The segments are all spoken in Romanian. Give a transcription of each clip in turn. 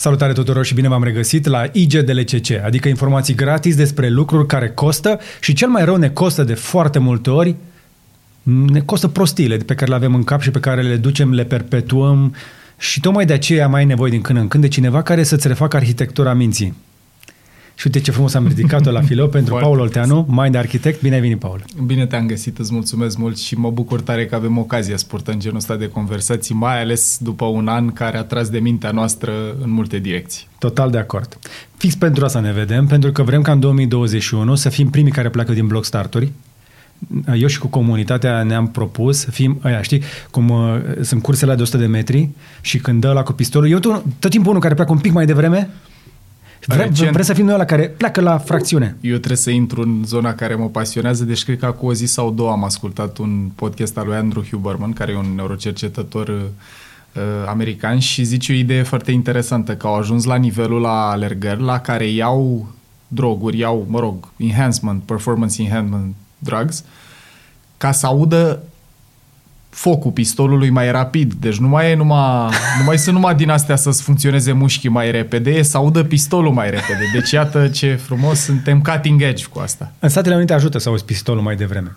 Salutare tuturor și bine v-am regăsit la IGDLCC, adică informații gratis despre lucruri care costă și cel mai rău ne costă de foarte multe ori, ne costă prostiile pe care le avem în cap și pe care le ducem, le perpetuăm și tocmai de aceea mai ai nevoie din când în când de cineva care să-ți refacă arhitectura minții. Și uite ce frumos am ridicat-o la filou pentru Paul Olteanu, Mind Architect. Bine ai venit, Paul! Bine te-am găsit, îți mulțumesc mult și mă bucur tare că avem ocazia să purtăm genul ăsta de conversații, mai ales după un an care a tras de mintea noastră în multe direcții. Total de acord. Fix pentru asta ne vedem, pentru că vrem ca în 2021 să fim primii care pleacă din bloc starturi, eu și cu comunitatea ne-am propus să fim aia, știi, cum uh, sunt cursele de 100 de metri și când dă la cu pistolul, eu tot, tot timpul unul care pleacă un pic mai devreme, Vrem, Recent, vrem să fim noi la care pleacă la fracțiune. Eu trebuie să intru în zona care mă pasionează, deci cred că acum o zi sau două am ascultat un podcast al lui Andrew Huberman, care e un neurocercetător uh, american și zice o idee foarte interesantă, că au ajuns la nivelul la alergări la care iau droguri, iau, mă rog, enhancement, performance enhancement drugs, ca să audă focul pistolului mai rapid. Deci nu mai e numai, nu mai sunt numai din astea să-ți funcționeze mușchii mai repede, e să audă pistolul mai repede. Deci iată ce frumos suntem cutting edge cu asta. În Statele Unite ajută să auzi pistolul mai devreme.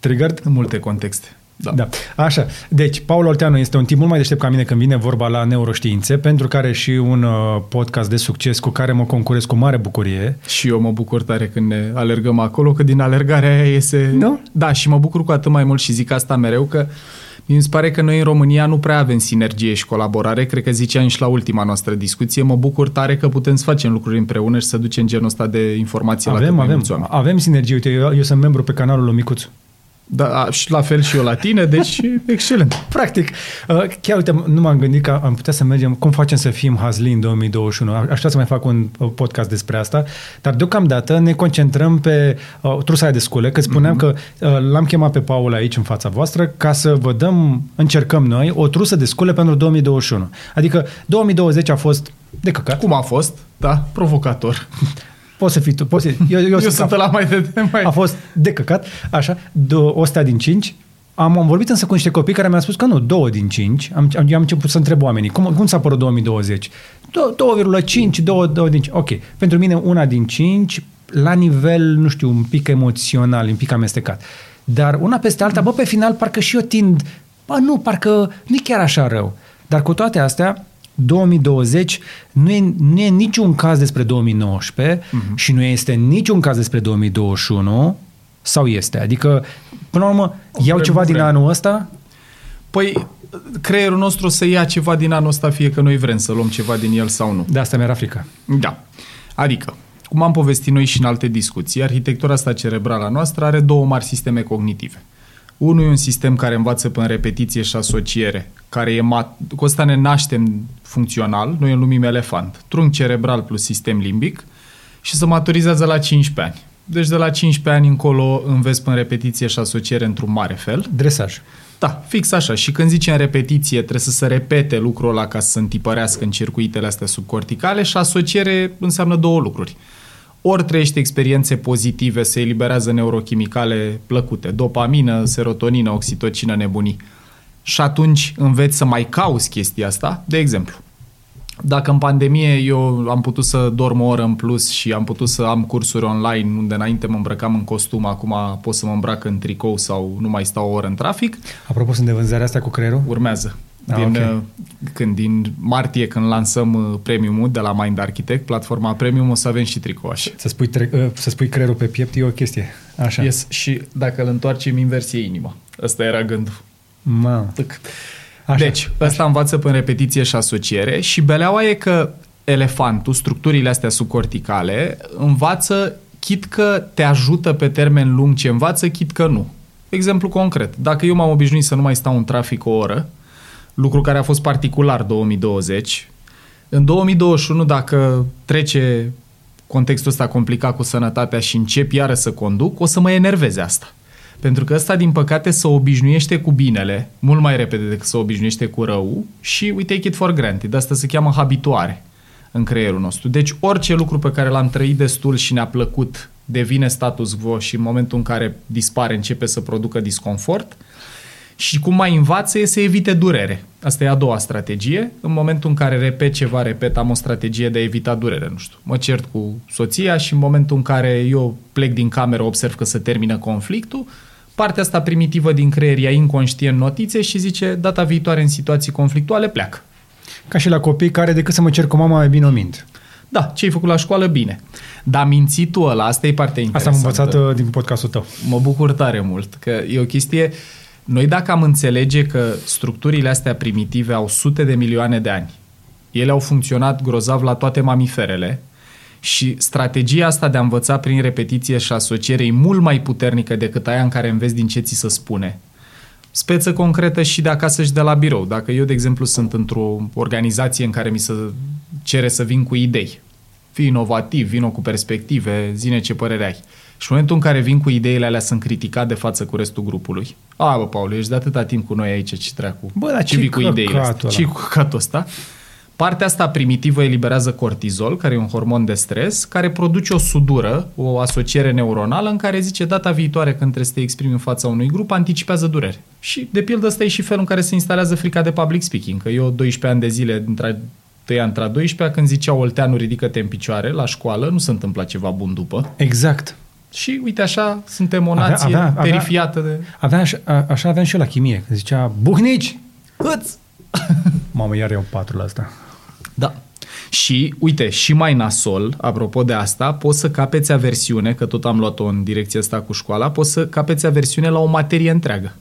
Triggered? În multe contexte. Da. da. Așa. Deci, Paul Olteanu este un tip mult mai deștept ca mine când vine vorba la neuroștiințe, pentru că are și un uh, podcast de succes cu care mă concurez cu mare bucurie. Și eu mă bucur tare când ne alergăm acolo, că din alergarea aia iese... Nu? Da, și mă bucur cu atât mai mult și zic asta mereu, că mi se pare că noi în România nu prea avem sinergie și colaborare. Cred că ziceam și la ultima noastră discuție. Mă bucur tare că putem să facem lucruri împreună și să ducem genul ăsta de informații avem, la cât avem, mai mulți Avem sinergie. Uite, eu, eu sunt membru pe canalul lui Micuțu. Da, și la fel și eu la tine, deci excelent. Practic, uh, chiar uite, nu m-am gândit că am putea să mergem, cum facem să fim Hazli în 2021. Aș vrea să mai fac un uh, podcast despre asta, dar deocamdată ne concentrăm pe uh, trusa de scule, că spuneam mm-hmm. că uh, l-am chemat pe Paul aici în fața voastră ca să vă dăm, încercăm noi, o trusă de scule pentru 2021. Adică 2020 a fost de căcat. Cum a fost? Da, provocator. Poți să fii tu. Poți să, eu, eu, eu sunt la mai de, mai... A fost de căcat, așa, o stea din cinci. Am, am vorbit însă cu niște copii care mi-au spus că nu, două din cinci. Am, am, eu am început să întreb oamenii, cum, cum s-a părut 2020? 2,5, 2, 2 din 5. Ok, pentru mine una din cinci, la nivel, nu știu, un pic emoțional, un pic amestecat. Dar una peste alta, bă, pe final, parcă și eu tind, bă, nu, parcă nu e chiar așa rău. Dar cu toate astea, 2020 nu e, nu e niciun caz despre 2019 uh-huh. Mhm. și nu este niciun caz despre 2021 sau este? Adică, până la urmă, o iau ceva vrem. din anul ăsta? Păi, creierul nostru să ia ceva din anul ăsta, fie că noi vrem să luăm ceva din el sau nu. De asta mi-era frică. Da. Adică, cum am povestit noi și în alte discuții, arhitectura asta cerebrală a noastră are două mari sisteme cognitive. Unul e un sistem care învață prin repetiție și asociere, care e mat- cu ăsta ne naștem funcțional, noi îl numim elefant, trunchi cerebral plus sistem limbic și se maturizează la 15 ani. Deci de la 15 ani încolo înveți prin repetiție și asociere într-un mare fel. Dresaj. Da, fix așa. Și când zicem repetiție, trebuie să se repete lucrul ăla ca să se întipărească în circuitele astea subcorticale și asociere înseamnă două lucruri ori trăiește experiențe pozitive, se eliberează neurochimicale plăcute, dopamină, serotonină, oxitocină, nebunii. Și atunci înveți să mai cauți chestia asta. De exemplu, dacă în pandemie eu am putut să dorm o oră în plus și am putut să am cursuri online unde înainte mă îmbrăcam în costum, acum pot să mă îmbrac în tricou sau nu mai stau o oră în trafic. Apropo, sunt de vânzarea asta cu creierul? Urmează. Ah, din, okay. Uh, când, din martie, când lansăm uh, premiumul de la Mind Architect, platforma premium, o să avem și tricouașe. Să spui, tre- uh, să spui creierul pe piept e o chestie. Așa. Yes. Și dacă îl întoarcem invers, e inima. Ăsta era gândul. Ma. Așa, deci, ăsta așa. învață prin repetiție și asociere și beleaua e că elefantul, structurile astea subcorticale, învață chit că te ajută pe termen lung ce învață, chit că nu. Exemplu concret, dacă eu m-am obișnuit să nu mai stau în trafic o oră, lucru care a fost particular 2020. În 2021, dacă trece contextul ăsta complicat cu sănătatea și încep iară să conduc, o să mă enerveze asta. Pentru că ăsta, din păcate, se obișnuiește cu binele mult mai repede decât se obișnuiește cu rău și we take it for granted. Asta se cheamă habituare în creierul nostru. Deci orice lucru pe care l-am trăit destul și ne-a plăcut devine status quo și în momentul în care dispare începe să producă disconfort Și cum mai învață e să evite durere. Asta e a doua strategie. În momentul în care repet ceva, repet, am o strategie de a evita durere, nu știu. Mă cert cu soția și în momentul în care eu plec din cameră, observ că se termină conflictul, partea asta primitivă din creier ia inconștient notițe și zice data viitoare în situații conflictuale pleacă. Ca și la copii care decât să mă cer cu mama mai bine o mint. Da, ce ai făcut la școală, bine. Dar mințitul ăla, asta e partea Asta am interesantă. învățat uh, din podcastul tău. Mă bucur tare mult, că e o chestie... Noi dacă am înțelege că structurile astea primitive au sute de milioane de ani, ele au funcționat grozav la toate mamiferele și strategia asta de a învăța prin repetiție și asociere e mult mai puternică decât aia în care înveți din ce ți se spune. Speță concretă și de acasă și de la birou. Dacă eu, de exemplu, sunt într-o organizație în care mi se cere să vin cu idei, fii inovativ, vino cu perspective, zine ce părere ai. Și în momentul în care vin cu ideile alea sunt criticat de față cu restul grupului. A, bă, Paul, ești de atâta timp cu noi aici, ce treacu. Bă, dar ce ce vii cu ideile astea? căcatul ăla? ce cu căcatul ăsta? Partea asta primitivă eliberează cortizol, care e un hormon de stres, care produce o sudură, o asociere neuronală în care zice data viitoare când trebuie să te exprimi în fața unui grup, anticipează durere. Și de pildă ăsta e și felul în care se instalează frica de public speaking. Că eu 12 ani de zile dintre tăia între a 12 când zicea Olteanu ridică-te în picioare la școală, nu se întâmpla ceva bun după. Exact. Și uite așa, suntem o Avea- nație avea- avea- terifiată de... Aveam, așa, a- așa aveam și eu la chimie, când zicea, buhnici! Hâț! Mamă, iar eu patru la asta. Da. Și, uite, și mai nasol, apropo de asta, poți să capeți aversiune, că tot am luat-o în direcția asta cu școala, poți să capeți aversiune la o materie întreagă.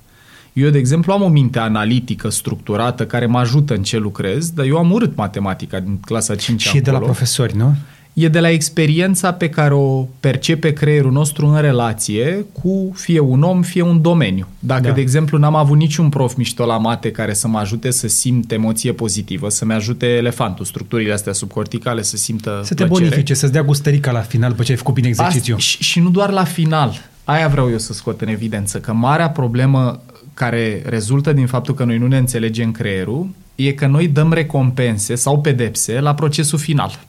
Eu, de exemplu, am o minte analitică, structurată, care mă ajută în ce lucrez, dar eu am urât matematica din clasa 5 Și e de la profesori, nu? E de la experiența pe care o percepe creierul nostru în relație cu fie un om, fie un domeniu. Dacă, Da. de exemplu, n-am avut niciun prof mișto la mate care să mă ajute să simt emoție pozitivă, să-mi ajute elefantul, structurile astea subcorticale să simtă Să te plăcere. bonifice, să-ți dea gustărica la final după ce ai făcut bine exercițiu. Asta, și, și nu doar la final. Aia vreau eu să scot în evidență, că marea problemă care rezultă din faptul că noi nu ne înțelegem creierul e că noi dăm recompense sau pedepse la procesul final.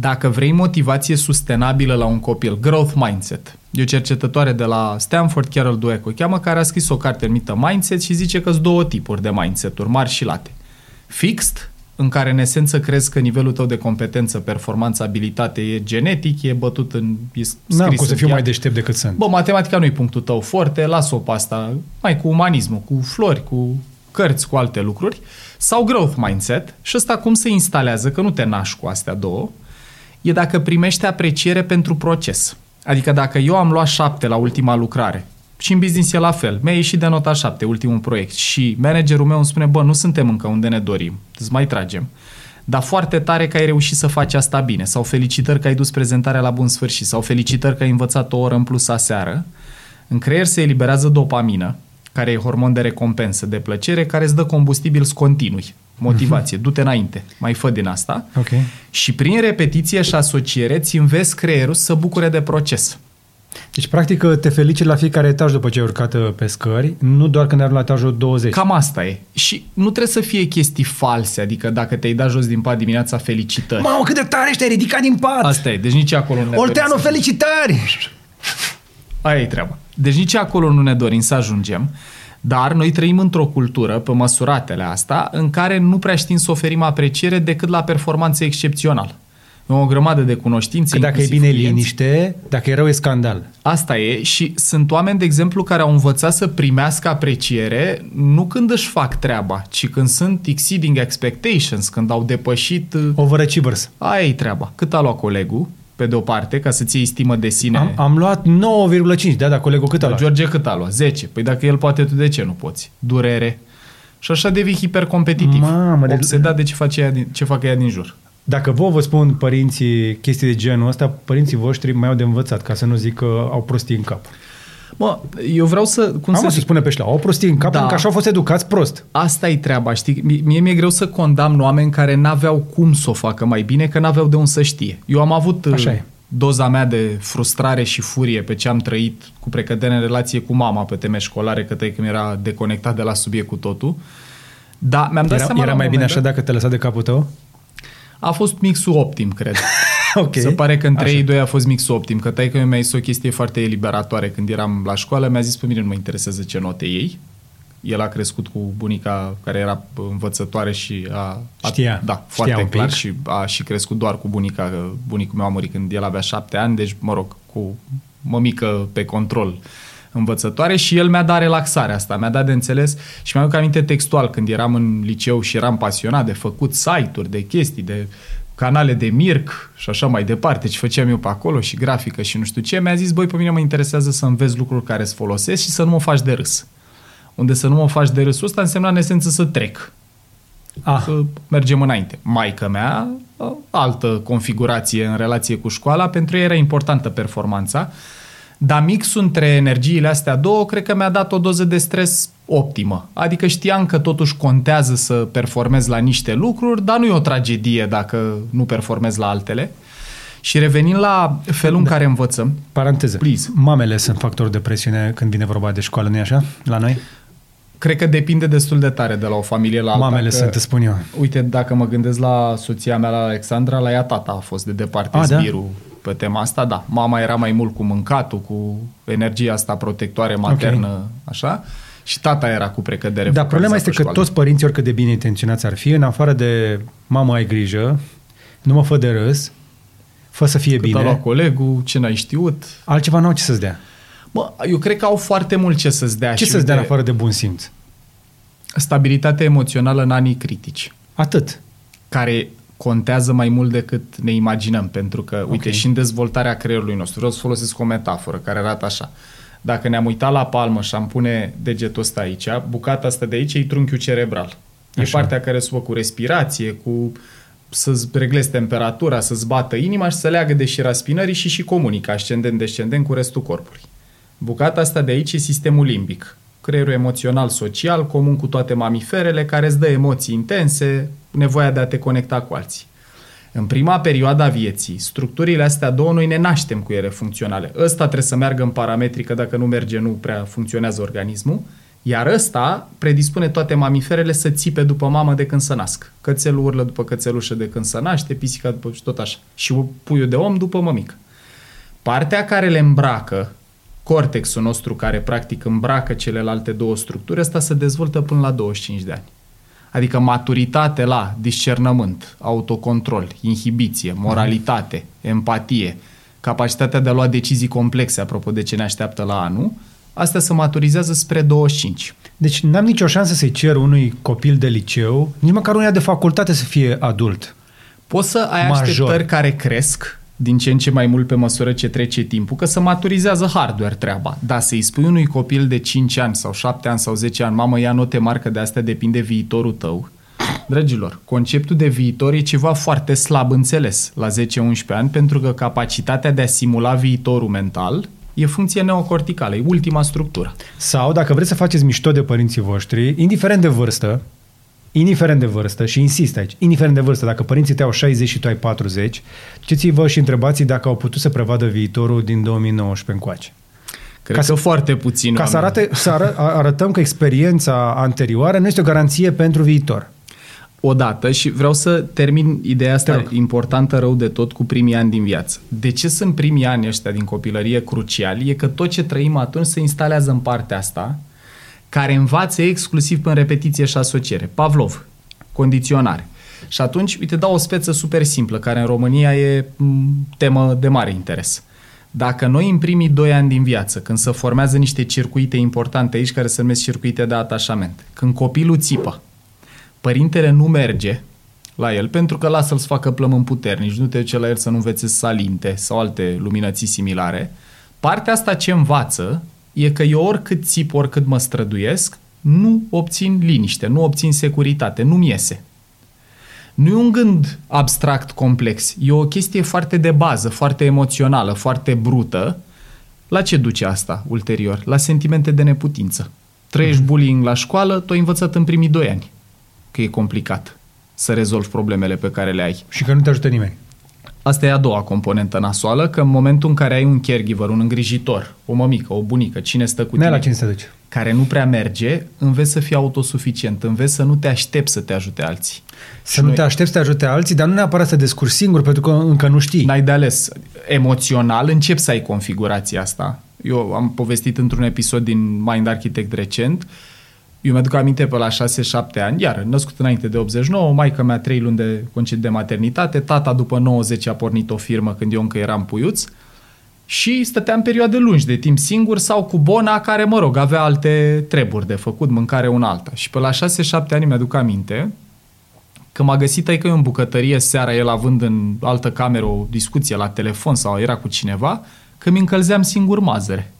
Dacă vrei motivație sustenabilă la un copil, growth mindset, e o cercetătoare de la Stanford, Carol Dweck, o cheamă, care a scris o carte numită Mindset și zice că sunt două tipuri de mindset-uri, mari și late. Fixed, în care în esență crezi că nivelul tău de competență, performanță, abilitate e genetic, e bătut în... E scris N-am cum să în fiu piatră. mai deștept decât sunt. Bă, matematica nu e punctul tău forte, las-o pe asta, mai cu umanismul, cu flori, cu cărți, cu alte lucruri. Sau growth mindset. Și ăsta cum se instalează, că nu te naști cu astea două, e dacă primești apreciere pentru proces. Adică dacă eu am luat șapte la ultima lucrare și în business e la fel, mi-a ieșit de nota șapte, ultimul proiect și managerul meu îmi spune, bă, nu suntem încă unde ne dorim, îți mai tragem. Dar foarte tare că ai reușit să faci asta bine sau felicitări că ai dus prezentarea la bun sfârșit sau felicitări că ai învățat o oră în plus aseară. În creier se eliberează dopamină, care e hormon de recompensă, de plăcere, care îți dă combustibil continui, motivație, du-te înainte, mai fă din asta. Ok. Și prin repetiție și asociere ți înveți creierul să bucure de proces. Deci, practic, te felicit la fiecare etaj după ce ai urcat uh, pe scări, nu doar când ai la etajul 20. Cam asta e. Și nu trebuie să fie chestii false, adică dacă te-ai dat jos din pat dimineața, felicitări. Mamă, cât de tare ești, ai ridicat din pat! Asta e, deci nici acolo nu ne Olteanu, dorim să- felicitări! Aia e treaba. Deci nici acolo nu ne dorim să ajungem, dar noi trăim într-o cultură, pe măsuratele asta, în care nu prea știm să oferim apreciere decât la performanță excepțională. E o grămadă de cunoștințe. Că dacă e inclusiv bine clienți. liniște, dacă e rău e scandal. Asta e și sunt oameni, de exemplu, care au învățat să primească apreciere nu când își fac treaba, ci când sunt exceeding expectations, când au depășit... uh, Overachievers. Aia e treaba. Cât a luat colegul, pe de o parte, ca să-ți iei stimă de sine? Am, am luat 9,5, da, dar colegul cât a Da, luat? George cât a luat? 10. Păi dacă el poate, tu de ce nu poți? Durere. Și așa devii hipercompetitiv. Mamă, de- Obsedat de ce, face ea din, ce fac ea din jur. Dacă vă vă spun părinții chestii de genul ăsta, părinții voștri mai au de învățat, ca să nu zic că au prostii în cap. Mă, eu vreau să... Cum Am să să zic? spune pe șla, au prostii în cap Da. pentru că așa au fost educați prost. Asta e treaba, știi? Mie- Mie mi-e greu să condamn oameni care n-aveau cum să o facă mai bine, că n-aveau de unde să știe. Eu am avut Așa uh, e. doza mea de frustrare și furie pe ce am trăit cu precădere în relație cu mama pe teme școlare, că tăi că mi-era deconectat de la subiect cu totul. Dar mi-am dat Era, seama era la mai un bine moment așa dat- dacă te lăsa de capul tău? A fost mixul optim, cred. ok. Se pare că între Așa. ei doi a fost mixul optim, că taică mi-a zis o chestie foarte eliberatoare când eram la școală, mi-a zis pe mine nu mă interesează ce note ei, El a crescut cu bunica care era învățătoare și a... a Știa. Da, foarte Știa un clar pic. și a și crescut doar cu bunica. că Bunicul meu a murit când el avea șapte ani, deci, mă rog, cu mămică pe control învățătoare și el mi-a dat relaxarea asta, mi-a dat de înțeles și mi-am aminte textual când eram în liceu și eram pasionat de făcut site-uri, de chestii, de canale de Mirc și așa mai departe, ce făceam eu pe acolo și grafică și nu știu ce, mi-a zis, băi, pe mine mă interesează să înveți lucruri care îți folosesc și să nu mă faci de râs. Unde să nu mă faci de râsul ăsta însemna în esență să trec Ah, să mergem înainte. Maica mea, altă configurație în relație cu școala, pentru ea era importantă performanța, dar mixul între energiile astea două, cred că mi-a dat o doză de stres optimă. Adică știam că totuși contează să performez la niște lucruri, dar nu e o tragedie dacă nu performez la altele. Și revenind la felul în care învățăm, paranteză. Please. Mamele sunt factor de presiune când vine vorba de școală, nu-i așa? La noi? cred că depinde destul de tare de la o familie la alta. Mamele că- sunt, îți spun eu. Uite, dacă mă gândesc la soția mea, la Alexandra, la ea tata a fost de departe A, da? Zbirul pe tema asta, da. Mama era mai mult cu mâncatul, cu energia asta protectoare maternă, okay. așa, și tata era cu precădere. Dar problema focalizat este pe că școală. toți părinții, oricât de bine intenționați ar fi, în afară de mamă ai grijă, nu mă fă de râs, fă să fie Cât a bine, luat colegul, ce n-ai știut. altceva n-au ce să-ți dea. Mă, eu cred că au foarte mult ce să-ți dea. Ce și să-ți dea în uite, afară de bun simț? Stabilitate emoțională în anii critici. Atât. care contează mai mult decât ne imaginăm, pentru că, uite, Ok. și în dezvoltarea creierului nostru, vreau să folosesc o metaforă care arată așa. Dacă ne-am uitat la palmă și am pune degetul ăsta aici, bucata asta de aici e trunchiul cerebral. E Așa. partea care se ocupă cu respirație, cu să-ți reglezi temperatura, să-ți bată inima și să leagă de șira spinării și și comunică ascendent-descendent cu restul corpului. Bucata asta de aici e sistemul limbic, creierul emoțional social, comun cu toate mamiferele, care îți dă emoții intense, nevoia de a te conecta cu alții. În prima perioadă a vieții, structurile astea două, noi ne naștem cu ele funcționale. Ăsta trebuie să meargă în parametri, că dacă nu merge, nu prea funcționează organismul, iar ăsta predispune toate mamiferele să țipe după mamă de când să nasc. Cățelul urlă după cățelușă de când să naște, pisica după și tot așa. Și puiul de om după mămică. Partea care le îmbracă, cortexul nostru care practic îmbracă celelalte două structuri, asta se dezvoltă până la 25 de ani. Adică maturitate la discernământ, autocontrol, inhibiție, moralitate, empatie, capacitatea de a lua decizii complexe, apropo de ce ne așteaptă la anul, astea se maturizează spre 25. Deci n-am nicio șansă să-i cer unui copil de liceu, nici măcar unuia de facultate să fie adult. Poți să ai Major. așteptări care cresc din ce în ce mai mult pe măsură ce trece timpul, că se maturizează hardware treaba. Dar să-i spui unui copil de 5 ani sau 7 ani sau 10 ani, mamă, ia note mari, că de astea depinde viitorul tău. Dragilor, conceptul de viitor e ceva foarte slab înțeles la 10-11 ani, pentru că capacitatea de a simula viitorul mental e funcție neocorticală, e ultima structură. Sau, dacă vreți să faceți mișto de părinții voștri, indiferent de vârstă, indiferent de vârstă, și insist aici, indiferent de vârstă, dacă părinții tăi au 60 și tu ai 40, ceți-vă și întrebați dacă au putut să prevadă viitorul din 2019 încoace. Cred Ca că să- foarte puțin Ca să, oameni. arate, să ară, arătăm că experiența anterioară nu este o garanție pentru viitor. odată și vreau să termin ideea Te asta rog. importantă rău de tot cu primii ani din viață. De ce sunt primii ani ăștia din copilărie cruciali? E că tot ce trăim atunci se instalează în partea asta care învață exclusiv în repetiție și asociere. Pavlov, condiționare. Și atunci, uite, dau o speță super simplă, care în România e m, temă de mare interes. Dacă noi în primii doi ani din viață, când se formează niște circuite importante aici, care se numesc circuite de atașament, când copilul țipă, părintele nu merge la el pentru că lasă-l să facă plămâni puternici, nu te duce la el să nu învețe salinte sau alte luminății similare, partea asta ce învață e că eu oricât țip, oricât mă străduiesc, nu obțin liniște, nu obțin securitate, nu-mi iese. Nu e un gând abstract complex, e o chestie foarte de bază, foarte emoțională, foarte brută. La ce duce asta ulterior? La sentimente de neputință. Trăiești bullying la școală, tu ai învățat în primii doi ani că e complicat să rezolvi problemele pe care le ai. Și că nu te ajută nimeni. Asta e a doua componentă nasoală, că în momentul în care ai un caregiver, un îngrijitor, o mămică, o bunică, cine stă cu Nu tine, la cine să te duci. care nu prea merge, înveți să fii autosuficient, înveți să nu te aștepți să te ajute alții. Să Și nu noi- te aștepți să te ajute alții, dar nu neapărat să te descurci singur, pentru că încă nu știi. N-ai de ales. Emoțional încep să ai configurația asta. Eu am povestit într-un episod din Mind Architect recent. Eu mi-aduc aminte pe la 6-7 ani, iar născut înainte de 89, maica mea 3 luni de concediu de maternitate, tata după 90 a pornit o firmă când eu încă eram puiuț și stăteam perioade lungi de timp singur sau cu Bona, care, mă rog, avea alte treburi de făcut, mâncare una alta. Și pe la 6-7 ani mi-aduc aminte că m-a găsit aici în bucătărie seara, el având în altă cameră o discuție la telefon sau era cu cineva, că mi încălzeam singur mazăre.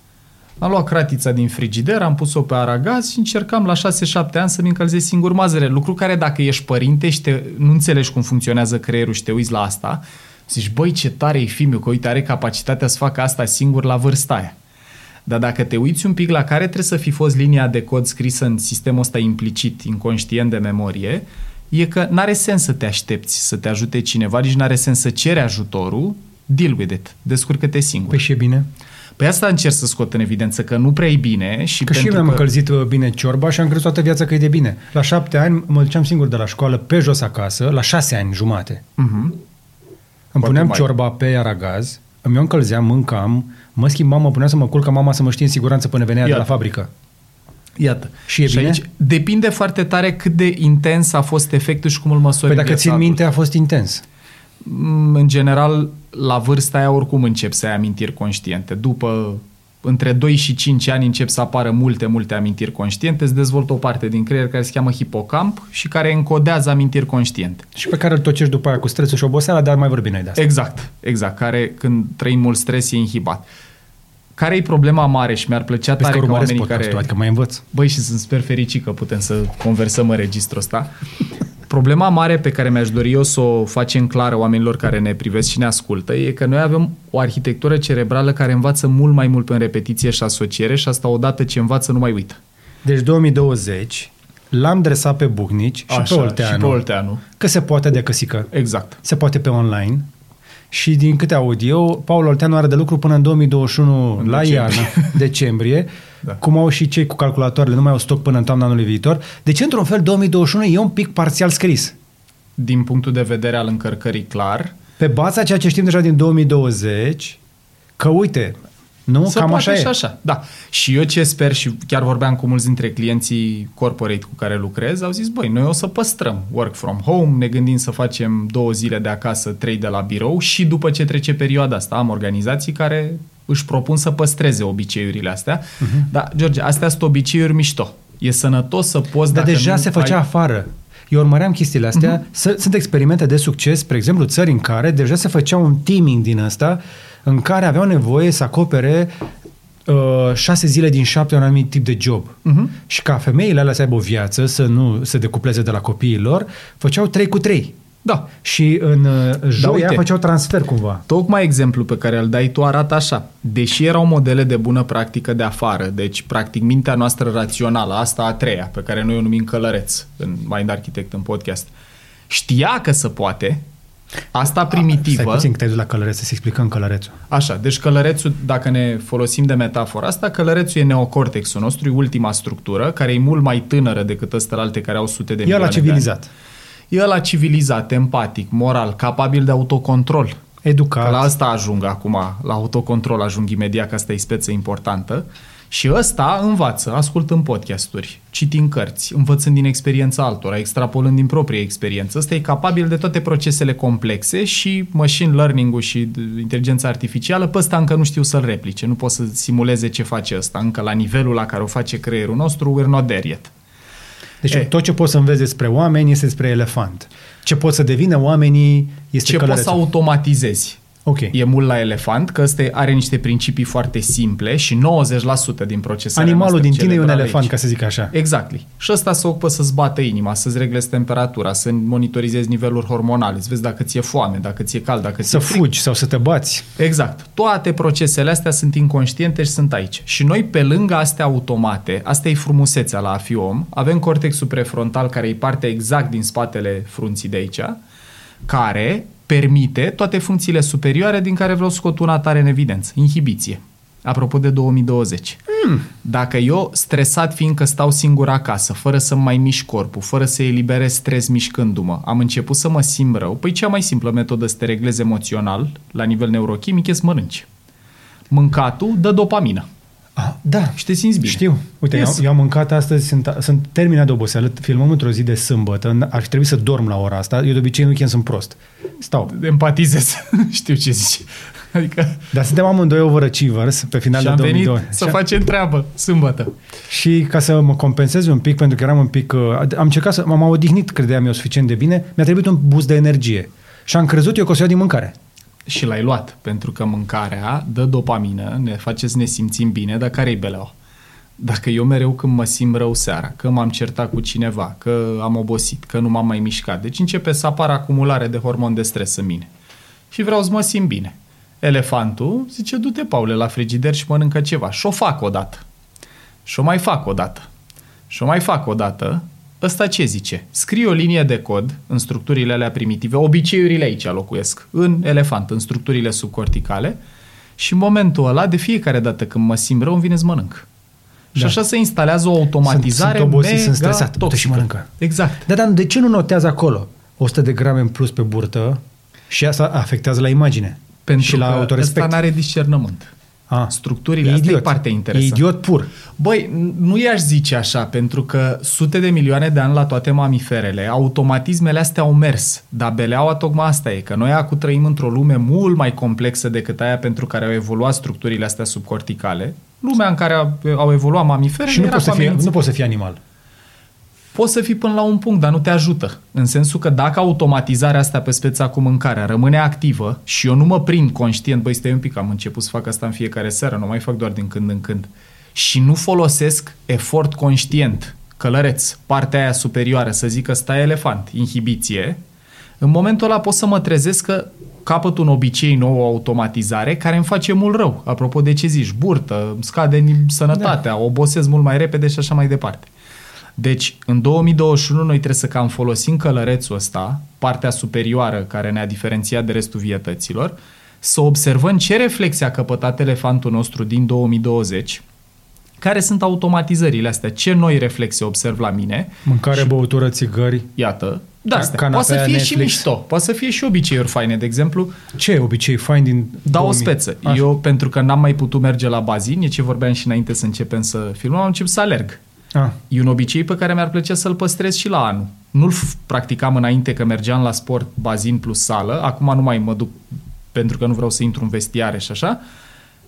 Am luat cratița din frigider, am pus-o pe aragaz și încercam la 6-7 ani să-mi încălzesc singur mazăre. Lucru care dacă ești părinte și te, nu înțelegi cum funcționează creierul și te uiți la asta, zici, băi, ce tare e filmul, că uite, are capacitatea să facă asta singur la vârsta aia. Dar dacă te uiți un pic la care trebuie să fi fost linia de cod scrisă în sistemul ăsta implicit, inconștient de memorie, e că n-are sens să te aștepți să te ajute cineva, nici n-are sens să ceri ajutorul, deal with it, descurcă-te singur. Păi și e bine. Păi asta încerc să scot în evidență, că nu prea e bine. Și că și eu mi-am că... încălzit uh, bine ciorba și am crezut toată viața că e de bine. La șapte ani mă duceam singur de la școală pe jos acasă, la șase ani jumate. Uh-huh. Îmi puneam mai. ciorba pe aragaz, îmi o încălzeam, mâncam, mă schimbam, mă puneam să mă culc ca mama să mă știe în siguranță până venea Iată. de la fabrică. Iată. Și e și bine? Aici depinde foarte tare cât de intens a fost efectul și cum îl măsori Păi dacă țin minte, a fost intens. Mm, în general, la vârsta aia oricum încep să ai amintiri conștiente. După între 2 și 5 ani încep să apară multe, multe amintiri conștiente, se dezvoltă o parte din creier care se cheamă hipocamp și care încodează amintiri conștiente. Și pe care îl tocești după aia cu stresul și oboseala, dar mai vorbim noi de asta. Exact, exact, care când trăim mult stres e inhibat. Care e problema mare și mi-ar plăcea tare că oamenii care... Adică mai învăț. Băi, și sunt sper fericit că putem să conversăm în registrul ăsta. Problema mare pe care mi-aș dori eu să o facem clară oamenilor care ne privesc și ne ascultă e că noi avem o arhitectură cerebrală care învață mult mai mult pe repetiție și asociere și asta odată ce învață nu mai uită. Deci 2020 l-am dresat pe Bucnici Așa, și pe Olteanu. Și pe Olteanu. Că se poate de căsică. Exact. Se poate pe online. Și din câte aud eu, Paul Olteanu are de lucru până în 2021 în la decembrie. iarnă, decembrie, da. cum au și cei cu calculatoarele, nu mai au stoc până în toamna anului viitor. Deci, într-un fel, 2021 e un pic parțial scris. Din punctul de vedere al încărcării, clar. Pe baza ceea ce știm deja din 2020, că uite, nu? Să Cam așa e. Și așa. Da. Și eu ce sper și chiar vorbeam cu mulți dintre clienții corporate cu care lucrez, au zis, băi, noi o să păstrăm work from home, ne gândim să facem două zile de acasă, trei de la birou și după ce trece perioada asta am organizații care își propun să păstreze obiceiurile astea. Uh-huh. Da, George, astea sunt obiceiuri mișto. E sănătos să poți... Dar deja se făcea ai... afară. Eu urmăream chestiile astea. Uh-huh. Sunt experimente de succes, spre exemplu, țări în care deja se făcea un teaming din asta în care aveau nevoie să acopere uh, șase zile din șapte un anumit tip de job. Uh-huh. Și ca femeile alea să aibă o viață, să nu se decupleze de la copiii lor, făceau trei cu trei. Da. Și în uh, joia da, făceau transfer cumva. Tocmai exemplu pe care îl dai tu arată așa. Deși erau modele de bună practică de afară, deci practic mintea noastră rațională, asta a treia, pe care noi o numim călăreț în Mind Architect în podcast, știa că se poate, Asta primitivă... Stai puțin că te la călăreț, să explicăm călărețul. Așa, deci călărețul, dacă ne folosim de metafora asta, călărețul e neocortexul nostru, e ultima structură, care e mult mai tânără decât ăsta alte care au sute de milioane El a civilizat. E la civilizat, empatic, moral, capabil de autocontrol. Educat. Că la asta ajung acum, la autocontrol ajung imediat, că asta e speță importantă. Și ăsta învață, ascultând podcasturi, citind cărți, învățând din experiența altora, extrapolând din proprie experiență. Ăsta e capabil de toate procesele complexe și machine learning-ul și inteligența artificială, pe ăsta încă nu știu să-l replice, nu pot să simuleze ce face ăsta. Încă la nivelul la care o face creierul nostru, we're not there yet. Deci e. tot ce poți să înveți despre oameni este despre elefant. Ce pot să devină oamenii este Ce poți să automatizezi Okay. E mult la elefant, că ăsta are niște principii foarte simple și 90% din procesele Animalul din tine e un elefant, aici. ca să zic așa. Exact. Și ăsta se ocupă să-ți bată inima, să-ți reglezi temperatura, să monitorizezi nivelul hormonal, să vezi dacă ți-e foame, dacă ți-e cald, dacă Să ți-e fugi sau să te bați. Exact. Toate procesele astea sunt inconștiente și sunt aici. Și noi, pe lângă astea automate, asta e frumusețea la a fi om, avem cortexul prefrontal, care e partea exact din spatele frunții de aici, care permite toate funcțiile superioare din care vreau scot una tare în evidență. Inhibiție. Apropo de 2020. Mm. Dacă eu, stresat fiindcă stau singur acasă, fără să mai mișc corpul, fără să eliberez stres mișcându-mă, am început să mă simt rău, păi cea mai simplă metodă să te reglezi emoțional, la nivel neurochimic, e să mănânci. Mâncatul dă dopamină. Ah, da. Și te simți bine. Știu. Uite, Yes. eu, eu am mâncat astăzi, sunt, sunt terminat de oboseală, filmăm într-o zi de sâmbătă, ar fi trebuit să dorm la ora asta, eu de obicei în weekend sunt prost. Stau. Empatizez. Știu ce zici. Adică Dar suntem amândoi overachievers pe final și de am venit 2002. să Și- facem treabă sâmbătă. Și ca să mă compensez un pic, pentru că eram un pic... uh, Am încercat să... M-am odihnit, credeam eu, suficient de bine. Mi-a trebuit un boost de energie. Și am crezut eu că o să iau din mâncare. Și l-ai luat, pentru că mâncarea dă dopamină, ne face să ne simțim bine, dar care-i beleaua? Dacă eu mereu când mă simt rău seara, că m-am certat cu cineva, că am obosit, că nu m-am mai mișcat, deci începe să apară acumulare de hormon de stres în mine. Și vreau să mă simt bine. Elefantul zice, du-te, Paule, la frigider și mănâncă ceva. Și o fac odată. Și o mai fac odată. Și o mai fac odată. Ăsta ce zice? Scrie o linie de cod în structurile alea primitive, obiceiurile aici locuiesc, în elefant, în structurile subcorticale și în momentul ăla, de fiecare dată când mă simt rău, îmi vine să mănânc. Și Da. așa se instalează o automatizare Sunt- sunt obosit, mega sunt stresat, du-te și toxică. mănâncă. Exact. Da, dar de ce nu notează acolo 100 de grame în plus pe burtă și asta afectează la imagine Pentru și la că autorespect? ăsta n-are discernământ. Ah, Structurile, asta e partea E interesantă. idiot pur. Băi, n- nu i-aș zice așa, pentru că sute de milioane de ani la toate mamiferele, automatismele astea au mers. Dar beleaua tocmai asta e, că noi acum trăim într-o lume mult mai complexă decât aia pentru care au evoluat structurile astea subcorticale. Lumea în care a- au evoluat mamiferele Și nu era poți, să cu fie, ameninț- nu poți să fii animal. Poți să fii până la un punct, dar nu te ajută. În sensul că dacă automatizarea asta pe speța cu mâncarea rămâne activă și eu nu mă prind conștient, băi, stai un pic, am început să fac asta în fiecare seară, nu mai fac doar din când în când, și nu folosesc efort conștient, călăreț, partea aia superioară, să zic că stai elefant, inhibiție, în momentul ăla pot să mă trezesc că capăt un obicei nou, o automatizare, care îmi face mult rău. Apropo de ce zici, burtă, îmi scade ni- sănătatea, da. obosesc mult mai repede și așa mai departe. Deci, în 2021 noi trebuie să cam folosim călărețul ăsta, partea superioară care ne-a diferențiat de restul vietăților, să observăm ce reflexie a căpătat elefantul nostru din 2020, care sunt automatizările astea, ce noi reflexe observ la mine. Mâncare, băutură, țigări. Iată, da, Ca- astea. canapea, poate să fie și Netflix. mișto, poate să fie și obiceiuri faine, de exemplu, Ce obicei fain din dau o 2000? speță. Așa. Eu, pentru că n-am mai putut merge la bazin, e ce vorbeam și înainte să începem să filmăm, am început să alerg. Ah, E un obicei pe care mi-ar plăcea să-l păstrez și la anul. Nu-l f- practicam înainte că mergeam la sport bazin plus sală, acum nu mai mă duc pentru că nu vreau să intru în vestiare și așa.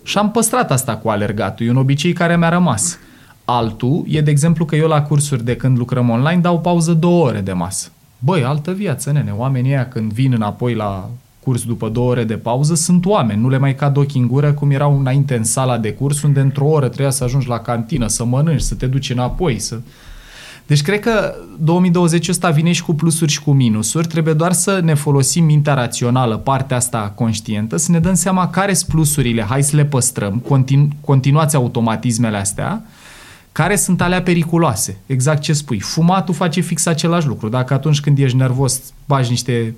Și am păstrat asta cu alergatul. E un obicei care mi-a rămas. Altul e, de exemplu, că eu la cursuri de când lucrăm online dau pauză două ore de masă. Băi, altă viață, nene. Oamenii ăia când vin înapoi la curs după două ore de pauză sunt oameni, nu le mai cad ochii în gură cum erau înainte în sala de curs unde într-o oră trebuia să ajungi la cantină, să mănânci, să te duci înapoi, să... Deci cred că 2020 ăsta vine și cu plusuri și cu minusuri, trebuie doar să ne folosim mintea rațională, partea asta conștientă, să ne dăm seama care sunt plusurile, hai să le păstrăm, continu- continuați automatismele astea, care sunt alea periculoase. Exact ce spui. Fumatul face fix același lucru. Dacă atunci când ești nervos bagi niște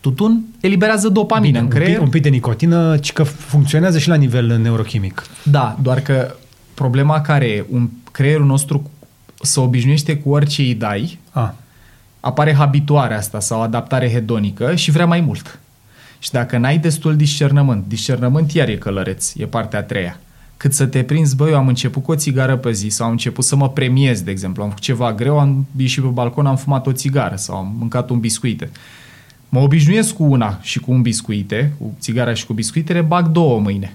tutun, eliberează dopamină în un, creier. pic, un pic de nicotină, ci că funcționează și la nivel neurochimic. Da, doar că problema care e, un creierul nostru se obișnuiește cu orice îi dai, Ah, apare habituarea asta sau adaptare hedonică și vrea mai mult. Și dacă n-ai destul discernământ, discernământ iar e călăreț, e partea a treia. Cât să te prinzi, băi, eu am început cu o țigară pe zi sau am început să mă premiez, de exemplu, am făcut ceva greu, am ieșit pe balcon, am fumat o țigară sau am mâncat un biscuite. Mă obișnuiesc cu una și cu un biscuite, cu țigara și cu biscuitele, bag două mâine.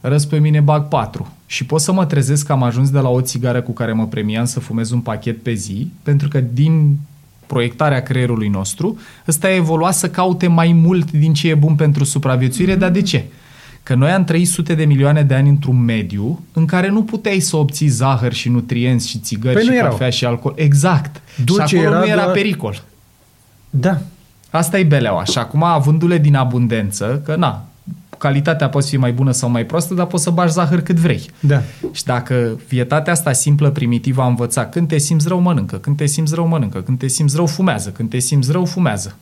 Răs pe mine bag patru. Și pot să mă trezesc că am ajuns de la o țigară cu care mă premiam să fumez un pachet pe zi, pentru că din proiectarea creierului nostru, ăsta a evoluat să caute mai mult din ce e bun pentru supraviețuire, dar de ce? Că noi am trăit sute de milioane de ani într-un mediu în care nu puteai să obții zahăr și nutrienți și țigări Păi și nu erau. cafea și alcool. Exact. Dulce și acolo era, nu era dar- pericol. da. Asta e beleaua. Și acum, avându-le din abundență, că na, calitatea poate fi mai bună sau mai proastă, dar poți să bagi zahăr cât vrei. Da. Și dacă vietatea asta simplă, primitivă a învățat, când te simți rău, mănâncă, când te simți rău, mănâncă, când te simți rău, fumează, când te simți rău, fumează.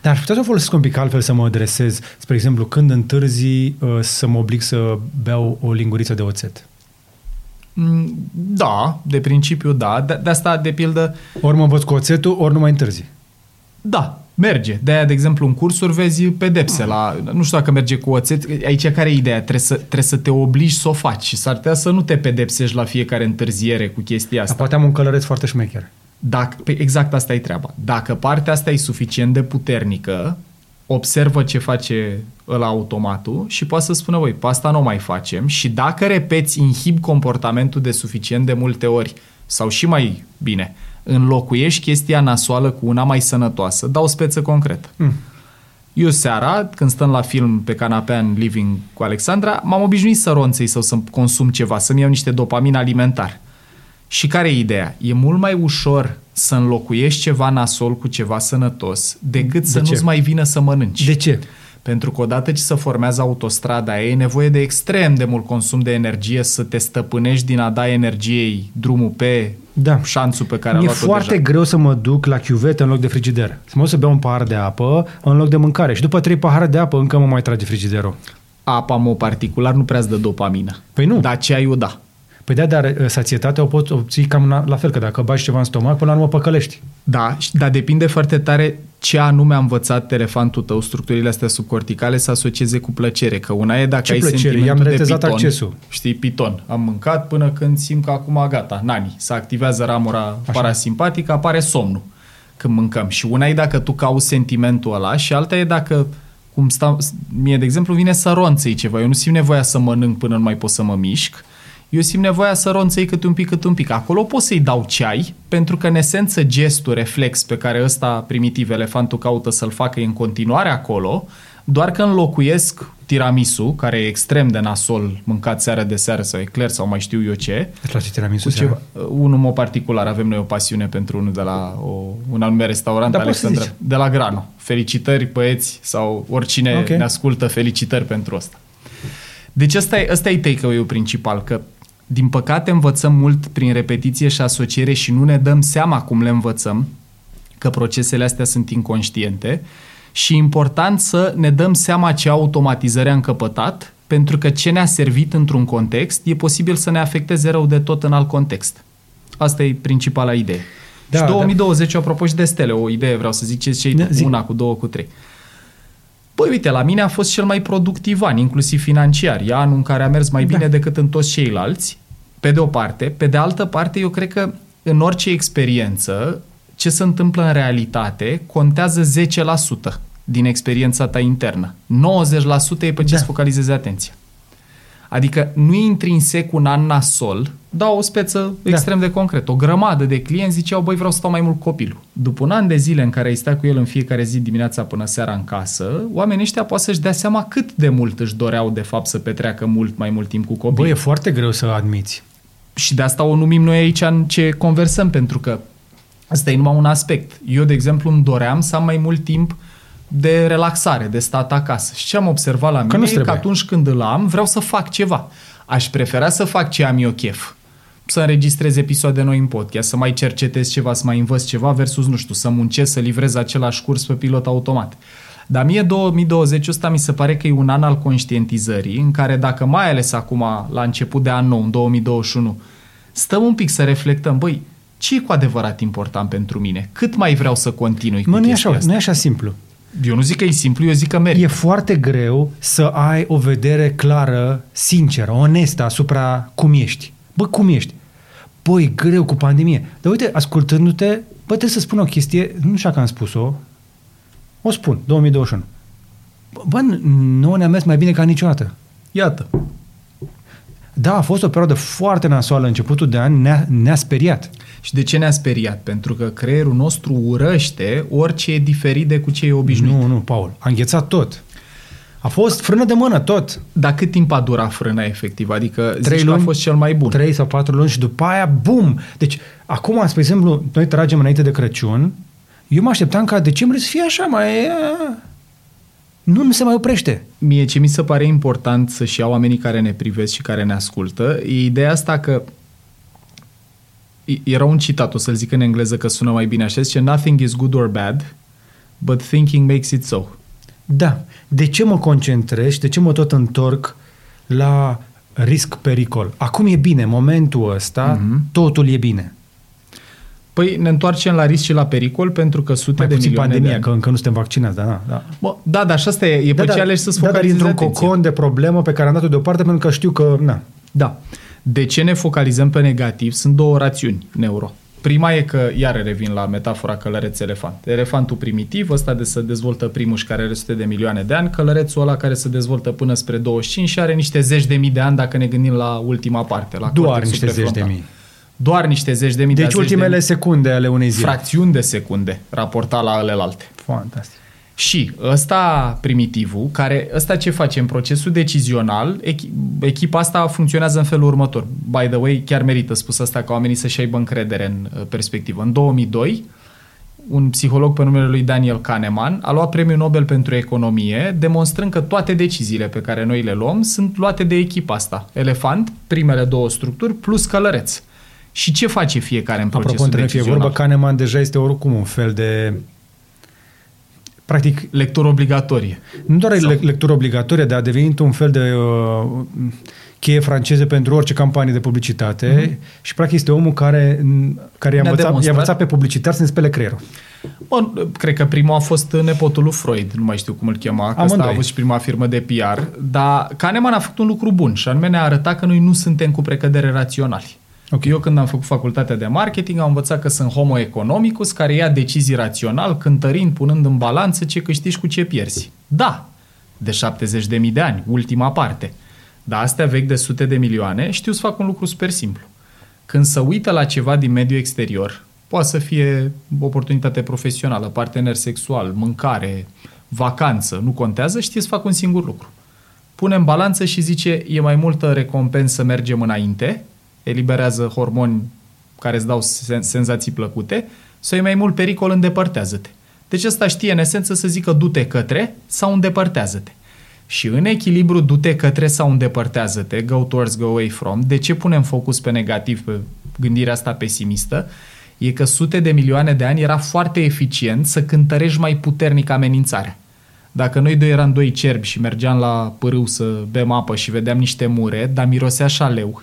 Dar aș putea să o folosesc un pic altfel să mă adresez. Spre exemplu, când întârzi uh, să mă oblig să beau o linguriță de oțet. Mm, Da, de principiu da. De, de asta, de pildă, Ori mă învăț cu oțetul, ori nu mai întârzi. da. Merge. De-aia, de exemplu, în cursuri vezi pedepse la... Nu știu dacă merge cu oțet. Aici care e ideea? Trebuie să, trebuie să te obligi să o faci și s-ar putea să nu te pedepsești la fiecare întârziere cu chestia Dar asta. poate am un călăreț foarte șmecher. Dacă, pe exact asta e treaba. Dacă partea asta e suficient de puternică, observă ce face ăla automatul și poate să spună, voi, pe asta nu o mai facem și dacă repeți, inhib comportamentul de suficient de multe ori sau și mai bine, înlocuiești chestia nasoală cu una mai sănătoasă. Dau o speță concretă. Mm. Eu seara, când stăm la film pe canapea în living cu Alexandra, m-am obișnuit să ronței sau să consum ceva, să-mi iau niște dopamin alimentar. Și care e ideea? E mult mai ușor să înlocuiești ceva nasol cu ceva sănătos decât să ce? nu-ți mai vină să mănânci. De ce? Pentru că odată ce se formează autostrada aia, e nevoie de extrem de mult consum de energie să te stăpânești din a da energiei drumul pe Da. șanțul pe care a Mi-e luat-o foarte deja. greu să mă duc la chiuvetă în loc de frigider. Să mă duc să beau un pahar de apă în loc de mâncare. Și după trei pahare de apă încă mă mai trage frigiderul. Apa, mă, particular, nu prea-ți dă dopamină. Păi nu. Dar ceaiul, da. Păi da, dar uh, sațietatea o poți obții cam la, la fel, că dacă bagi ceva în stomac, până la urmă păcălești. Da, și- dar depinde foarte tare ce anume a învățat elefantul tău, structurile astea subcorticale să asocieze cu plăcere. Că una e dacă Ce ai plăcere? sentimentul I-am de retezat piton. accesul. Știi, piton. Am mâncat până când simt că acum gata, nani. Se activează ramura Așa. parasimpatică, apare somnul când mâncăm. Și una e dacă tu cauți sentimentul ăla și alta e dacă cum stau, mie, de exemplu, vine să ronțăi ceva. Eu nu simt nevoia să mănânc până nu mai pot să mă mișc. Eu simt nevoia să ronțăi câte un pic, câte un pic. Acolo pot să-i dau ceai, pentru că, în esență, gestul, reflex pe care ăsta primitiv, elefantul caută să-l facă e în continuare acolo, doar că înlocuiesc tiramisu, care e extrem de nasol, mâncat seară de seară sau ecler sau mai știu eu ce, Îți place tiramisu cu seara? ceva. Unul mă particular, avem noi o pasiune pentru unul de la o, un anume restaurant, Da, poți să Alexandra, zici. de la Grano. Felicitări, băieți, sau oricine Ok. ne ascultă, felicitări pentru asta. Deci ăsta e, ăsta e take-away-ul principal, că din păcate învățăm mult prin repetiție și asociere și nu ne dăm seama cum le învățăm, că procesele astea sunt inconștiente și e important să ne dăm seama ce automatizări am căpătat, pentru că ce ne-a servit într-un context e posibil să ne afecteze rău de tot în alt context. Asta e principala idee. Da, și da. 2020, apropo și de stele, o idee vreau să zic ce ce Da, zic. una cu două cu trei. Băi, uite, la mine a fost cel mai productiv an, inclusiv financiar. E anul în care a mers mai Da. bine decât în toți ceilalți, pe de o parte. Pe de altă parte, eu cred că în orice experiență, ce se întâmplă în realitate contează 10% din experiența ta internă. 90% e pe ce Da. îți focalizezi atenția. Adică nu e intrinsec un an nasol, dau o speță Da. extrem de concret. O grămadă de clienți ziceau, băi, vreau să stau mai mult copilul. După un an de zile în care ai stat cu el în fiecare zi dimineața până seara în casă, oamenii ăștia poate să-și dea seama cât de mult își doreau de fapt să petreacă mult mai mult timp cu copilul. Băi, e foarte greu să admiți. Și de asta o numim noi aici în ce conversăm, pentru că asta e numai un aspect. Eu, de exemplu, îmi doream să am mai mult timp de relaxare, de stat acasă. Și ce am observat la Că mine nu-ți e că trebuie. atunci când îl am, vreau să fac ceva. Aș prefera să fac ce am eu chef. Să înregistrez episoade noi în podcast, să mai cercetez ceva, să mai învăț ceva versus, nu știu, să muncesc, să livrez același curs pe pilot automat. Dar mie 2020 ăsta mi se pare că e un an al conștientizării în care dacă mai ales acum la început de an nou, în 2021, stăm un pic să reflectăm, băi, ce e cu adevărat important pentru mine? Cât mai vreau să continui Mă, cu nu e chestia așa, asta? nu e așa simplu. Eu nu zic că e simplu, eu zic că merită. E foarte greu să ai o vedere clară, sinceră, onestă asupra cum ești. Bă, cum ești? Băi, e greu cu pandemie. Dar uite, ascultându-te, bă, trebuie să spun o chestie, nu știu dacă am spus-o, o spun, 2021. Bă, nu ne-a mers mai bine ca niciodată. Iată. Da, a fost o perioadă foarte nasoală începutul de an, ne-a, ne-a speriat. Și de ce ne-a speriat? Pentru că creierul nostru urăște orice e diferit de cu ce e obișnuit. Nu, nu, Paul, a înghețat tot. A fost frână de mână, tot. Dar cât timp a durat frâna efectiv? Adică Trei zici că a luni, fost cel mai bun. Trei sau patru luni și după aia, bum! Deci, acum, spre exemplu, noi tragem înainte de Crăciun, eu mă așteptam ca decembrie să fie așa, mai... Nu, nu se mai oprește. Mie ce mi se pare important să-și iau oamenii care ne privesc și care ne ascultă, e ideea asta că e- era un citat, o să-l zic în engleză că sună mai bine așa, zice Nothing is good or bad, but thinking makes it so. Da. De ce mă concentrez și de ce mă tot întorc la risc-pericol? Acum e bine, momentul ăsta, Mhm. totul e bine. Păi ne întoarcem la risc și la pericol pentru că sute Mai de puțin milioane pandemia, de că încă nu suntem vaccinați, dar da. da. Bă, da, dar și asta e, e Da, pe da, ce alegi să-ți da, dar focalizezi într-un atenția. cocon de problemă pe care am dat-o deoparte pentru că știu că, na, Da. De ce ne focalizăm pe negativ? Sunt două rațiuni neuro. Prima e că, iar revin la metafora călăreț-elefant. Elefantul primitiv, ăsta de să dezvoltă primul și care are sute de milioane de ani, călărețul ăla care se dezvoltă până spre 25 și are niște zeci de mii de ani dacă ne gândim la ultima parte, la doar cortexul niște zeci de prefrontal. mii. Doar niște zeci de mii Deci dar zeci de ultimele mii. secunde ale unei zile. fracțiuni de secunde raportat la alelalte. Fantastic. Și ăsta primitivul, care ăsta ce face în procesul decizional, echi- echipa asta funcționează în felul următor. By the way, chiar merită spus asta ca oamenii să-și aibă încredere în uh, perspectivă. În 2002, un psiholog pe numele lui Daniel Kahneman a luat premiul Nobel pentru economie, demonstrând că toate deciziile pe care noi le luăm sunt luate de echipa asta. Elefant, primele două structuri, plus călăreț. Și ce face fiecare în procesul Apropo, între ne fie decizional? vorba, Kahneman deja este oricum un fel de... Practic, Lectură obligatorie. nu doar Sau- le- lectură obligatorie, dar a devenit un fel de uh, cheie franceză pentru orice campanie de publicitate mm-hmm. și practic este omul care, care i-a Ne-a învățat, i-a demonstrat. învățat pe publicitar să-mi spele creierul. Bun, cred că primul a fost nepotul lui Freud, nu mai știu cum îl chema, că ăsta a Amândoi. avut și prima firmă de PR, dar Kahneman a făcut un lucru bun și anume ne-a arătat că noi nu suntem cu precădere raționali. Ok. Eu când am făcut facultatea de marketing am învățat că sunt homo economicus care ia decizii rațional, cântărind, punând în balanță ce câștigi cu ce pierzi. Da, de 70.000 de ani, ultima parte. Dar astea vechi de sute de milioane știu să fac un lucru super simplu. Când se uită la ceva din mediul exterior, poate să fie oportunitate profesională, partener sexual, mâncare, vacanță, nu contează, știe să fac un singur lucru. Pune în balanță și zice, e mai multă recompensă să mergem înainte, eliberează hormoni care îți dau sen- senzații plăcute, sau e mai mult pericol, îndepărtează-te. Deci ăsta știe în esență să zică du-te către sau îndepărtează-te. Și în echilibru du-te către sau îndepărtează-te, go towards, go away from, de ce punem focus pe negativ, pe gândirea asta pesimistă? E că sute de milioane de ani era foarte eficient să cântărești mai puternic amenințarea. Dacă noi doi eram doi cerbi și mergeam la pârâu să bem apă și vedeam niște mure, dar mirosea șaleu,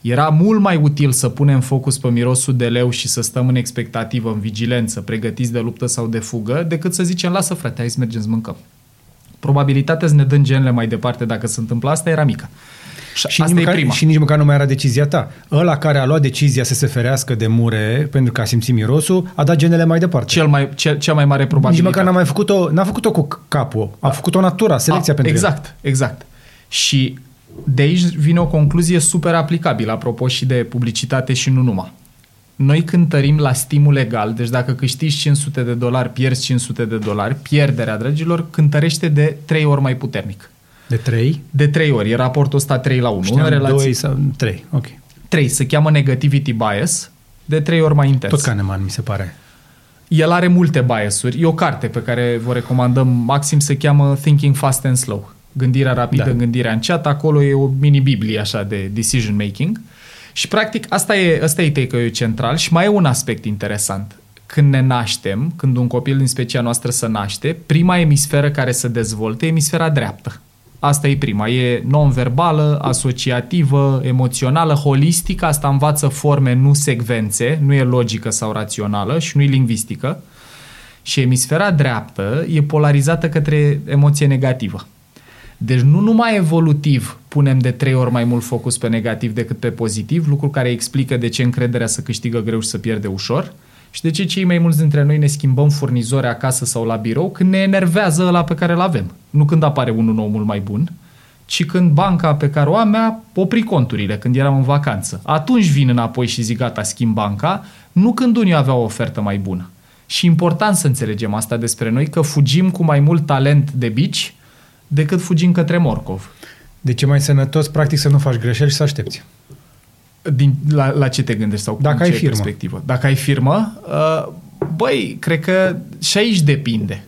era mult mai util să punem focus pe mirosul de leu și să stăm în expectativă, în vigilență, pregătiți de luptă sau de fugă, decât să zicem, lasă frate, hai să mergem să mâncăm. Probabilitatea să ne dăm genele mai departe dacă se întâmplă asta era mică. Și, Și asta nici, e măcar, prima. și nici măcar nu mai era decizia ta. Ăla care a luat decizia să se ferească de mure pentru că a simțit mirosul, a dat genele mai departe. Cel mai, cel, cea mai mare Nici probabilitate. măcar n-a mai făcut-o, n-a făcut-o cu capul, a făcut-o natura, selecția A, pentru el. Exact, exact. Și de aici vine o concluzie super aplicabilă, apropo și de publicitate și nu numai. Noi cântărim la stimul legal, deci dacă câștigi 500 de dolari, pierzi 500 de dolari, pierderea, dragilor, cântărește de 3 ori mai puternic. De trei, De 3 ori, e raportul ăsta 3 la 1. știam în relație, doi sau trei, ok. 3 se cheamă negativity bias, de 3 ori mai intens. Tot Kahneman, mi se pare. El are multe biasuri. E o carte pe care vă recomandăm maxim, se cheamă Thinking Fast and Slow. Gândirea rapidă, Da. da. gândirea înceată. Acolo e o mini-biblie așa de decision making. Și practic asta e, asta e take central și mai e un aspect interesant. Când ne naștem, când un copil din specia noastră se naște, prima emisferă care se dezvoltă e emisfera dreaptă. Asta e prima. E non-verbală, asociativă, emoțională, holistică. Asta învață forme, nu secvențe, nu e logică sau rațională și nu e lingvistică. Și emisfera dreaptă e polarizată către emoție negativă. Deci nu numai evolutiv punem de trei ori mai mult focus pe negativ decât pe pozitiv, lucru care explică de ce încrederea să câștigă greu și să pierde ușor și de ce cei mai mulți dintre noi ne schimbăm furnizori acasă sau la birou când ne enervează ăla pe care îl avem. Nu când apare unul nou mult mai bun, ci când banca pe care o am mi-a oprit conturile când eram în vacanță. Atunci vin înapoi și zic gata, schimb banca, nu când unii avea o ofertă mai bună. Și important să înțelegem asta despre noi, că fugim cu mai mult talent de bici decât fugim către morcov. Deci e mai sănătos, practic, să nu faci greșeli și să aștepți. Din, la, la ce te gândești sau Dacă în ai ce firmă. perspectivă? Dacă ai firmă, uh, băi, cred că și aici depinde.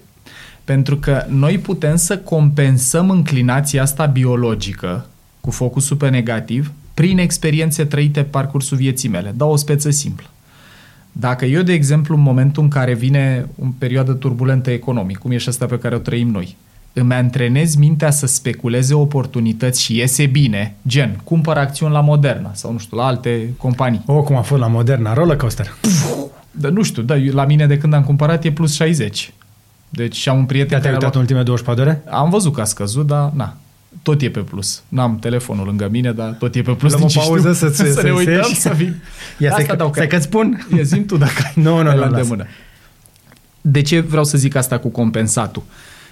Pentru că noi putem să compensăm înclinația asta biologică cu focusul pe negativ prin experiențe trăite pe parcursul vieții mele. Dau o speță simplă. Dacă eu, de exemplu, în momentul în care vine o perioadă turbulentă economic, cum e și asta pe care o trăim noi, îmi antrenez mintea să speculeze oportunități și iese bine, gen, cumpăr acțiuni la Moderna sau, nu știu, la alte companii. O, cum a fost la Moderna, rollercoaster. Dar nu știu, da, eu- la mine de când am cumpărat e plus 60. Deci am un prieten Te-ai care a uitat luat- în ultimele 24 de ore? Am văzut că a scăzut, dar na, tot e pe plus. N-am telefonul lângă mine, dar tot e pe plus. Luăm o nici pauză știu. să-ți- să să ne uităm, ieși. să vin. Ia Asta să dau să că- că spun. Ia zi tu dacă ai Nu, nu, ai nu, la lasă. îndemână. De ce vreau să zic asta cu compensatul?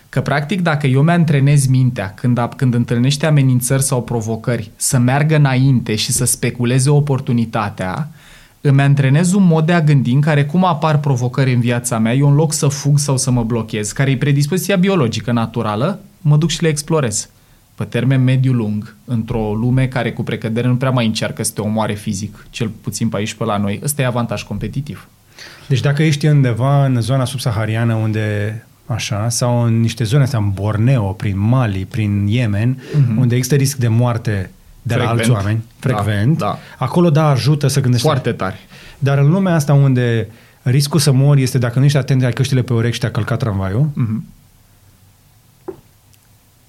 Că, practic, dacă eu mi-antrenez mintea când, a- când întâlnește amenințări sau provocări să meargă înainte și să speculeze oportunitatea, îmi antrenez un mod de a gândi în care cum apar provocări în viața mea, eu în loc să fug sau să mă blochez, care e predispoziția biologică naturală, mă duc și le explorez. Pe termen mediu-lung, într-o lume care cu precădere nu prea mai încearcă să te omoare fizic, cel puțin pe aici pe la noi, ăsta e avantaj competitiv. Deci dacă ești undeva în zona subsahariană unde așa, sau în niște zone astea, în Borneo, prin Mali, prin Yemen, unde există risc de moarte de la Mhm. Frecvent. alți oameni, Da, frecvent, da. acolo da ajută să gândești. Foarte tare. Dar în lumea asta unde riscul să mori este dacă nu ești atent, ai căștile pe urechi și te-a călcat tramvaiul, Mhm.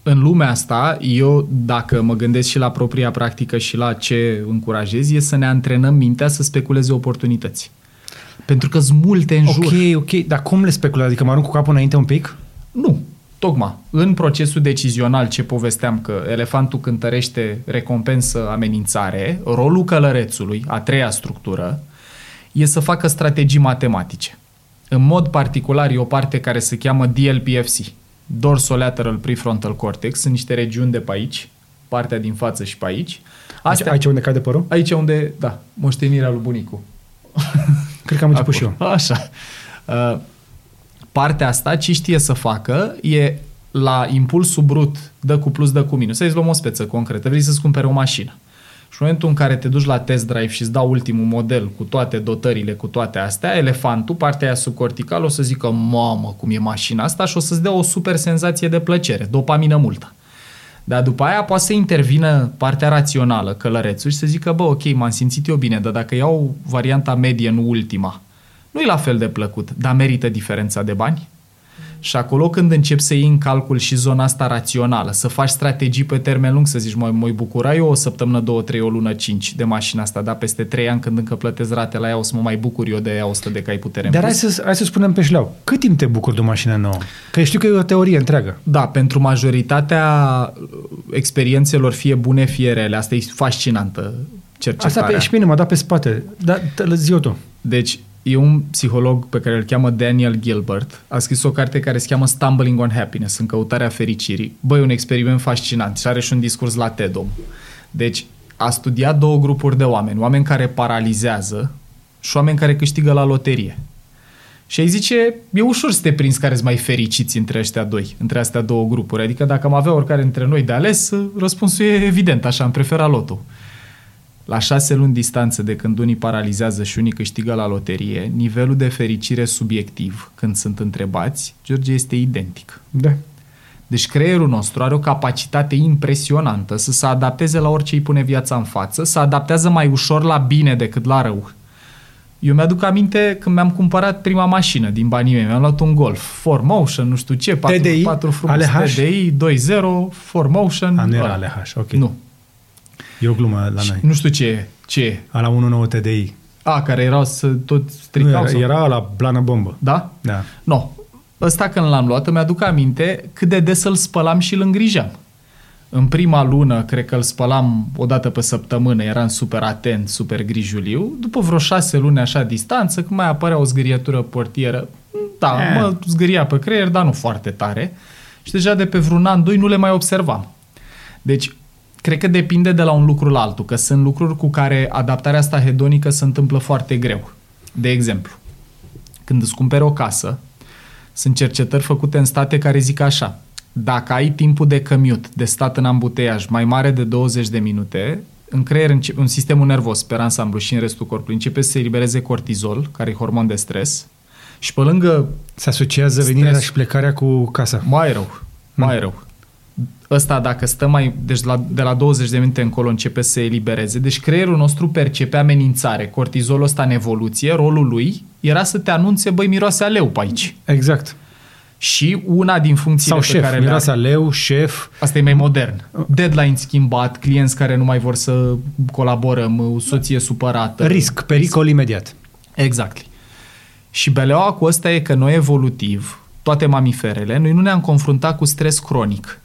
În lumea asta, eu, dacă mă gândesc și la propria practică și la ce încurajez, e să ne antrenăm mintea să speculeze oportunități. Pentru că sunt multe în jur. ok, ok, dar cum le speculezi? Adică mă arunc cu capul înainte un pic? Nu, tocmai. În procesul decizional ce povesteam că elefantul cântărește recompensă amenințare, rolul călărețului, a treia structură, e să facă strategii matematice. În mod particular e o parte care se cheamă DLPFC, Dorsolateral Prefrontal Cortex, sunt niște regiuni de pe aici, partea din față și pe aici. Astea... Aici unde cade părul? aici unde, da, moștenirea lui bunicul. Cred că am început și eu. Acolo. Așa. Uh, partea asta, ce știe să facă, e la impulsul brut, dă cu plus, dă cu minus. Să-ți luăm o speță concretă, vrei să-ți cumpere o mașină. Și în momentul în care te duci la test drive și îți dau ultimul model cu toate dotările, cu toate astea, elefantul, partea aia subcorticală, o să zică, mamă, cum e mașina asta și o să-ți dea o super senzație de plăcere, dopamină multă. Dar după aia poate să intervină partea rațională, călărețul, și să zică, bă, ok, m-am simțit eu bine, dar dacă iau varianta medie, nu ultima, nu e la fel de plăcut, dar merită diferența de bani? Și acolo când începi să iei în calcul și zona asta rațională, să faci strategii pe termen lung, să zici, mă, mă bucura eu o săptămână, două, trei, o lună, cinci de mașina asta, dar peste trei ani când încă plătesc rate la ea, o să mă mai bucur eu de ea 100 de cai putere în Dar plus. hai să, hai să spunem pe șleau. Cât timp te bucuri de o mașină nouă? Că știu că e o teorie întreagă. Da, pentru majoritatea uh, experiențelor, fie bune, fie rele, asta e fascinantă Asta cercetarea. pe, și pe mine m-a dat pe spate. Dar te- zi eu tu. Deci, e un psiholog pe care îl cheamă Daniel Gilbert. A scris o carte care se cheamă Stumbling on Happiness, în căutarea fericirii. Băi, un experiment fascinant și are și un discurs la TED om. Deci, a studiat două grupuri de oameni. Oameni care paralizează și oameni care câștigă la loterie. Și ai zice, e ușor să te prinzi care sunt mai fericiți între ăștia doi, între astea două grupuri. Adică dacă am avea oricare dintre noi de ales, răspunsul e evident, așa, am preferat lotul. La șase luni distanță de când unii paralizează și unii câștigă la loterie, nivelul de fericire subiectiv, când sunt întrebați, George, este identic. Da. Deci creierul nostru are o capacitate impresionantă să se adapteze la orice îi pune viața în față, să adaptează mai ușor la bine decât la rău. Eu mi-aduc aminte când mi-am cumpărat prima mașină din banii mei. Mi-am luat un Golf, 4Motion, nu știu ce, 4, TDI? 4 frumos, ALH? TDI, 2.0, 4Motion. A, nu era ăla. ALH, ok. Nu. E o glumă la Și noi. Nu știu ce e. Ce e. A la 1.9 TDI. A, care erau să tot Nu, stricau era, sau? era la blană bombă. Da? Da. Nu. Ăsta când l-am luat, îmi aduc aminte cât de des îl spălam și îl îngrijam. În prima lună, cred că îl spălam o dată pe săptămână, eram super atent, super grijuliu. După vreo șase luni așa distanță, când mai apărea o zgârietură portieră, da, Eh. mă zgâria pe creier, dar nu foarte tare. Și deja de pe vreun an, doi, nu le mai observam. Deci, cred că depinde de la un lucru la altul, că sunt lucruri cu care adaptarea asta hedonică se întâmplă foarte greu. De exemplu, când îți cumperi o casă, sunt cercetări făcute în state care zic așa, dacă ai timpul de commute, de stat în ambuteiaj mai mare de 20 de minute, în creier, înce- în sistemul nervos, pe ansamblu și în restul corpului, începe să se elibereze cortizol, care e hormon de stres, și pe lângă Se asociază Stres. venirea și plecarea cu casa. mai rău, mai rău. Ăsta, dacă stă mai... Deci la, de la 20 de minute încolo începe să se elibereze. Deci creierul nostru percepe amenințare. Cortizolul ăsta în evoluție, rolul lui era să te anunțe, băi, miroase aleu pe aici. Exact. Și una din funcțiile Sau pe șef, care le miroase a leu, șef. Asta e mai modern. Deadline schimbat, clienți care nu mai vor să colaborăm, soție supărată. Risc, pericol imediat. Exact. Și beleaua cu asta e că noi evolutiv, toate mamiferele, noi nu ne-am confruntat cu stres cronic.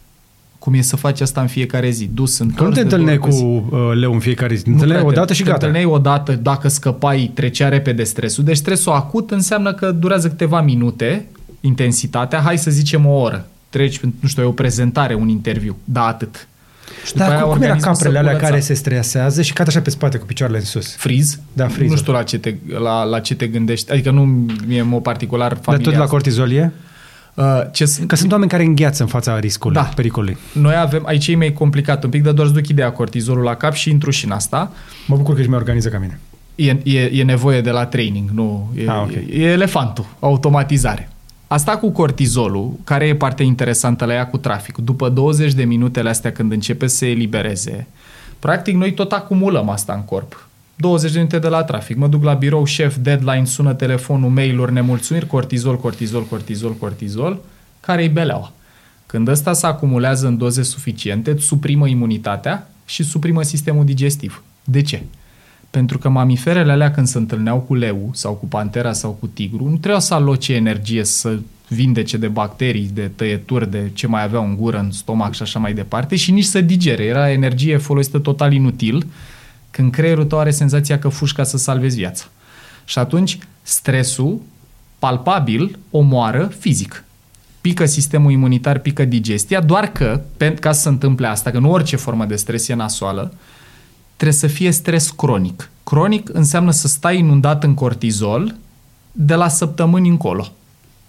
Cum e să faci asta în fiecare zi? Dus în Că nu te întâlneai cu uh, leu în fiecare zi. Te întâlneai o dată și te gata. întâlneai o dată, dacă scăpai, trecea repede stresul. Deci stresul acut înseamnă că durează câteva minute, intensitatea, hai să zicem o oră. Treci, nu știu, e o prezentare, un interviu, da, atât. Și după Dar aia cum, cum era organismul caprele se alea curăța. care se stresează și cad așa pe spate cu picioarele în sus? Friz? Da, frizul. Nu știu la ce te, la, la ce te gândești. Adică nu e în mod particular Dar familiar. tot la cortizol e? Uh, ce sunt? Că sunt oameni care îngheață în fața riscului, Da. pericolului. Noi avem, aici e mai complicat un pic, dar doar îți duc ideea cortizolul la cap și intru și în asta. Mă bucur că ești mai organiză ca mine. E, e, e nevoie de la training, nu. E, Ah, ok. e, e elefantul, automatizare. Asta cu cortizolul, care e partea interesantă la ea cu traficul, după 20 de minutele astea când începe să se elibereze, practic noi tot acumulăm asta în corp. 20 de minute de la trafic, mă duc la birou, șef, deadline, sună telefonul, mail-uri, nemulțumiri, cortizol, cortizol, cortizol, cortizol, care e beleaua. Când ăsta se acumulează în doze suficiente, îți suprimă imunitatea și suprimă sistemul digestiv. De ce? Pentru că mamiferele alea când se întâlneau cu leu sau cu pantera sau cu tigru, nu trebuia să aloce energie să vindece de bacterii, de tăieturi, de ce mai aveau în gură, în stomac și așa mai departe și nici să digere. Era energie folosită total inutil când creierul tău are senzația că fugi ca să salvezi viața. Și atunci stresul palpabil omoară fizic. Pică sistemul imunitar, pică digestia, doar că, pe- ca să se întâmple asta, că nu orice formă de stres e nasoală, trebuie să fie stres cronic. Cronic înseamnă să stai inundat în cortizol de la săptămâni încolo.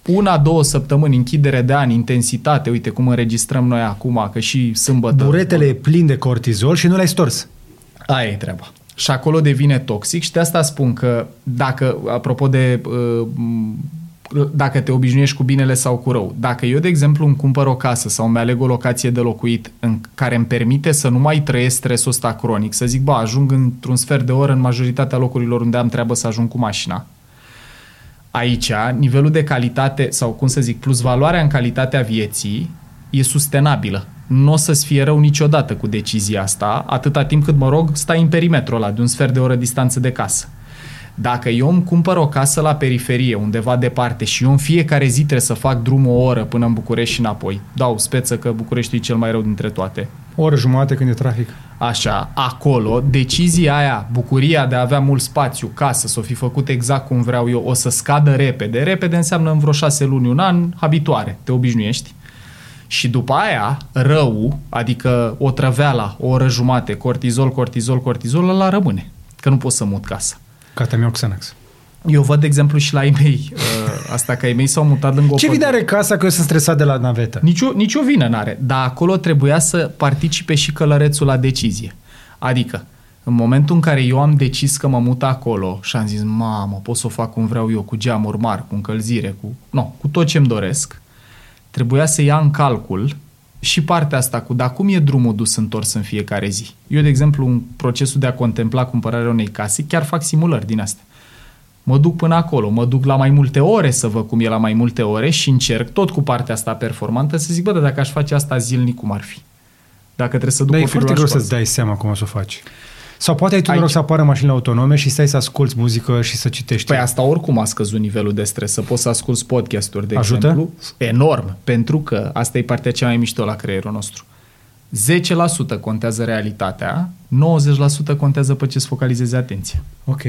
Una, două săptămâni, închidere de ani, intensitate, uite cum înregistrăm noi acum, că și sâmbătă... Buretele e plin de cortizol și nu l-ai stors. Aia e treaba. Și acolo devine toxic și de asta spun că dacă, apropo de uh, dacă te obișnuiești cu binele sau cu rău, dacă eu, de exemplu, îmi cumpăr o casă sau îmi aleg o locație de locuit în care îmi permite să nu mai trăiesc stresul ăsta cronic, să zic, bă, ajung într-un sfert de oră în majoritatea locurilor unde am treabă să ajung cu mașina, aici nivelul de calitate sau cum să zic, plus valoarea în calitatea vieții e sustenabilă. Nu o să-ți fie rău niciodată cu decizia asta, atâta timp cât, mă rog, stai în perimetrul ăla de un sfert de oră distanță de casă. Dacă eu îmi cumpăr o casă la periferie, undeva departe, și eu în fiecare zi trebuie să fac drum o oră până în București și înapoi, dau speță că București e cel mai rău dintre toate, O oră jumătate când e trafic. Așa, acolo, decizia aia, bucuria de a avea mult spațiu, casă, să o fi făcut exact cum vreau eu, o să scadă repede. Repede înseamnă în vreo șase luni, un an, habituare, te obișnuiești. Și după aia, rău, adică o trăveala, o oră jumate, cortizol, cortizol, cortizol, ăla rămâne. Că nu pot să mut casa. Gata, mi-au Xanax. Eu văd, de exemplu, și la ei mei, uh, asta că ei mei s-au mutat lângă o Ce pădure. vină are casa că eu sunt stresat de la navetă? Nicio, nicio vină n-are, dar acolo trebuia să participe și călărețul la decizie. Adică, în momentul în care eu am decis că mă mut acolo și am zis, mamă, pot să o fac cum vreau eu, cu geamuri mari, cu încălzire, cu, no, cu tot ce-mi doresc, trebuia să ia în calcul și partea asta cu, dar cum e drumul dus întors în fiecare zi? Eu, de exemplu, în procesul de a contempla cumpărarea unei case, chiar fac simulări din astea. Mă duc până acolo, mă duc la mai multe ore să văd cum e la mai multe ore și încerc tot cu partea asta performantă să zic, bă, dar dacă aș face asta zilnic, cum ar fi? Dacă trebuie să duc Dar e copilul foarte la greu școală. să-ți dai seama cum o să o faci. Sau poate ai tu Aici- noroc să apară mașinile autonome și stai să asculti muzică și să citești. Păi asta oricum a scăzut nivelul de stres, să poți să asculti podcasturi, de Ajută? exemplu. Enorm, pentru că asta e partea cea mai mișto la creierul nostru. 10% contează realitatea, 90% contează pe ce-ți focalizezi atenția. Ok.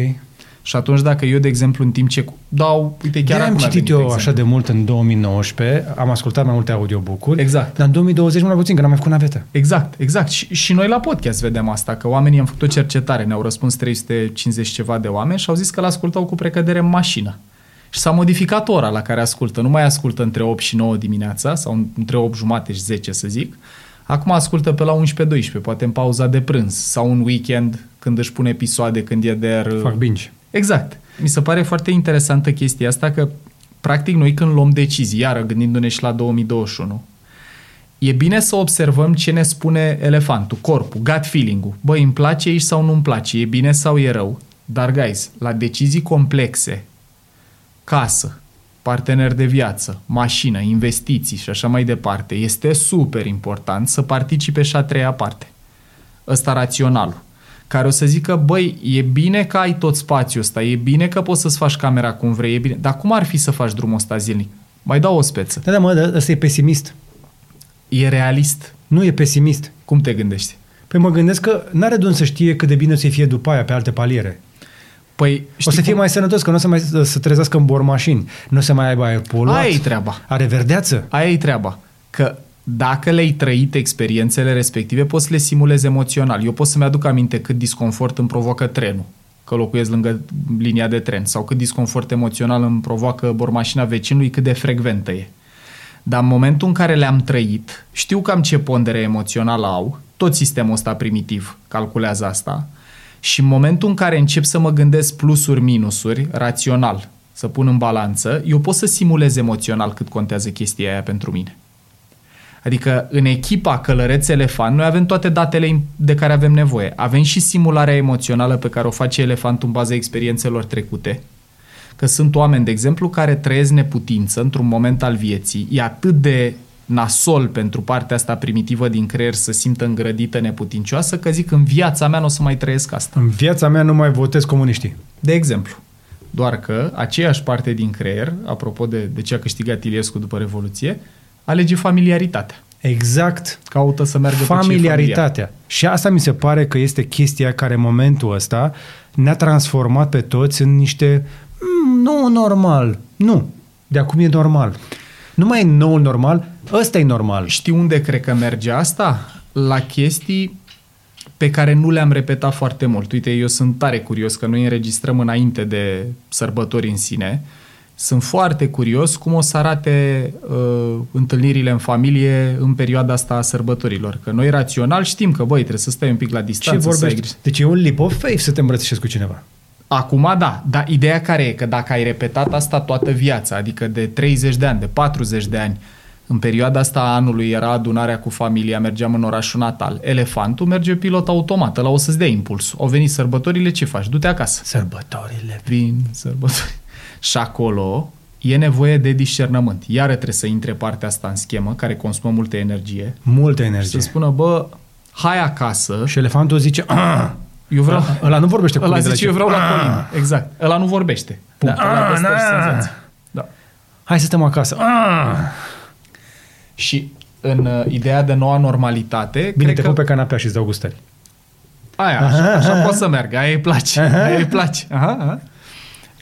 Și atunci dacă eu, de exemplu, în timp ce dau, uite, chiar Chiar am acum a citit venit eu exemplu. așa de mult în 2019, am ascultat mai multe audiobook-uri, Exact. dar în 2020 mult mai puțin, că n-am mai făcut navetă. Exact, exact. Și, și noi la podcast vedem asta, că oamenii am făcut o cercetare, ne-au răspuns 350 ceva de oameni și au zis că l-ascultau cu precădere în mașină. Și s-a modificat ora la care ascultă. Nu mai ascultă între 8 și 9 dimineața, sau între 8 jumate și 10 să zic. Acum ascultă pe la 11-12, poate în pauza de prânz sau un weekend când își pune episoade, când e de... Fac binge. Exact. Mi se pare foarte interesantă chestia asta că, practic, noi când luăm decizii, iară gândindu-ne și la 2021, e bine să observăm ce ne spune elefantul, corpul, gut feeling-ul. Băi, îmi place aici sau nu îmi place, e bine sau e rău. Dar, guys, la decizii complexe, casă, partener de viață, mașină, investiții și așa mai departe, este super important să participe și a treia parte. Ăsta raționalul care o să zică, băi, e bine că ai tot spațiul ăsta, e bine că poți să-ți faci camera cum vrei, e bine, dar cum ar fi să faci drumul ăsta zilnic? Mai dau o speță. Da, da, mă, dar ăsta e pesimist. E realist. Nu e pesimist. Cum te gândești? Păi mă gândesc că n-are de unde să știe cât de bine o să fie după aia pe alte paliere. Păi, o să fie cum? mai sănătos, că nu o să mai să trezească în bor mașini, nu o să mai aibă aer poluat. Aia e treaba. Are verdeață. Aia e treaba. Că dacă le-ai trăit experiențele respective, poți să le simulezi emoțional. Eu pot să-mi aduc aminte cât disconfort îmi provoacă trenul, că locuiesc lângă linia de tren, sau cât disconfort emoțional îmi provoacă bormașina vecinului, cât de frecventă e. Dar în momentul în care le-am trăit, știu cam ce pondere emoțională au, tot sistemul ăsta primitiv calculează asta, și în momentul în care încep să mă gândesc plusuri, minusuri, rațional, să pun în balanță, eu pot să simulez emoțional cât contează chestia aia pentru mine. Adică în echipa Călăreț Elefant noi avem toate datele de care avem nevoie. Avem și simularea emoțională pe care o face elefantul în baza experiențelor trecute. Că sunt oameni, de exemplu, care trăiesc neputință într-un moment al vieții. E atât de nasol pentru partea asta primitivă din creier să simtă îngrădită neputincioasă că zic în viața mea nu o să mai trăiesc asta. În viața mea nu mai votez comuniștii. De exemplu. Doar că aceeași parte din creier, apropo de, de ce a câștigat Iliescu după Revoluție, alege familiaritatea. Exact. Caută să meargă Familiaritatea. Pe și asta mi se pare că este chestia care în momentul ăsta ne-a transformat pe toți în niște mm, nu normal. Nu. De acum e normal. Nu mai e noul normal, ăsta e normal. Știi unde cred că merge asta? La chestii pe care nu le-am repetat foarte mult. Uite, eu sunt tare curios că noi înregistrăm înainte de sărbători în sine. Sunt foarte curios cum o să arate uh, întâlnirile în familie în perioada asta a sărbătorilor. Că noi rațional știm că, băi, trebuie să stai un pic la distanță. Ce vorbești? Deci e un leap of faith să te îmbrățișezi cu cineva. Acum da, dar ideea care e? Că dacă ai repetat asta toată viața, adică de 30 de ani, de 40 de ani, în perioada asta a anului era adunarea cu familia, mergeam în orașul natal. Elefantul merge pilot automat, la o să-ți dea impuls. Au venit sărbătorile, ce faci? Du-te acasă. Sărbătorile. Vin sărbători. Și acolo e nevoie de discernământ. Iară trebuie să intre partea asta în schemă, care consumă multă energie. Multă energie. Să spună, bă, hai acasă. Și elefantul zice, ah! Eu vreau... Ăla nu vorbește cu Ăla zice, eu vreau la colină. Exact. Ăla nu vorbește. Punct. Da. Ăla Ah, da. da. Hai să stăm acasă. Ah! Și în uh, ideea de noua normalitate... Bine, cred te că... pun pe canapea și îți dau gustări. Aia, așa, așa poate să meargă. Aia îi place. Aia îi place. Aha, aha.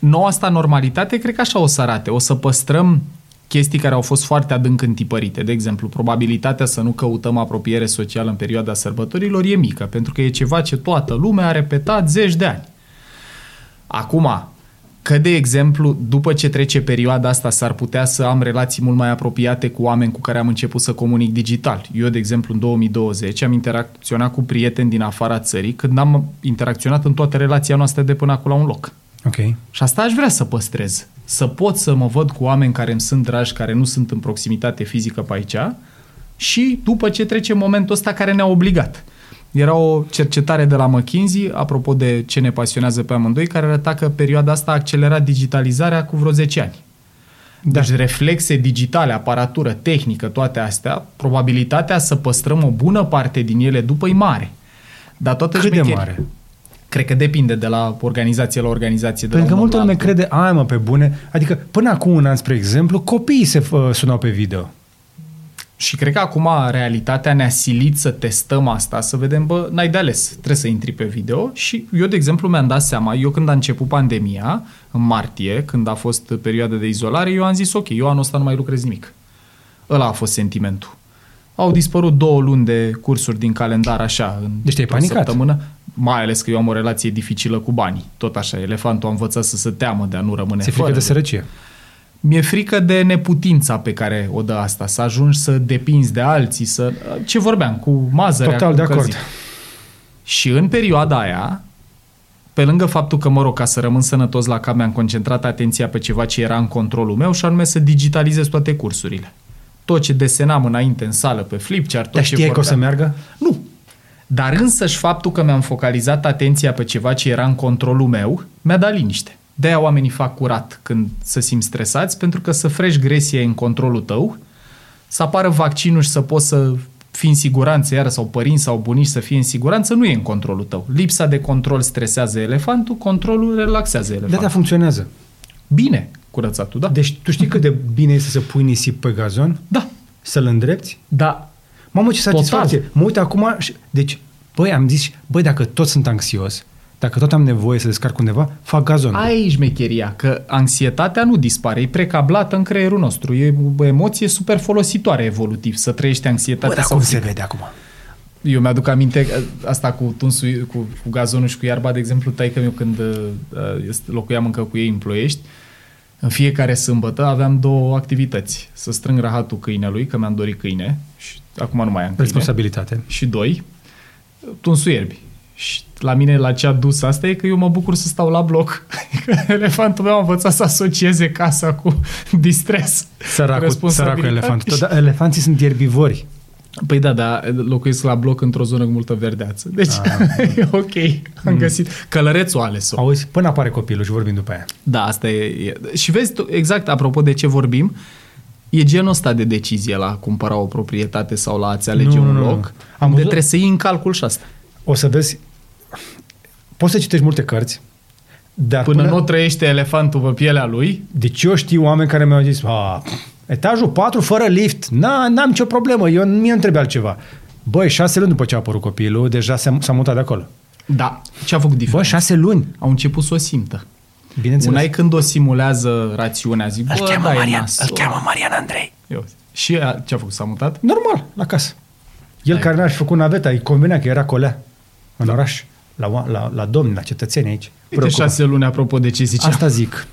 Noua asta normalitate, cred că așa o să arate. O să păstrăm chestii care au fost foarte adânc întipărite. De exemplu, probabilitatea să nu căutăm apropiere socială în perioada sărbătorilor e mică, pentru că e ceva ce toată lumea a repetat zeci de ani. Acum, că, de exemplu, după ce trece perioada asta, s-ar putea să am relații mult mai apropiate cu oameni cu care am început să comunic digital. Eu, de exemplu, în 2020 am interacționat cu prieteni din afara țării când am interacționat în toate relația noastră de până acolo la un loc. Ok. Și asta aș vrea să păstrez. Să pot să mă văd cu oameni care îmi sunt dragi, care nu sunt în proximitate fizică pe aici și după ce trece momentul ăsta care ne-a obligat. Era o cercetare de la McKinsey, apropo de ce ne pasionează pe amândoi, care arăta că perioada asta a accelerat digitalizarea cu vreo 10 ani. Da. Deci reflexe digitale, aparatură, tehnică, toate astea, probabilitatea să păstrăm o bună parte din ele după e mare. Dar toată Cât de șmecherii- mare? Cred că depinde de la organizație la organizație. De Pentru că la un multă om la lume altul. crede, ai mă, pe bune. Adică până acum un an, spre exemplu, copiii se uh, sunau pe video. Și cred că acum realitatea ne-a silit să testăm asta, să vedem, bă, n-ai de ales, trebuie să intri pe video și eu, de exemplu, mi-am dat seama, eu când a început pandemia, în martie, când a fost perioada de izolare, eu am zis, ok, eu anul ăsta nu mai lucrez nimic. Ăla a fost sentimentul. Au dispărut două luni de cursuri din calendar așa, în Deci te-ai o panicat. săptămână, mai ales că eu am o relație dificilă cu banii. Tot așa, elefantul a învățat să se teamă de a nu rămâne Se frică fără de sărăcie. mi-e frică de neputința pe care o dă asta, să ajungi să depinzi de alții, să... Ce vorbeam, cu mazărea, Total cu de acord. încălzire. Și în perioada aia, pe lângă faptul că, mă rog, ca să rămân sănătos la cap, mi-am concentrat atenția pe ceva ce era în controlul meu și anume să digitalizez toate cursurile. Tot ce desenam înainte în sală pe flipchart, tot Dar ce știai că o să vorbeam. meargă? Nu. Dar însăși faptul că mi-am focalizat atenția pe ceva ce era în controlul meu, mi-a dat liniște. De-aia oamenii fac curat când se simt stresați, pentru că să frești gresie în controlul tău, să apară vaccinul și să poți să fii în siguranță, iară, sau părinți sau bunici să fie în siguranță, nu e în controlul tău. Lipsa de control stresează elefantul, controlul relaxează elefantul. Da, da, funcționează. Bine curățatul, da? Deci tu știi cât de bine este să pui nisip pe gazon? Da. Să-l îndrepti? Da. Mamă, ce satisfacție! Mă uit acum și... Deci, băi, am zis, băi, dacă tot sunt anxios, dacă tot am nevoie să descarc undeva, fac gazon. Aia e șmecheria, că anxietatea nu dispare, e precablată în creierul nostru. E o emoție super folositoare evolutiv, să trăiești anxietatea. Bă, dar sau cum se frică. vede acum? Eu mi-aduc aminte că asta cu tunsul, cu, cu gazonul și cu iarba, de exemplu, taică meu când uh, este- locuiam încă cu ei în Ploiești, în fiecare sâmbătă aveam două activități. Să strâng rahatul câinelui, că mi-am dorit câine și acum nu mai am câine. Responsabilitate. Și doi, tunsul ierbii. Și la mine, la ce a dus asta e că eu mă bucur să stau la bloc. Că Elefantul meu a învățat să asocieze casa cu distres. Săracul, responsabilitate săracul elefant. și- Tot, da, elefanții sunt ierbivori. Păi da, da, locuiesc la bloc într-o zonă cu multă verdeață. Deci Ah. e ok, am găsit. Călărețul a ales-o. Auzi, până apare copilul și vorbim după aia. Da, asta e, e. Și vezi, tu, exact, apropo de ce vorbim, e genul ăsta de decizie la a cumpăra o proprietate sau la a-ți alege Nu, un nu, nu, nu. loc, Am am unde văzut- trebuie să iei în calcul și asta. O să vezi, poți să citești multe cărți, dar Până, nu trăiește elefantul pe pielea lui, Deci eu știu oameni care mi-au zis, a, etajul 4 fără lift, Na, n-am nicio problemă, eu mie îmi trebuie altceva. Băi, șase luni după ce a apărut copilul, deja s-a, s-a mutat de acolo. da, ce a făcut Bă, diferență? șase luni. Au început să o simtă. Bineînțeles. Una e când o simulează rațiunea, zic, bă, da, e nasol. Marian Andrei. Eu- Și a, ce a făcut? S-a mutat? Normal, la casă. El Hai. care n-ar fi făcut naveta, îi convenea că era colea în oraș, la, oa- la, la domni, la cetățeni aici. Uite Preocupa. șase luni apropo de ce zicea. Asta zic.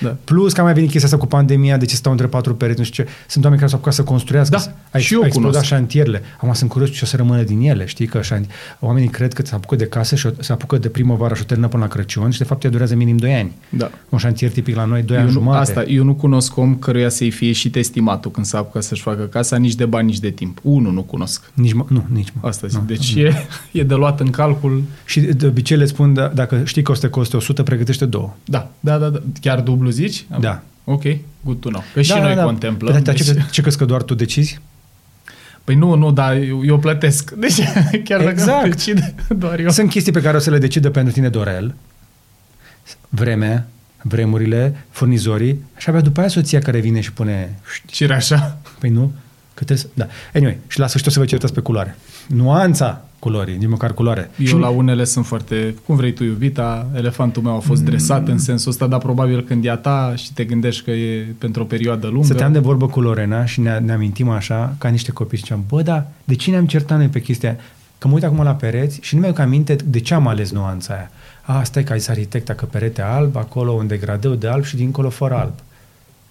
Da. Plus că a mai venit chestia asta cu pandemia, de ce stau între patru pereți, nu știu ce. Sunt oameni care s-au apucat să construiască. Da, a, și eu a explodat cunosc. șantierele. Acum sunt curios ce o să rămână din ele. Știi că șanti... oamenii cred că se apucă de casă și o- se apucă de primăvară și o termină până la Crăciun și de fapt ea durează minim 2 ani. Da. Un șantier tipic la noi, 2 ani Eu nu, jumate. asta, eu nu cunosc om căruia să-i fie și estimatul când s-a apucat să-și facă casa, nici de bani, nici de timp. Unu nu cunosc. Nici mă, nu, nici mă. Asta zic. Nu. Deci e, e de luat în calcul. Și de obicei le spun, da, dacă știi că o să te coste 100, pregătește două. Da, da, da, da. Chiar dublu zici? Da. Ok, good to know. Că și noi contemplăm. Păi, dar ce, deci- ce crezi că doar tu decizi? Păi nu, nu, dar eu, eu plătesc. Deci chiar dacă Exact. nu decid, doar eu. Sunt chestii pe care o să le decide pentru tine Dorel, vremea, vremurile, furnizorii și abia după aia soția care vine și pune Și așa. Păi nu? Că trebuie să... Da. Anyway, și la sfârșit o să vă certați pe culoare. Nuanța culorii, nici măcar culoare. Eu și la unele sunt foarte, cum vrei tu iubita, elefantul meu a fost dresat în sensul ăsta, dar probabil când e a ta și te gândești că e pentru o perioadă lungă. Stăteam de vorbă cu Lorena și ne, ne amintim așa, ca niște copii și ziceam, bă, da, de ce ne-am certat noi pe chestia aia? Că mă uit acum la pereți și nu mi-au aminte de ce am ales nuanța aia. A, stai că ai zis arhitecta că perete alb, acolo un degradeu de alb și dincolo fără alb.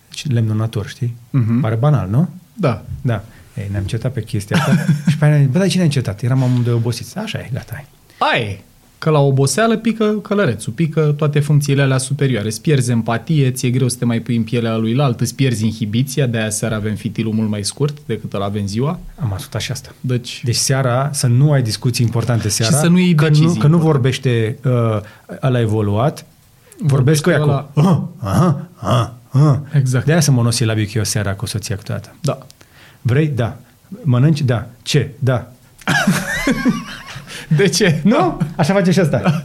Deci lemnul natur, știi? Mhm. Pare banal, nu? Da. Da. Ei, ne-am certat pe chestia asta și pe aia, ne- bă, dar de ce ne-am certat? Eram amândoi obosiți. Așa e, gata. hai. Ai, că la oboseală pică călărețul, pică toate funcțiile alea superioare. Îți pierzi empatie, ți-e greu să te mai pui în pielea lui alt, îți pierzi inhibiția, de-aia seara avem fitilul mult mai scurt decât îl avem ziua. Am ascultat și asta. Deci, Deci seara, să nu ai discuții importante seara. să nu iei că, nu, decizii că nu importante. vorbește uh, ăla evoluat, vorbesc cu ea cu... ăla- Uh, aha, aha, aha. Exact. De-aia să monosilabic eu seara cu soția câteodată. da. Vrei? Da. Mănânci? Da. Ce? Da. De ce? Nu? Așa face și asta.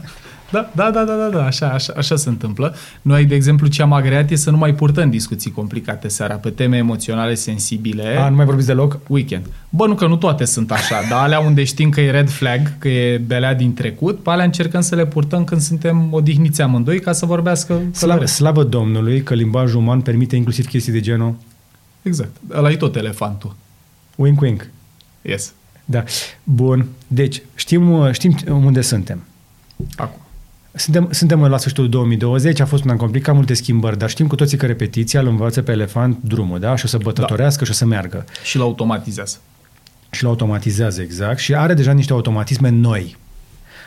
Da, da, da, da, da, da. Așa, așa, așa se întâmplă. Noi, de exemplu, ce am agreat e să nu mai purtăm discuții complicate seara pe teme emoționale sensibile. A, nu mai vorbiți deloc? weekend. Bă, nu că nu toate sunt așa, dar alea unde știm că e red flag, că e belea din trecut, pe alea încercăm să le purtăm când suntem odihniți amândoi ca să vorbească Slavă, călăreț. slavă Domnului că limbajul uman permite inclusiv chestii de genul Exact. Ăla e tot elefantul. wink wink. Yes. Da. Bun. Deci, știm, știm unde suntem. Acum. Suntem, suntem la sfârșitul 2020, a fost un an complicat, multe schimbări, dar știm cu toții că repetiția îl învață pe elefant drumul, da? Și o să bătătorească da. și o să meargă. Și îl automatizează. Și îl automatizează, exact. Și are deja niște automatisme noi.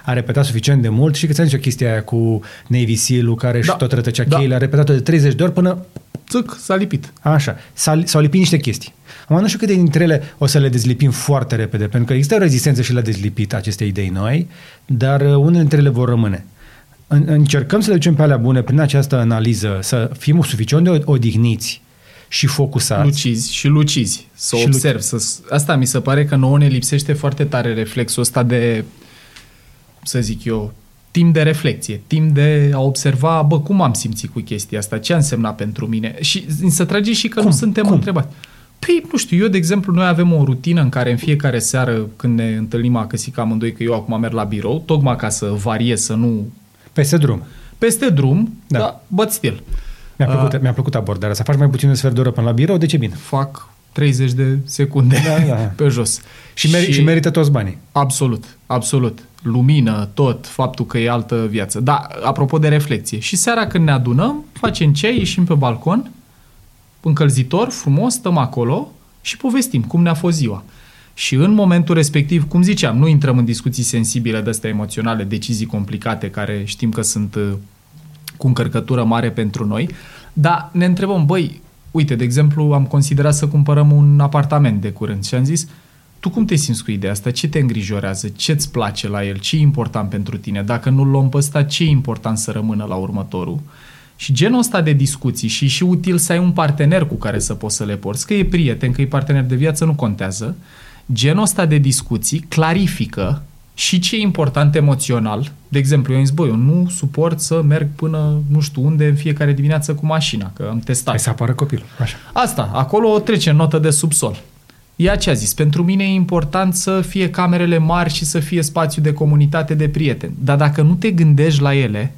A repetat suficient de mult și că ți-am zis o chestie aia cu Navy SEAL-ul care Da. și tot rătăcea Da. cheile, a repetat-o de 30 de ori până Țâc, s-a lipit. Așa, s-a, s-au lipit niște chestii. Acum nu știu câte dintre ele o să le dezlipim foarte repede, pentru că există o rezistență și la dezlipit aceste idei noi, dar uh, unele dintre ele vor rămâne. în, încercăm să le ducem pe alea bune prin această analiză, să fim suficient de odihniți și focusați. Lucizi și lucizi, să Și observ. Să, asta mi se pare că nouă ne lipsește foarte tare reflexul ăsta de, să zic eu, timp de reflexie, timp de a observa, bă, cum am simțit cu chestia asta, ce a însemnat pentru mine și să trage și că Cum? nu suntem Cum? întrebați. Păi, nu știu, eu, de exemplu, noi avem o rutină în care în fiecare seară, când ne întâlnim acasă amândoi, că eu acum merg la birou, tocmai ca să variez, să nu Peste drum. peste drum, Da. da, but still. Mi-a plăcut, mi-a plăcut abordarea. Să faci mai puțin de sfert de oră până la birou, de ce bine? Fac 30 de secunde Da, da. pe jos. Și, meri- și merită toți banii. Absolut, absolut. Lumină, tot, faptul că e altă viață. Da, apropo de reflexie. Și seara când ne adunăm, facem ceai, ieșim pe balcon, încălzitor, frumos, stăm acolo și povestim cum ne-a fost ziua. Și în momentul respectiv, cum ziceam, nu intrăm în discuții sensibile de astea emoționale, decizii complicate care știm că sunt uh, cu încărcătură mare pentru noi, dar ne întrebăm, băi, uite, de exemplu, am considerat să cumpărăm un apartament de curând și am zis, tu cum te simți cu ideea asta? Ce te îngrijorează? Ce-ți place la el? Ce e important pentru tine? Dacă nu-l luăm pe ăsta, ce e important să rămână la următorul? Și genul ăsta de discuții și e și util să ai un partener cu care să poți să le porți, că e prieten, că e partener de viață, nu contează. Genul ăsta de discuții clarifică și ce e important emoțional. De exemplu, eu am zis, băi, eu nu suport să merg până nu știu unde în fiecare dimineață cu mașina, că am testat. Hai să apară copilul. Așa. Asta, acolo trece în notă de subsol. Ea ce a zis? Pentru mine e important să fie camerele mari și să fie spațiu de comunitate de prieteni. Dar dacă nu te gândești la ele,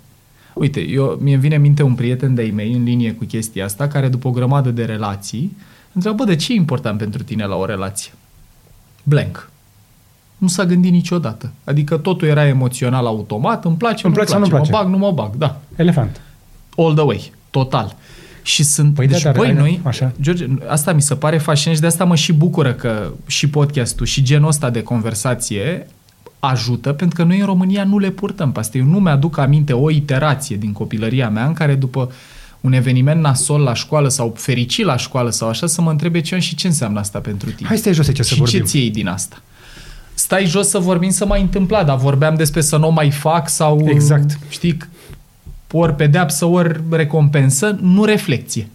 uite, eu, mie îmi vine în minte un prieten de-ai mei în linie cu chestia asta, care după o grămadă de relații, întreabă, bă, de ce e important pentru tine la o relație? Blank. Nu s-a gândit niciodată. Adică totul era emoțional automat, îmi place, Îmi nu place sau nu-mi place, place? mă bag, nu mă bag, da Elefant. all the way, total. Și sunt, Păi păi da, deci dar băi, ai- noi, așa. George, asta mi se pare fascinant și de asta mă și bucură că și podcastul și genul ăsta de conversație ajută, pentru că noi în România nu le purtăm pe asta. Eu nu mi-aduc aminte o iterație din copilăria mea în care după un eveniment nasol la școală sau fericit la școală sau așa să mă întrebe ce și ce înseamnă asta pentru tine. Hai să stai jos aici să și vorbim. ce ți iei din asta? Stai jos să vorbim să mai întâmpla, dar vorbeam despre să nu o mai fac sau, Exact. știi, ori pedeapsă, ori recompensă, nu reflecție.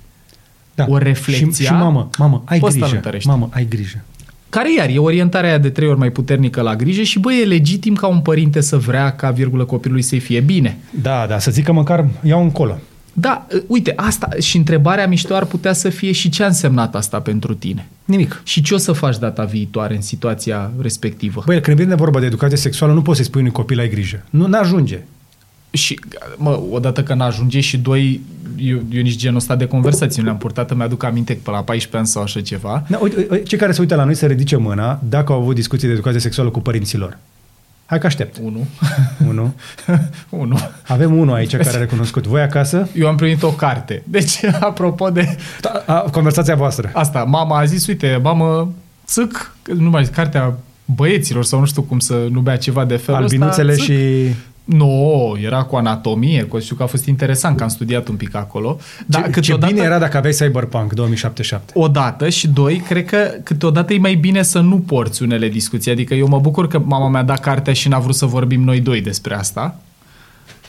Da. O reflexia- Și, și mamă, mamă, ai Pe ăsta grijă. nu tărești. Mamă, ai grijă. Care iar e orientarea aia de trei ori mai puternică la grijă și băi, e legitim ca un părinte să vrea ca virgulă copilului să-i fie bine. Da, da, să zic că măcar iau încolo. Da, uite, asta și întrebarea mișto ar putea să fie și ce a însemnat asta pentru tine. Nimic. Și ce o să faci data viitoare în situația respectivă. Băi, când vine vorba de educație sexuală, nu poți să-i spui unui copil ai grijă. Nu ajunge. Și, mă, odată că n-ajunge și doi, eu, eu nici genul ăsta de conversații nu le-am purtat, îmi aduc aminte că pe la 14 ani sau așa ceva. Da, uite, uite, cei care se uită la noi să ridice mâna dacă au avut discuții de educație sexuală cu părinților. Hai că aștept. Unu. Unu. Unu. Avem unul aici care a recunoscut. Voi acasă? Eu am primit o carte. Deci, apropo de Da, a, conversația voastră. asta, mama a zis, uite, mamă, țâc, că nu mai zic, cartea băieților sau nu știu cum să numea ceva de felul Albinuțele ăsta. țâc. și... Nu, era cu anatomie, cu, știu că a fost interesant că am studiat un pic acolo. Dar ce, ce câteodată- bine era dacă aveai Cyberpunk 2077. Odată și doi, cred că câteodată e mai bine să nu porți unele discuții. Adică eu mă bucur că mama mi-a dat cartea și n-a vrut să vorbim noi doi despre asta.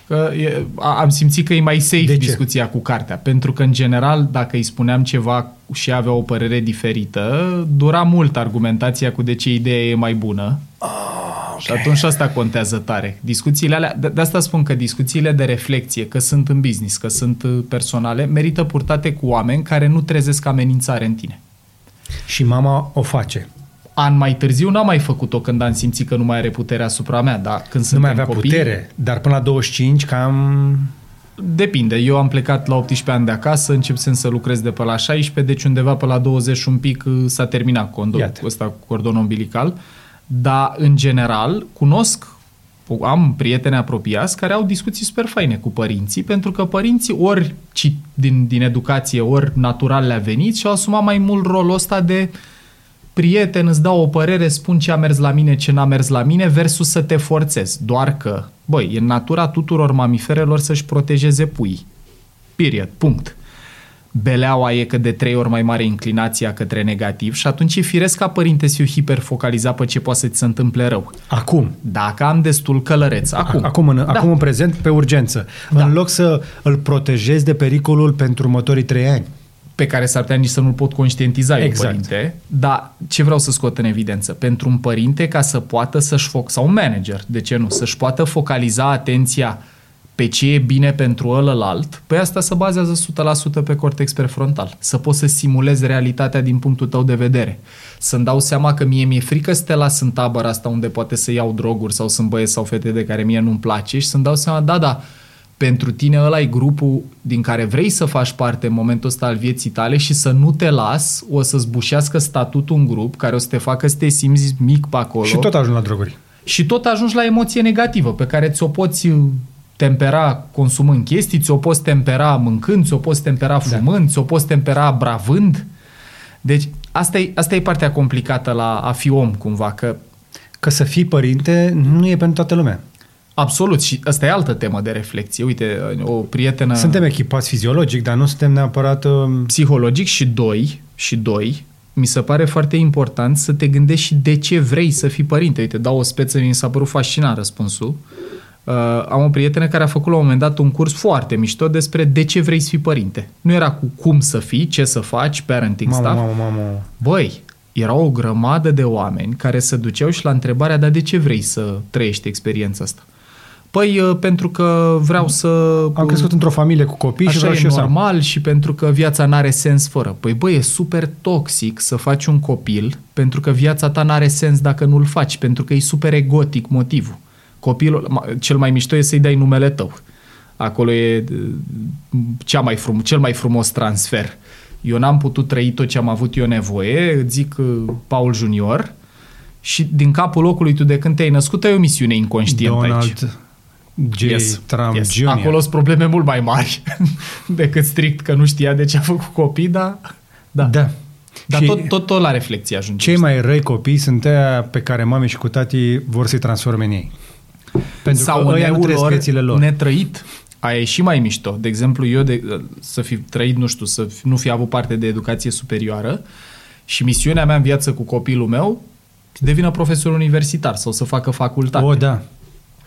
Că e, a- am simțit că e mai safe De ce? discuția cu cartea. Pentru că, în general, dacă îi spuneam ceva și avea o părere diferită, dura mult argumentația cu de ce ideea e mai bună. Și atunci asta contează tare. Discuțiile alea, de, de asta spun că discuțiile de reflexie, că sunt în business, că sunt uh, personale, merită purtate cu oameni care nu trezesc amenințare în tine. Și mama o face. An mai târziu n-am mai făcut-o când am simțit că nu mai are putere asupra mea, dar când Nu suntem mai avea copii, putere, dar până la 25 cam... Depinde. Eu am plecat la 18 ani de acasă, începem să lucrez de pe la 16, deci undeva pe la 20 și un pic uh, s-a terminat condon, Iată. ăsta cu cordon umbilical. Dar, în general, cunosc, am prieteni apropiați care au discuții super faine cu părinții, pentru că părinții ori ci din, din educație, ori natural le-a venit și au asumat mai mult rolul ăsta de prieten, îți dau o părere, spun ce a mers la mine, ce n-a mers la mine, versus să te forțezi. Doar că, băi, e în natura tuturor mamiferelor să-și protejeze puii. Period. Punct. Beleaua e că de trei ori mai mare inclinația către negativ și atunci e firesc ca părinte să fiu hiperfocalizat pe ce poate să ți se întâmple rău. Acum. Dacă am destul călăreț, acum. Acum în, da. acum în prezent, pe urgență. Da. În loc să îl protejezi de pericolul pentru următorii trei ani. pe care s-ar putea nici să nu-l pot conștientiza eu, Exact. părinte. Dar ce vreau să scot în evidență? Pentru un părinte ca să poată să-și foc, sau un manager, de ce nu, să-și poată focaliza atenția pe ce e bine pentru ălălalt, pe asta se bazează 100% pe cortex prefrontal. Să poți să simulezi realitatea din punctul tău de vedere. Să-mi dau seama că mie mi-e frică să te las în tabăra asta unde poate să iau droguri sau sunt băieți sau fete de care mie nu-mi place și să-mi dau seama, da, da, pentru tine ăla e grupul din care vrei să faci parte în momentul ăsta al vieții tale și să nu te las, o să-ți bușească statutul un grup care o să te facă să te simți mic pe acolo Și tot ajung la droguri. și tot ajungi la emoție negativă pe care ți-o poți uh, tempera consumând chestii, ți-o poți tempera mâncând, ți-o poți tempera fumând, ți-o poți tempera bravând. Deci asta e, asta e partea complicată la a fi om cumva, că Că să fii părinte nu e pentru toată lumea. absolut și asta e altă temă de reflexie. Uite, o prietenă Suntem echipați fiziologic, dar nu suntem neapărat... um, psihologic și doi, și doi, mi se pare foarte important să te gândești și de ce vrei să fii părinte. Uite, dau o speță, mi s-a părut fascinant răspunsul. Uh, am o prietenă care a făcut la un moment dat un curs foarte mișto despre de ce vrei să fii părinte. Nu era cu cum să fii, ce să faci, parenting Mamă, stuff. mamă, mamă. Băi, era o grămadă de oameni care se duceau și la întrebarea, dar de ce vrei să trăiești experiența asta? Păi, uh, pentru că vreau să... Am crescut într-o familie cu copii și Așa vreau e și eu să am. normal și pentru că viața n-are sens fără. Păi băi, e super toxic să faci un copil pentru că viața ta n-are sens dacă nu-l faci, pentru că e super egotic motivul. Copilul, ma- cel mai mișto e să-i dai numele tău. Acolo e uh, cea mai frum, cel mai frumos transfer. Eu n-am putut trăi tot ce am avut eu nevoie, îți zic uh, Paul Junior, și din capul locului tu de când te-ai născut ai o misiune inconștientă aici. Donald J. Trump Jr. Acolo sunt probleme mult mai mari decât strict că nu știa de ce a făcut copii, dar... Da. Da. Dar Și tot, tot, tot la reflexie ajunge. Cei mai răi copii sunt aia pe care mami și cu tati vor să-i transforme în ei. Pentru Sau că în ăia nu eul trăiesc lor viețile lor. netrăit. Aia e și mai mișto. De exemplu, eu de, să fi trăit, nu știu, să fi- nu fi avut parte de educație superioară și misiunea mea în viață cu copilul meu să devină profesor universitar sau să facă facultate. O, da.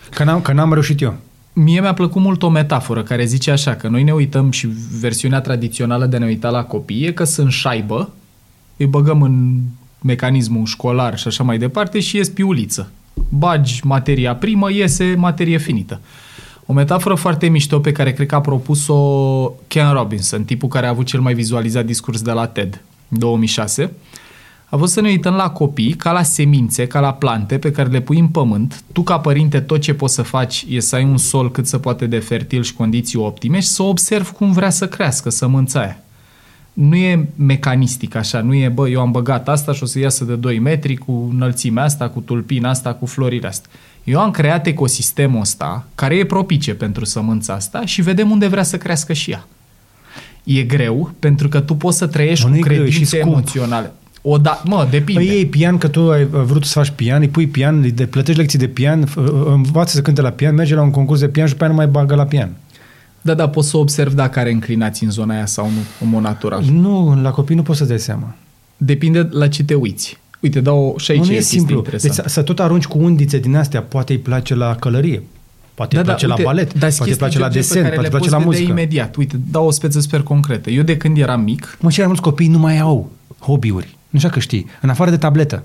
Că n-am, că n-am reușit eu. Mie mi-a plăcut mult o metaforă care zice așa, că noi ne uităm și versiunea tradițională de a ne uita la copii e că sunt șaibă, îi băgăm în mecanismul școlar și așa mai departe și ies piuliță. Bagi materia primă, iese materie finită. O metaforă foarte mișto pe care cred că a propus-o Ken Robinson, tipul care a avut cel mai vizualizat discurs de la TED, 2006, a fost să ne uităm la copii ca la semințe, ca la plante pe care le pui în pământ. Tu ca părinte tot ce poți să faci e să ai un sol cât se poate de fertil și condiții optime și să observi cum vrea să crească sămânța aia. Nu e mecanistic așa, nu e, bă, eu am băgat asta și o să iasă de 2 metri cu înălțimea asta, cu tulpina asta, cu florile astea. Eu am creat ecosistemul ăsta care e propice pentru sămânța asta și vedem unde vrea să crească și ea. E greu pentru că tu poți să trăiești Mă, cu nu e greu, e și credințe scump. emoționale. O da, mă, depinde. Păi iei pian, că tu ai vrut să faci pian, îi pui pian, îi de, plătești lecții de pian, f- învață să cânte la pian, merge la un concurs de pian și pe aia nu mai bagă la pian. Da, da, poți să observi dacă are înclinații în zona aia sau nu, în mod natural. Nu, la copii nu poți să dai seama. Depinde la ce te uiți. Uite, dau și aici nu, nu e e chestie simplu. Deci interesantă. să, să tot arunci cu undițe din astea, poate îi place la călărie, poate îi place la balet, Da, dar poate îi place la desen, poate îi place la muzică. imediat. Uite, dau o speță super concretă. Eu de când eram mic, Mă, și mai mulți copii nu mai au hobby-uri. Nu știu că știi. În afară de tabletă.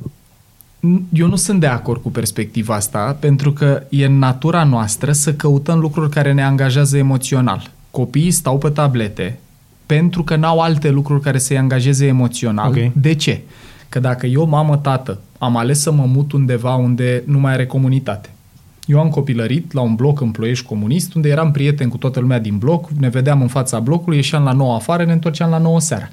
Eu nu sunt de acord cu perspectiva asta, pentru că e în natura noastră să căutăm lucruri care ne angajează emoțional. Copiii stau pe tablete pentru că n-au alte lucruri care să-i angajeze emoțional. Ok. De ce? Că dacă eu, mamă, tată, am ales să mă mut undeva unde nu mai are comunitate. Eu am copilărit la un bloc în Ploiești comunist, unde eram prieten cu toată lumea din bloc, ne vedeam în fața blocului, ieșeam la 9 afară, ne întorceam la 9 seara.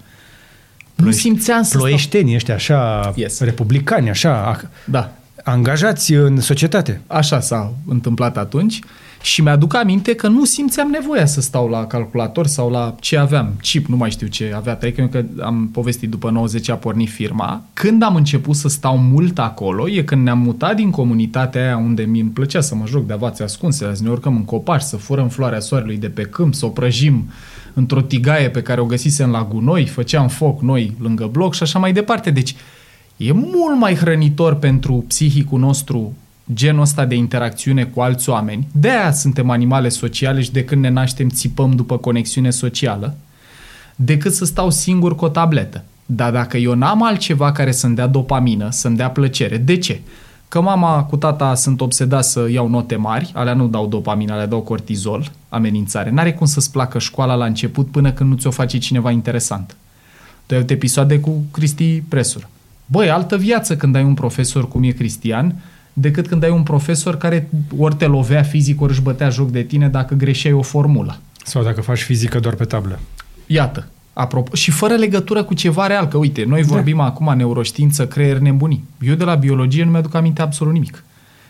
Nu simțeam să stau... Ploieștenii ăștia așa, Yes. republicani, așa, a- Da, angajați în societate. Așa s-a întâmplat atunci Și mi-aduc aminte că nu simțeam nevoia să stau la calculator sau la ce aveam, chip, nu mai știu ce avea taică, că am povestit după 90 a pornit firma. Când am început să stau mult acolo, e când ne-am mutat din comunitatea aia unde mi îmi plăcea să mă joc de avați ascunse, să ne urcăm în copaci, să furăm floarea soarelui de pe câmp, să o prăjim într-o tigaie pe care o găsisem la gunoi, făceam foc noi lângă bloc și așa mai departe. Deci e mult mai hrănitor pentru psihicul nostru genul ăsta de interacțiune cu alți oameni. De aia suntem animale sociale și de când ne naștem țipăm după conexiune socială, decât să stau singur cu o tabletă. Dar dacă eu n-am altceva care să-mi dea dopamină, să-mi dea plăcere, de ce? Că mama cu tata sunt obsedați să iau note mari, alea nu dau dopamină, alea dau cortizol, amenințare. N-are cum să-ți placă școala la început până când nu ți-o face cineva interesant. Tu ai episoade cu Cristi Presur. Băi, altă viață când ai un profesor cum e Cristian, decât când ai un profesor care ori te lovea fizic, ori își bătea joc de tine dacă greșeai o formulă. Sau dacă faci fizică doar pe tablă. Iată, apropo, și fără legătură cu ceva real, că uite, noi da. vorbim da. acum neuroștiință, creier nebunii. Eu de la biologie nu mi-aduc aminte absolut nimic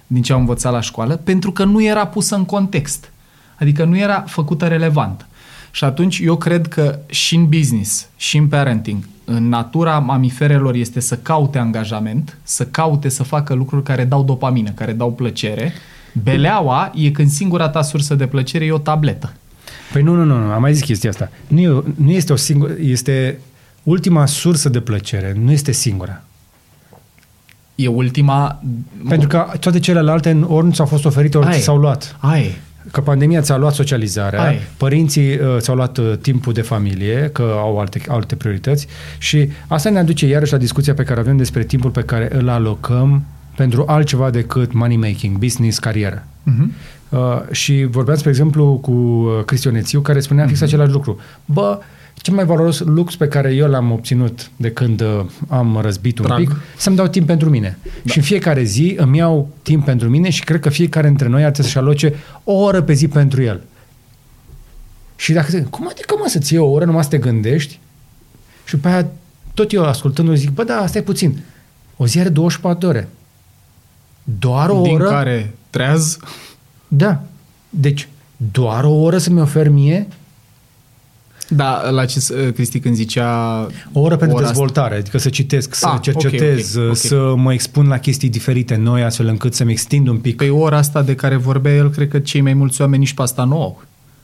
din ce am învățat la școală, pentru că nu era pusă în context. Adică nu era făcută relevant. Și atunci eu cred că și în business, și în parenting, în natura mamiferelor este să caute angajament, să caute să facă lucruri care dau dopamină, care dau plăcere. Beleaua e când singura ta sursă de plăcere e o tabletă. Păi nu, nu, nu, nu am mai zis chestia asta. Nu, e, nu este o singură, este ultima sursă de plăcere, nu este singura. E ultima... Pentru că toate celelalte ori nu ți-au fost oferite, ori s-au luat. Ai că pandemia ți-a luat socializarea, Hai. părinții uh, ți-au luat uh, timpul de familie, că au alte, alte priorități și asta ne aduce iarăși la discuția pe care avem despre timpul pe care îl alocăm pentru altceva decât money making, business, carieră. Uh-huh. Uh, și vorbeam, spre exemplu, cu uh, Cristionețiu, care spunea uh-huh. fix același lucru. Bă, cel mai valoros lux pe care eu l-am obținut de când uh, am răzbit un Drag. pic, să-mi dau timp pentru mine. Da. Și în fiecare zi îmi iau timp pentru mine și cred că fiecare dintre noi ar trebui să-și aloce o oră pe zi pentru el. Și dacă zic, cum adică mă să-ți iei o oră, numai să te gândești? Și pe aia, tot eu ascultându zic, bă, da, asta e puțin. O zi are 24 de ore. Doar o Din oră... Din care treaz? Da. Deci, doar o oră să-mi ofer mie da, la ce Cristi când zicea... O oră pentru ora dezvoltare, asta. adică să citesc, să ah, cercetez, okay, okay, okay. să mă expun la chestii diferite noi, astfel încât să-mi extind un pic. Păi ora asta de care vorbea el, cred că cei mai mulți oameni nici pe asta nu au.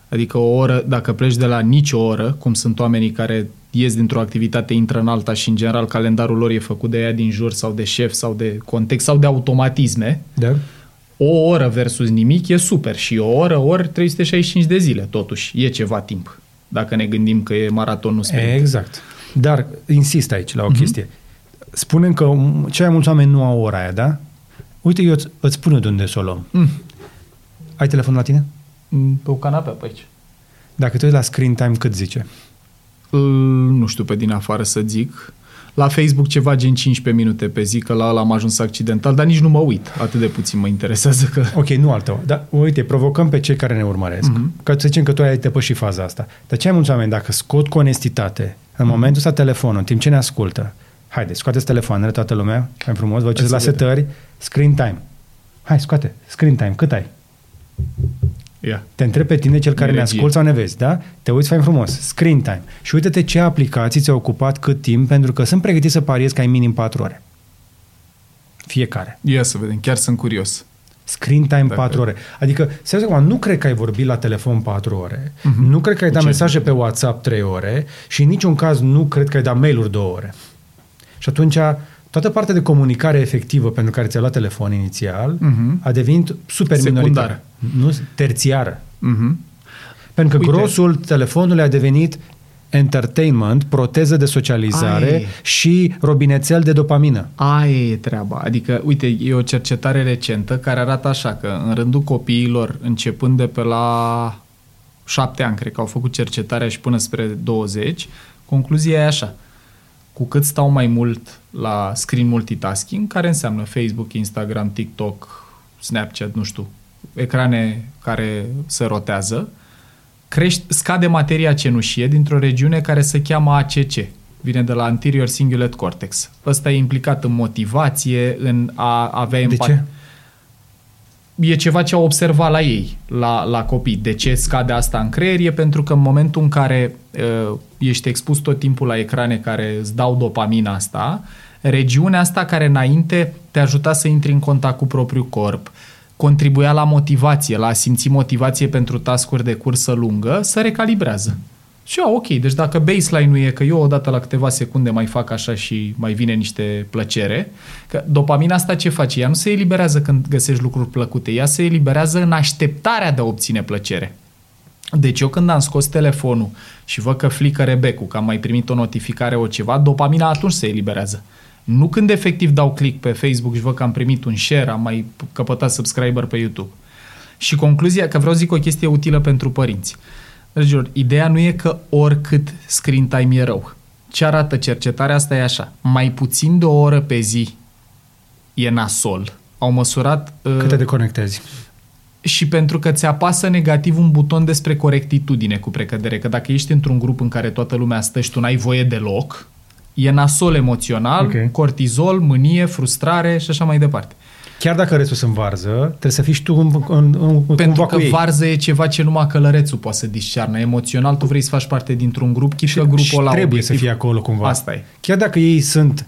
Adică o oră, dacă pleci de la nicio oră, cum sunt oamenii care ies dintr-o activitate, intră în alta și în general calendarul lor e făcut de ea din jur sau de șef sau de context sau de automatisme, da. O oră versus nimic e super și o oră ori 365 de zile totuși, e ceva timp dacă ne gândim că e maratonul sprint. Exact. Dar insist aici la o uh-huh. chestie. Spunem că cei mai mulți oameni nu au ora aia, da? Uite, eu îți, îți spun eu de unde să o luăm. Mm. Ai telefon la tine? Mm, pe o canapea pe aici. Dacă tu la screen time, cât zice? nu știu pe din afară să zic. La Facebook ceva gen 15 minute pe zi, că la ăla am ajuns accidental, dar nici nu mă uit. Atât de puțin mă interesează că... Ok, nu al tău. Dar uite, provocăm pe cei care ne urmăresc. Mm-hmm. Că să zicem că tu ai depășit faza asta. Dar ce ai mulți oameni, dacă scot cu onestitate, în mm-hmm. momentul ăsta telefonul, în timp ce ne ascultă, haide, scoateți telefoanele, toată lumea, mai frumos, vă la setări, screen time. Hai, scoate, screen time, cât ai? Yeah. Te întreb pe tine, cel care ne ascultă sau ne vezi, da? Te uiți fain frumos, screen time. Și uite-te ce aplicații ți-au ocupat cât timp, pentru că sunt pregătit să pariez că ai minim 4 ore. Fiecare. Ia să vedem, chiar sunt curios. Screen time Dacă... 4 ore. Adică, serios acum, nu cred că ai vorbit la telefon 4 ore, uh-huh. nu cred că ai dat mesaje pe WhatsApp 3 ore și în niciun caz nu cred că ai dat mail-uri 2 ore. Și atunci toată partea de comunicare efectivă pentru care ți-a luat telefon inițial uh-huh. a devenit super minoritară. Nu, terțiară. Uh-huh. Pentru că Uite. grosul telefonului a devenit entertainment, proteză de socializare Ai. și robinețel de dopamină. Aia e treaba. Adică, uite, e o cercetare recentă care arată așa că în rândul copiilor, începând de pe la șapte ani, cred că au făcut cercetarea și până spre 20, concluzia e așa – cu cât stau mai mult la screen multitasking, care înseamnă Facebook, Instagram, TikTok, Snapchat, nu știu, ecrane care se rotează, crește, scade materia cenușie dintr-o regiune care se cheamă ACC. Vine de la Anterior Cingulate Cortex. Ăsta e implicat în motivație, în a avea empatie. De ce? E ceva ce au observat la ei, la, la copii. De ce scade asta în creier? E pentru că în momentul în care uh, ești expus tot timpul la ecrane care îți dau dopamina asta, regiunea asta care înainte te ajuta să intri în contact cu propriul corp, contribuia la motivație, la a simți motivație pentru tascuri de cursă lungă, să recalibrează. Și eu, ok, deci dacă baseline-ul e că eu odată la câteva secunde mai fac așa și mai vine niște plăcere, că dopamina asta ce face? Ea nu se eliberează când găsești lucruri plăcute, ea se eliberează în așteptarea de a obține plăcere. Deci eu când am scos telefonul și văd că flică rebecul, că am mai primit o notificare o ceva, dopamina atunci se eliberează. Nu când efectiv dau click pe Facebook și văd că am primit un share, am mai căpătat subscriber pe YouTube. Și concluzia, că vreau zic o chestie utilă pentru părinți. Dragilor, ideea nu e că oricât screen time e rău. Ce arată cercetarea asta e așa. Mai puțin de o oră pe zi e nasol. Au măsurat... Uh, Cât te deconectezi. Și pentru că ți apasă negativ un buton despre corectitudine cu precădere. Că dacă ești într-un grup în care toată lumea stă și tu n-ai voie deloc, e nasol emoțional, okay. cortizol, mânie, frustrare și așa mai departe. Chiar dacă restul sunt varză, trebuie să fii și tu în, în, în Pentru că varză e ceva ce numai călărețul poate să discearnă. Emoțional tu vrei să faci parte dintr-un grup, chit că grupul și ăla trebuie obiectiv. să fie acolo cumva. Asta e. Chiar dacă ei sunt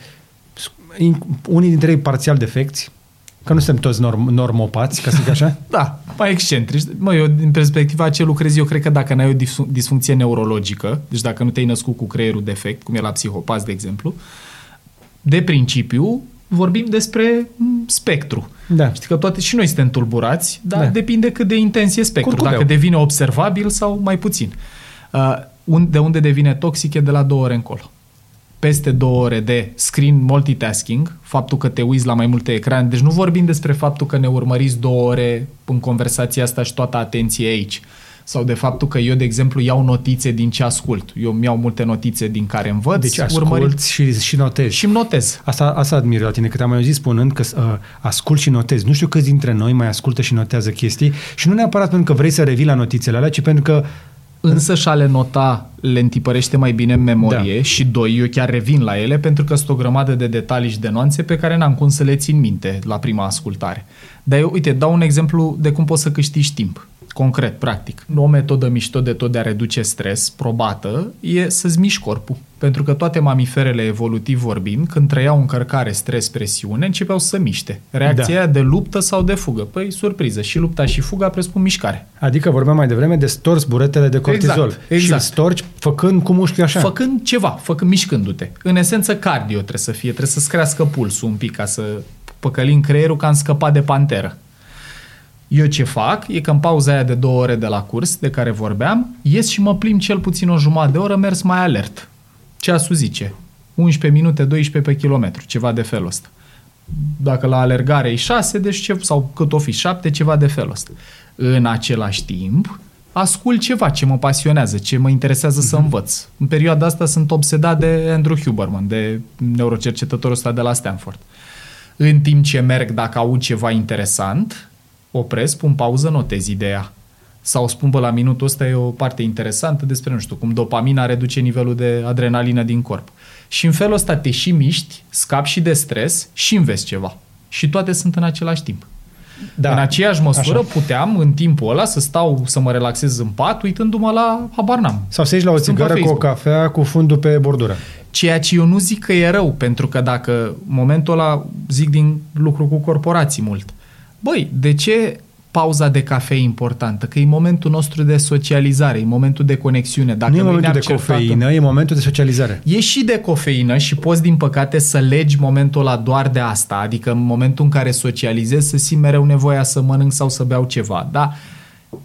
unii dintre ei parțial defecți, Că nu suntem toți norm, normopați, ca să zic așa? da, mai excentrici. Mă, eu, din perspectiva ce lucrez, eu cred că dacă n-ai o disfuncție neurologică, deci dacă nu te-ai născut cu creierul defect, cum e la psihopați, de exemplu, de principiu, vorbim despre mm, spectru. Da. Știi că toate și noi suntem tulburați, dar da. depinde cât de intens e spectru. Curcubeu. Dacă devine observabil sau mai puțin. Uh, de unde devine toxic e de la două ore încolo. Peste două ore de screen multitasking, faptul că te uiți la mai multe ecrane, deci nu vorbim despre faptul că ne urmăriți două ore în conversația asta și toată atenție aici. Uh, sau de faptul că eu, de exemplu, iau notițe din ce ascult. Eu mi iau multe notițe din care învăț. Deci ascult urmărit... și, și notezi. Și notez. Asta, asta admir la tine, că te-am mai auzit spunând că uh, ascult și notezi. Nu știu câți dintre noi mai ascultă și notează chestii și nu neapărat pentru că vrei să revii la notițele alea, ci pentru că însă și a le nota le întipărește mai bine în memorie da. și doi, eu chiar revin la ele pentru că sunt o grămadă de detalii și de nuanțe pe care n-am cum să le țin minte la prima ascultare. Dar eu, uite, dau un exemplu de cum poți să câștigi timp concret, practic. O metodă mișto de tot de a reduce stres, probată, e să-ți miști corpul. Pentru că toate mamiferele evolutiv vorbind, când trăiau încărcare, stres, presiune, începeau să miște. Reacția da. de luptă sau de fugă. Păi, surpriză. Și lupta și fuga presupun mișcare. Adică vorbeam mai devreme de stors buretele de cortizol. Exact. exact. Și storci făcând cu mușchi așa. Făcând ceva, făcând, mișcându-te. În esență, cardio trebuie să fie. Trebuie să-ți crească pulsul un pic ca să păcălim creierul ca am scăpat de panteră. Eu ce fac e că în pauza aia de două ore de la curs, de care vorbeam, ies și mă plim cel puțin o jumătate de oră mers mai alert. Ceasul zice 11 minute, 12 pe kilometru, ceva de felul ăsta. Dacă la alergare e 6, deci ce, sau cât o fi 7, ceva de felul ăsta. În același timp, ascult ceva ce mă pasionează, ce mă interesează mm-hmm. să mhm. învăț. În perioada asta sunt obsedat de Andrew Huberman, de neurocercetătorul ăsta de la Stanford. În timp ce merg, dacă aud ceva interesant, opresc, pun pauză, notez ideea. Sau spun, bă, la minutul ăsta e o parte interesantă despre, nu știu, cum dopamina reduce nivelul de adrenalină din corp. Și în felul ăsta te și miști, scapi și de stres și înveți ceva. Și toate sunt în același timp. Da, în aceeași măsură așa. puteam în timpul ăla să stau, să mă relaxez în pat, uitându-mă la habar n-am. Sau să ieși la o țigară cu o cafea cu fundul pe bordură. Ceea ce eu nu zic că e rău, pentru că dacă momentul ăla zic din lucru cu corporații mult, Băi, de ce pauza de cafea e importantă? Că e momentul nostru de socializare, e momentul de conexiune. Dacă nu e momentul de cofeină, e momentul de socializare. E și de cofeină și poți, din păcate, să legi momentul ăla doar de asta. Adică în momentul în care socializezi, să simt mereu nevoia să mănânc sau să beau ceva. Da?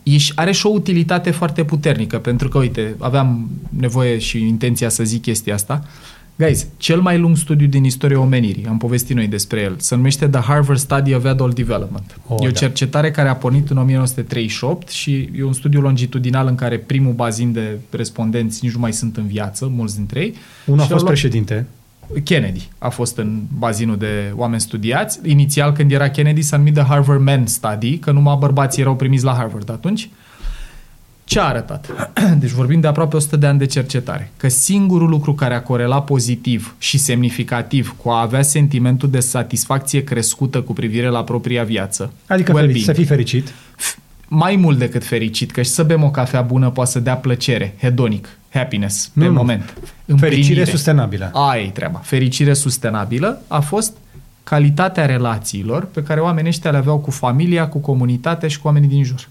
Ești, are și o utilitate foarte puternică, pentru că, uite, aveam nevoie și intenția să zic chestia asta. Uh, Guys, cel mai lung studiu din istoria omenirii, am povestit noi despre el, se numește The Harvard Study of Adult Development. Oh, e o da. cercetare care a pornit în 1938 și e un studiu longitudinal în care primul bazin de respondenți nici nu mai sunt în viață, mulți dintre ei. Unul a fost luat... președinte. Kennedy a fost în bazinul de oameni studiați. Inițial, când era Kennedy, s-a numit The Harvard Men Study, că numai bărbații erau primiți la Harvard atunci. Ce a arătat? Deci vorbim de aproape 100 de ani de cercetare. Că singurul lucru care a corelat pozitiv și semnificativ cu a avea sentimentul de satisfacție crescută cu privire la propria viață, Adică well-being, să fii fericit. mai mult decât fericit, că și să bem o cafea bună poate să dea plăcere, hedonic, happiness, pe Nu, nu. moment. Fericire împlinire. sustenabilă. Aia e treaba. Fericire sustenabilă a fost calitatea relațiilor pe care oamenii ăștia le aveau cu familia, cu comunitatea și cu oamenii din jur.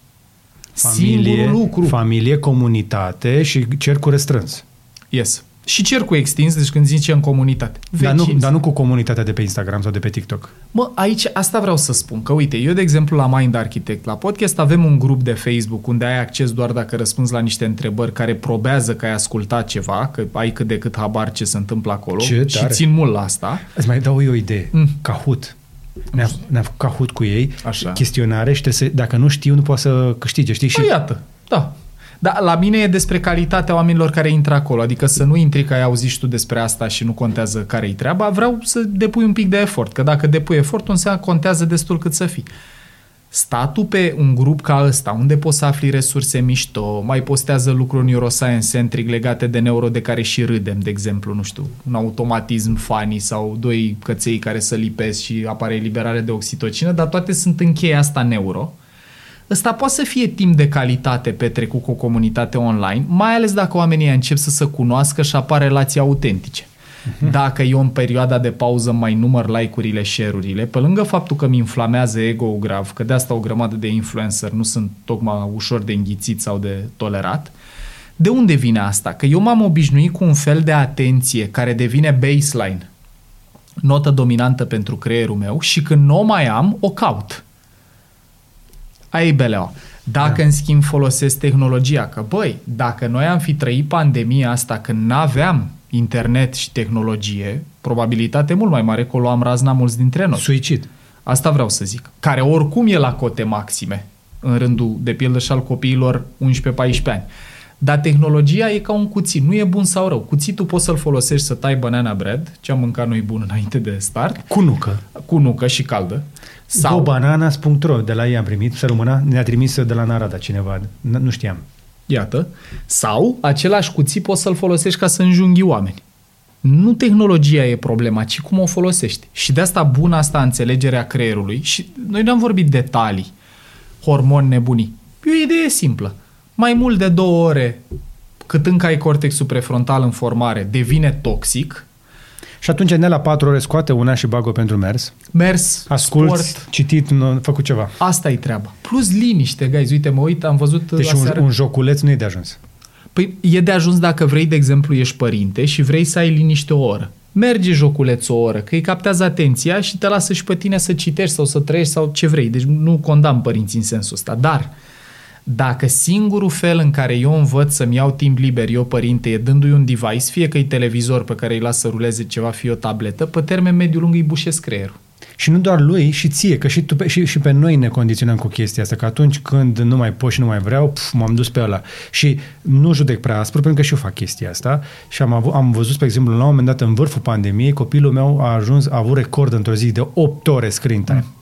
Familie, Singurul lucru. familie, comunitate și cercul restrâns. Yes. Și cercul extins, deci când zice în comunitate. Dar nu, Vecini. dar nu cu comunitatea de pe Instagram sau de pe TikTok. Mă, aici asta vreau să spun, că uite, eu de exemplu la Mind Architect, la podcast avem un grup de Facebook unde ai acces doar dacă răspunzi la niște întrebări care probează că ai ascultat ceva, că ai cât de cât habar ce se întâmplă acolo Ce și tare. țin mult la asta. Îți mai dau eu o idee. Mm. Kahoot. Ne-a, ne-a făcut Kahoot cu ei, Așa. chestionare și trebuie să, dacă nu știu, nu poate să câștige, știi? Și Și iată, da. Dar la mine e despre calitatea oamenilor care intră acolo, adică să nu intri că ai auzit și tu despre asta și nu contează care-i treaba, vreau să depui un pic de efort, că dacă depui efortul înseamnă contează destul cât să fii. Statul pe un grup ca ăsta, unde poți să afli resurse mișto, mai postează lucruri neuroscience-centric legate de neuro de care și râdem, de exemplu, nu știu, un automatism funny sau doi căței care să lipesc și apare eliberare de oxitocină, dar toate sunt în cheia asta neuro. Ăsta poate să fie timp de calitate petrecut cu o comunitate online, mai ales dacă oamenii încep să se cunoască și apar relații autentice. Dacă eu în perioada de pauză mai număr like-urile, share-urile, pe lângă faptul că mi inflamează ego-ul grav, că de asta o grămadă de influencer nu sunt tocmai ușor de înghițit sau de tolerat, de unde vine asta? Că eu m-am obișnuit cu un fel de atenție care devine baseline, notă dominantă pentru creierul meu și când nu o mai am, o caut. Aia e beleaua. Dacă, da. în schimb, folosesc tehnologia, că, băi, dacă noi am fi trăit pandemia asta când n-aveam internet și tehnologie, probabilitate mult mai mare că o luam razna mulți dintre noi. suicid. Asta vreau să zic. Care oricum e la cote maxime în rândul, de pildă, și al copiilor 11-14 ani. Dar tehnologia e ca un cuțit. Nu e bun sau rău. Cuțitul poți să-l folosești să tai banana bread, ce am mâncat noi bun înainte de start, Cu nucă. cu nucă și caldă. Sau... Gobananas.ro, de la ei am primit, să rămână, ne-a trimis de la Narada cineva, N- nu știam. Iată. Sau același cuțit poți să-l folosești ca să înjunghi oameni. Nu tehnologia e problema, ci cum o folosești. Și de asta bună asta înțelegerea creierului. Și noi n-am vorbit detalii, hormoni nebunii. E o idee simplă. Mai mult de două ore cât încă ai cortexul prefrontal în formare, devine toxic, Și atunci ne la patru ore scoate una și bag-o pentru mers. mers, Ascult, sport, citit, nu, făcut ceva. asta e treaba. Plus liniște, guys. Uite, mă uit, am văzut Deci un, aseară... un joculeț nu e de ajuns. Păi e de ajuns dacă vrei, de exemplu, ești părinte și vrei să ai liniște o oră. Merge joculeț o oră, că îi captează atenția și te lasă și pe tine să citești sau să trăiești sau ce vrei. Deci nu condamn părinții în sensul ăsta. Dar dacă singurul fel în care eu învăț să-mi iau timp liber, eu părinte, e dându-i un device, fie că e televizor pe care îi las să ruleze ceva, fie o tabletă, pe termen mediu lung îi bușesc creierul. Și nu doar lui, și ție, că și, tu, pe- și, și pe noi ne condiționăm cu chestia asta, că atunci când nu mai pot și nu mai vreau, pf, m-am dus pe ăla. Și nu judec prea aspru, pentru că și eu fac chestia asta și am, avut, am văzut, spre exemplu, la un moment dat, în vârful pandemiei, copilul meu a ajuns, a avut record într-o zi de 8 ore screen time. Mm.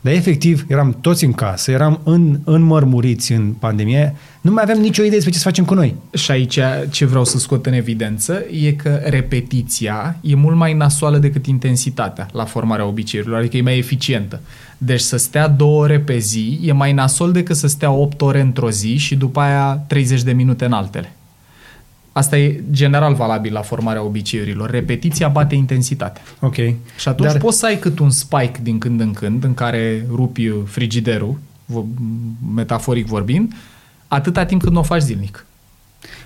Dar efectiv, eram toți în casă, eram în, înmărmuriți în pandemie, nu mai aveam nicio idee despre ce să facem cu noi. Și aici ce vreau să scot în evidență e că repetiția e mult mai nasoală decât intensitatea la formarea obiceiurilor, adică e mai eficientă. Deci să stea două ore pe zi e mai nasol decât să stea 8 ore într-o zi și după aia 30 de minute în altele. Asta e general valabil la formarea obiceiurilor. Repetiția bate intensitatea. Ok. Și atunci Dar... poți să ai cât un spike din când în când în care rupi frigiderul, vo- metaforic vorbind, atâta timp cât nu o faci zilnic.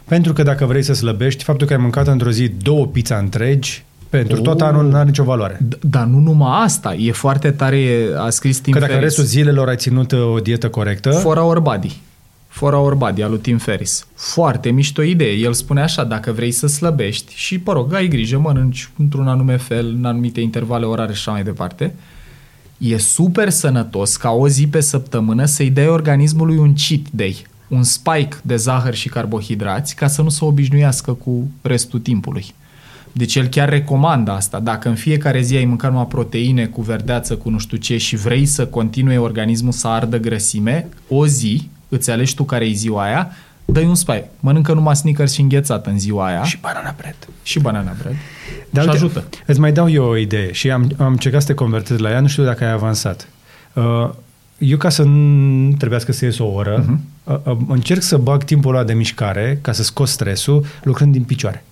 Pentru că dacă vrei să slăbești, faptul că ai mâncat într-o zi două pizza întregi, pentru Oh. tot anul nu are nicio valoare. D- dar nu numai asta, e foarte tare, e- a scris Tim Că dacă Ferriss. restul zilelor ai ținut uh, o dietă corectă, For Our Body. For Our Body, al lui Tim Ferris. Foarte mișto idee. El spune așa, dacă vrei să slăbești și, pă rog, ai grijă, mănânci într-un anume fel, în anumite intervale orare și așa mai departe, e super sănătos ca o zi pe săptămână să-i dai organismului un cheat day, un spike de zahăr și carbohidrați ca să nu se obișnuiască cu restul timpului. Deci el chiar recomandă asta. Dacă în fiecare zi ai mâncat numai proteine cu verdeață, cu nu știu ce și vrei să continue organismul să ardă grăsime, o zi îți alegi tu care e ziua aia, dă un spai. Mănâncă numai sneakers și înghețată în ziua aia. Și banana bread. Și banana bread. Dar și uite, ajută. Îți mai dau eu o idee și am, am încercat să te convertezi la ea, nu știu dacă ai avansat. Uh, eu ca să nu trebuiască să ies o oră, uh-huh. uh, uh, încerc să bag timpul ăla de mișcare ca să scot stresul lucrând din picioare.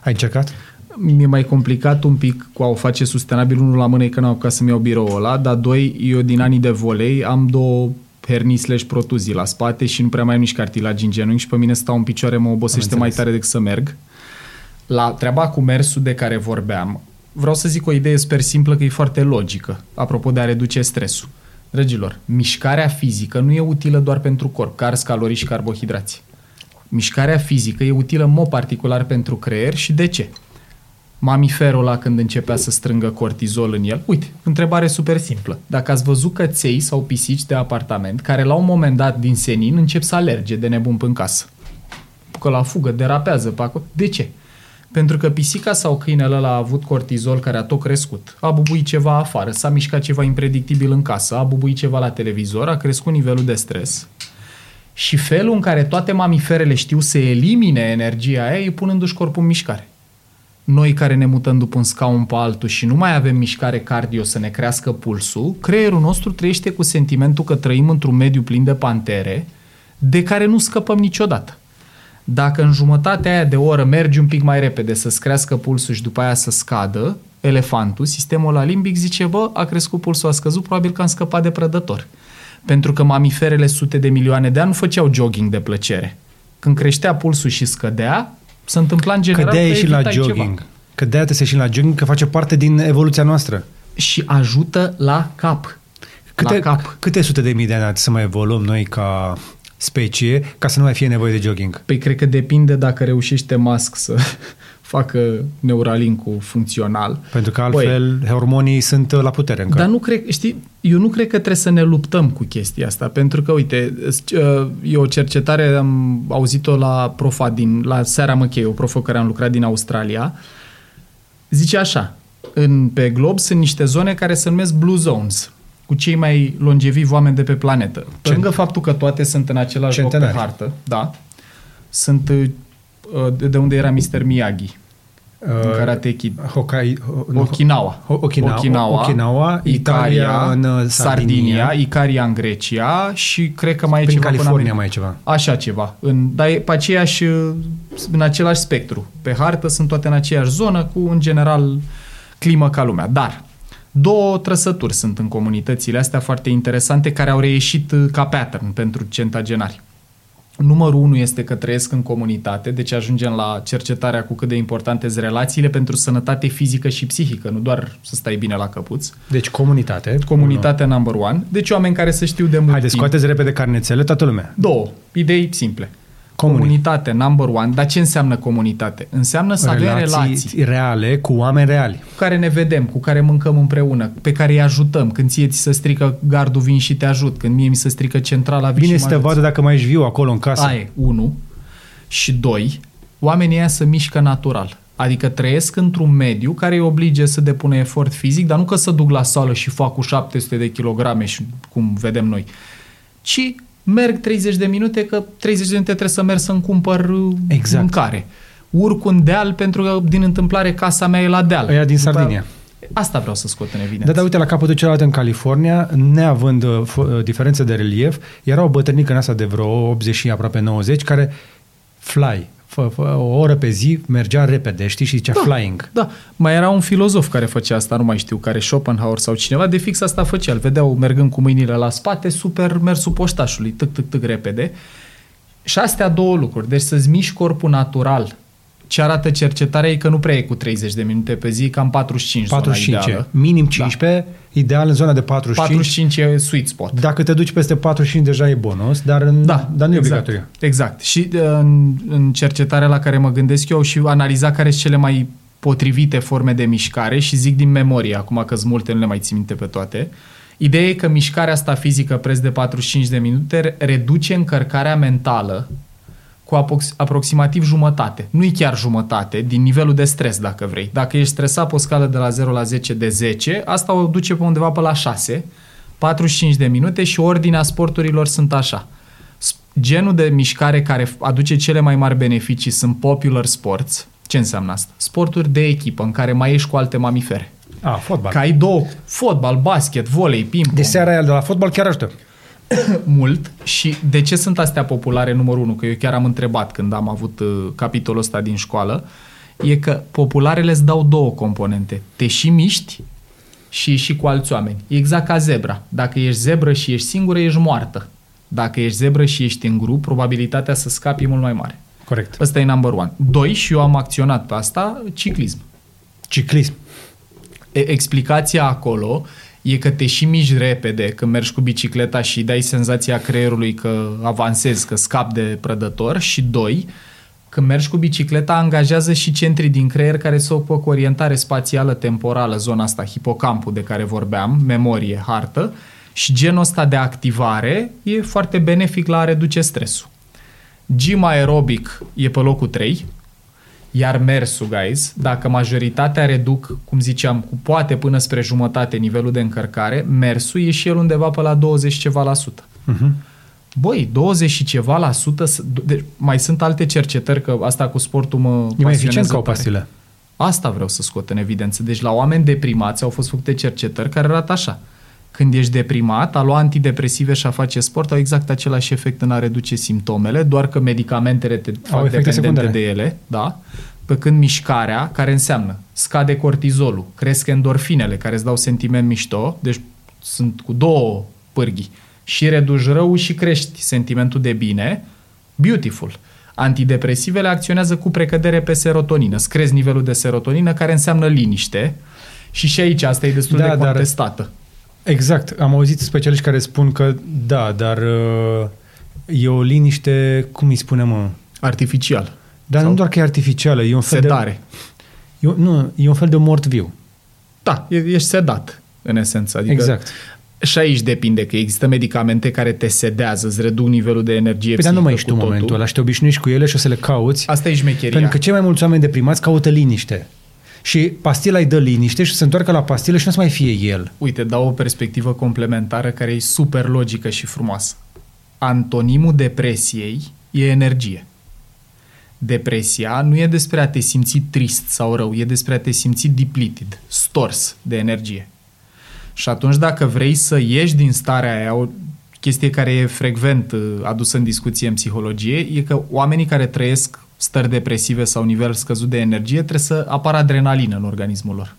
Ai încercat? mi-e mai complicat un pic cu a o face sustenabil, unul la mână e că n-au ca să-mi iau biroul ăla, dar doi, eu din anii de volei am două hernii slash protuzii la spate și nu prea mai am nici cartilagi în genunchi și pe mine stau în picioare mă obosește mai tare decât să merg. La treaba cu mersul de care vorbeam, vreau să zic o idee super simplă că e foarte logică, apropo de a reduce stresul. Dragilor, mișcarea fizică nu e utilă doar pentru corp, cars, calorii și carbohidrați. Mișcarea fizică e utilă în mod particular pentru creier și de ce? Mamiferul ăla când începea să strângă cortizol în el? Uite, întrebare super simplă. Dacă ați văzut căței sau pisici de apartament care la un moment dat din senin încep să alerge de nebun în casă. Că la fugă, derapează pe acolo. De ce? Pentru că pisica sau câinele ăla a avut cortizol care a tot crescut. A bubuit ceva afară, s-a mișcat ceva impredictibil în casă, a bubuit ceva la televizor, a crescut nivelul de stres. Și felul în care toate mamiferele știu să elimine energia aia e punându-și corpul în mișcare noi care ne mutăm după un scaun pe altul și nu mai avem mișcare cardio să ne crească pulsul, creierul nostru trăiește cu sentimentul că trăim într-un mediu plin de pantere, de care nu scăpăm niciodată. Dacă în jumătatea aia de oră mergi un pic mai repede să-ți crească pulsul și după aia să scadă, elefantul, sistemul la limbic zice, bă, a crescut pulsul, a scăzut, probabil că am scăpat de prădător. Pentru că mamiferele sute de milioane de ani nu făceau jogging de plăcere. Când creștea pulsul și scădea, se întâmpla în general că de-aia și la jogging. Ceva. Că de-aia trebuie să ieși la jogging, că face parte din evoluția noastră. Și ajută la cap. Câte, la cap. câte sute de mii de ani să mai evoluăm noi ca specie ca să nu mai fie nevoie de jogging? Păi cred că depinde dacă reușește Musk să facă Neuralink-ul funcțional. Pentru că altfel Băi, hormonii sunt la putere încă. Dar nu cred, știi, eu nu cred că trebuie să ne luptăm cu chestia asta, pentru că, uite, e o cercetare, am auzit-o la profa din, la Seara Măchei, o profă care am lucrat din Australia, zice așa, în, pe glob sunt niște zone care se numesc blue zones, cu cei mai longevivi oameni de pe planetă. Pe lângă faptul că toate sunt în același Centenari. loc pe hartă, da, sunt Uh, de unde era Mr. Miyagi. Uh, Karate Kid. Hokai, no, Okinawa. Okinawa. Okinawa. Okinawa Italia, Italia în uh, Sardinia, Sardinia, Icaria în Grecia și cred că mai Prin e ceva California mai e ceva. Așa ceva. În, dar e pe aceeași, în același spectru. Pe hartă sunt toate în aceeași zonă cu, în general, climă ca lumea. Dar două trăsături sunt în comunitățile astea foarte interesante care au reieșit ca pattern pentru centagenari. Numărul unu este că trăiesc în comunitate, deci ajungem la cercetarea cu cât de importante sunt relațiile pentru sănătate fizică și psihică, nu doar să stai bine la căpuț. Deci comunitate. Comunitate unu. number one. Deci oameni care să știu de mult Haideți, scoateți repede carnețele, toată lumea. Două. Idei simple. Comuni. Comunitate, number one. Dar ce înseamnă comunitate? Înseamnă să relații avem relații reale cu oameni reali. Cu care ne vedem, cu care mâncăm împreună, pe care îi ajutăm. Când ție ți se strică gardul, vin și te ajut. Când mie mi se strică centrala, vin Bine și să te vadă dacă mai ești viu acolo în casă. Aia unu. Și doi, oamenii ăia să mișcă natural. Adică trăiesc într-un mediu care îi oblige să depună efort fizic, dar nu că să duc la sală și fac cu 700 de kilograme, și cum vedem noi, ci merg 30 de minute, că 30 de minute trebuie să merg să-mi cumpăr uh, exact. mâncare. Urc un deal pentru că din întâmplare casa mea e la deal. Aia din Sardinia. Asta vreau să scot în evidență. Da, dar uite, la capătul celălalt în California, neavând uh, uh, diferențe de relief, era o bătrânică în asta de vreo 80 și aproape 90, care fly, fă, fă, o oră pe zi, mergea repede, știi, și zicea da, flying. Da, mai era un filozof care făcea asta, nu mai știu, care Schopenhauer sau cineva, de fix asta făcea. Îl vedeau mergând cu mâinile la spate, super mersul poștașului, tâc, tâc, tâc, repede. Și astea două lucruri. Deci să-ți miști corpul natural ce arată cercetarea e că nu prea e cu 30 de minute pe zi, cam 45 45, zona ideală. minim 15, da. ideal în zona de 45. 45 e sweet spot. Dacă te duci peste 45 deja e bonus, dar, da, dar nu e exact, obligatoriu. Exact. Și uh, în, în cercetarea la care mă gândesc eu și analiza care sunt cele mai potrivite forme de mișcare și zic din memorie, acum că sunt multe, nu le mai țin minte pe toate. Ideea e că mișcarea asta fizică preț de 45 de minute reduce încărcarea mentală cu aproximativ jumătate. Nu e chiar jumătate, din nivelul de stres, dacă vrei. Dacă ești stresat pe o scală de la 0 la 10 de 10, asta o duce pe undeva pe la 6, 45 de minute și ordinea sporturilor sunt așa. genul de mișcare care aduce cele mai mari beneficii sunt popular sports. Ce înseamnă asta? Sporturi de echipă în care mai ești cu alte mamifere. A, fotbal. Că ai două, fotbal, basket, volei, ping De seara aia de la fotbal chiar ajută. mult și de ce sunt astea populare numărul unu? Că eu chiar am întrebat când am avut uh, capitolul ăsta din școală. E că popularele îți dau două componente. Te și miști și și cu alți oameni. E exact ca zebra. Dacă ești zebră și ești singură, ești moartă. Dacă ești zebră și ești în grup, probabilitatea să scapi e mult mai mare. Corect. Ăsta e number one. Doi, și eu am acționat pe asta, ciclism. Ciclism. E, explicația acolo e că te și miști repede când mergi cu bicicleta și dai senzația creierului că avansezi, că scapi de prădător. Și doi, când mergi cu bicicleta, angajează și centrii din creier care se ocupă cu orientare spațială temporală, zona asta, hipocampul de care vorbeam, memorie, hartă, și genul ăsta de activare e foarte benefic la a reduce stresul. Gym aerobic e pe locul 3, iar mersul, guys, dacă majoritatea reduc, cum ziceam, cu poate până spre jumătate nivelul de încărcare, mersul e și el undeva pe la 20 ceva la sută. Uh-huh. Băi, 20 și ceva la sută, s- de, mai sunt alte cercetări, că asta cu sportul mă E mai pasionează eficient ca o tare. pastilă. Asta vreau să scot în evidență. Deci la oameni deprimați au fost făcute cercetări care arată așa. Când ești deprimat, a lua antidepresive și a face sport au exact același efect în a reduce simptomele, doar că medicamentele te fac efecte dependente secundare. de ele, da? Pe când mișcarea, care înseamnă scade cortizolul, cresc endorfinele, care îți dau sentiment mișto, deci sunt cu două pârghii, și reduci rău și crești sentimentul de bine, beautiful. Antidepresivele acționează cu precădere pe serotonină, îți crezi nivelul de serotonină, care înseamnă liniște, și și aici asta e destul Da, de dar- contestată. Exact. Am auzit specialiști care spun că da, dar uh, e o liniște, cum îi spunem, mă? Artificial. Dar Sau nu doar că e artificială, e un fel Sedare. de... E, un- nu, e un fel de mort viu. Da, e- ești sedat, în esență. Adică Exact. Și aici depinde că există medicamente care te sedează, îți reduc nivelul de energie Păi dar nu mai psihică ești tu cu în totul. momentul ăla și te obișnuiești cu ele și o să le cauți. Asta e șmecheria. Pentru că cei mai mulți oameni deprimați caută liniște. Și pastila îi dă liniște și se întoarcă la pastilă și nu o să mai fie el. Uite, dau o perspectivă complementară care e super logică și frumoasă. Antonimul depresiei e energie. Depresia nu e despre a te simți trist sau rău, e despre a te simți depleted, stors de energie. Și atunci dacă vrei să ieși din starea aia, o chestie care e frecvent uh, adusă în discuție în psihologie, e că oamenii care trăiesc stări depresive sau nivel scăzut de energie trebuie să apară adrenalină în organismul lor.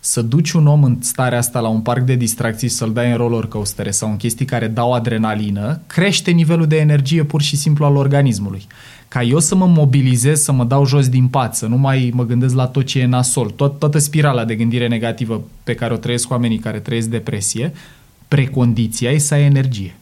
Să duci un om în starea asta la un parc de distracții și să-l dai în roller coastere sau în chestii care dau adrenalină, crește nivelul de energie pur și simplu al organismului. Ca eu să mă mobilizez, să mă dau jos din pat, să nu mai mă gândesc la tot ce e nasol, tot, toată spirala de gândire negativă pe care o trăiesc oamenii care trăiesc depresie, precondiția e să ai energie.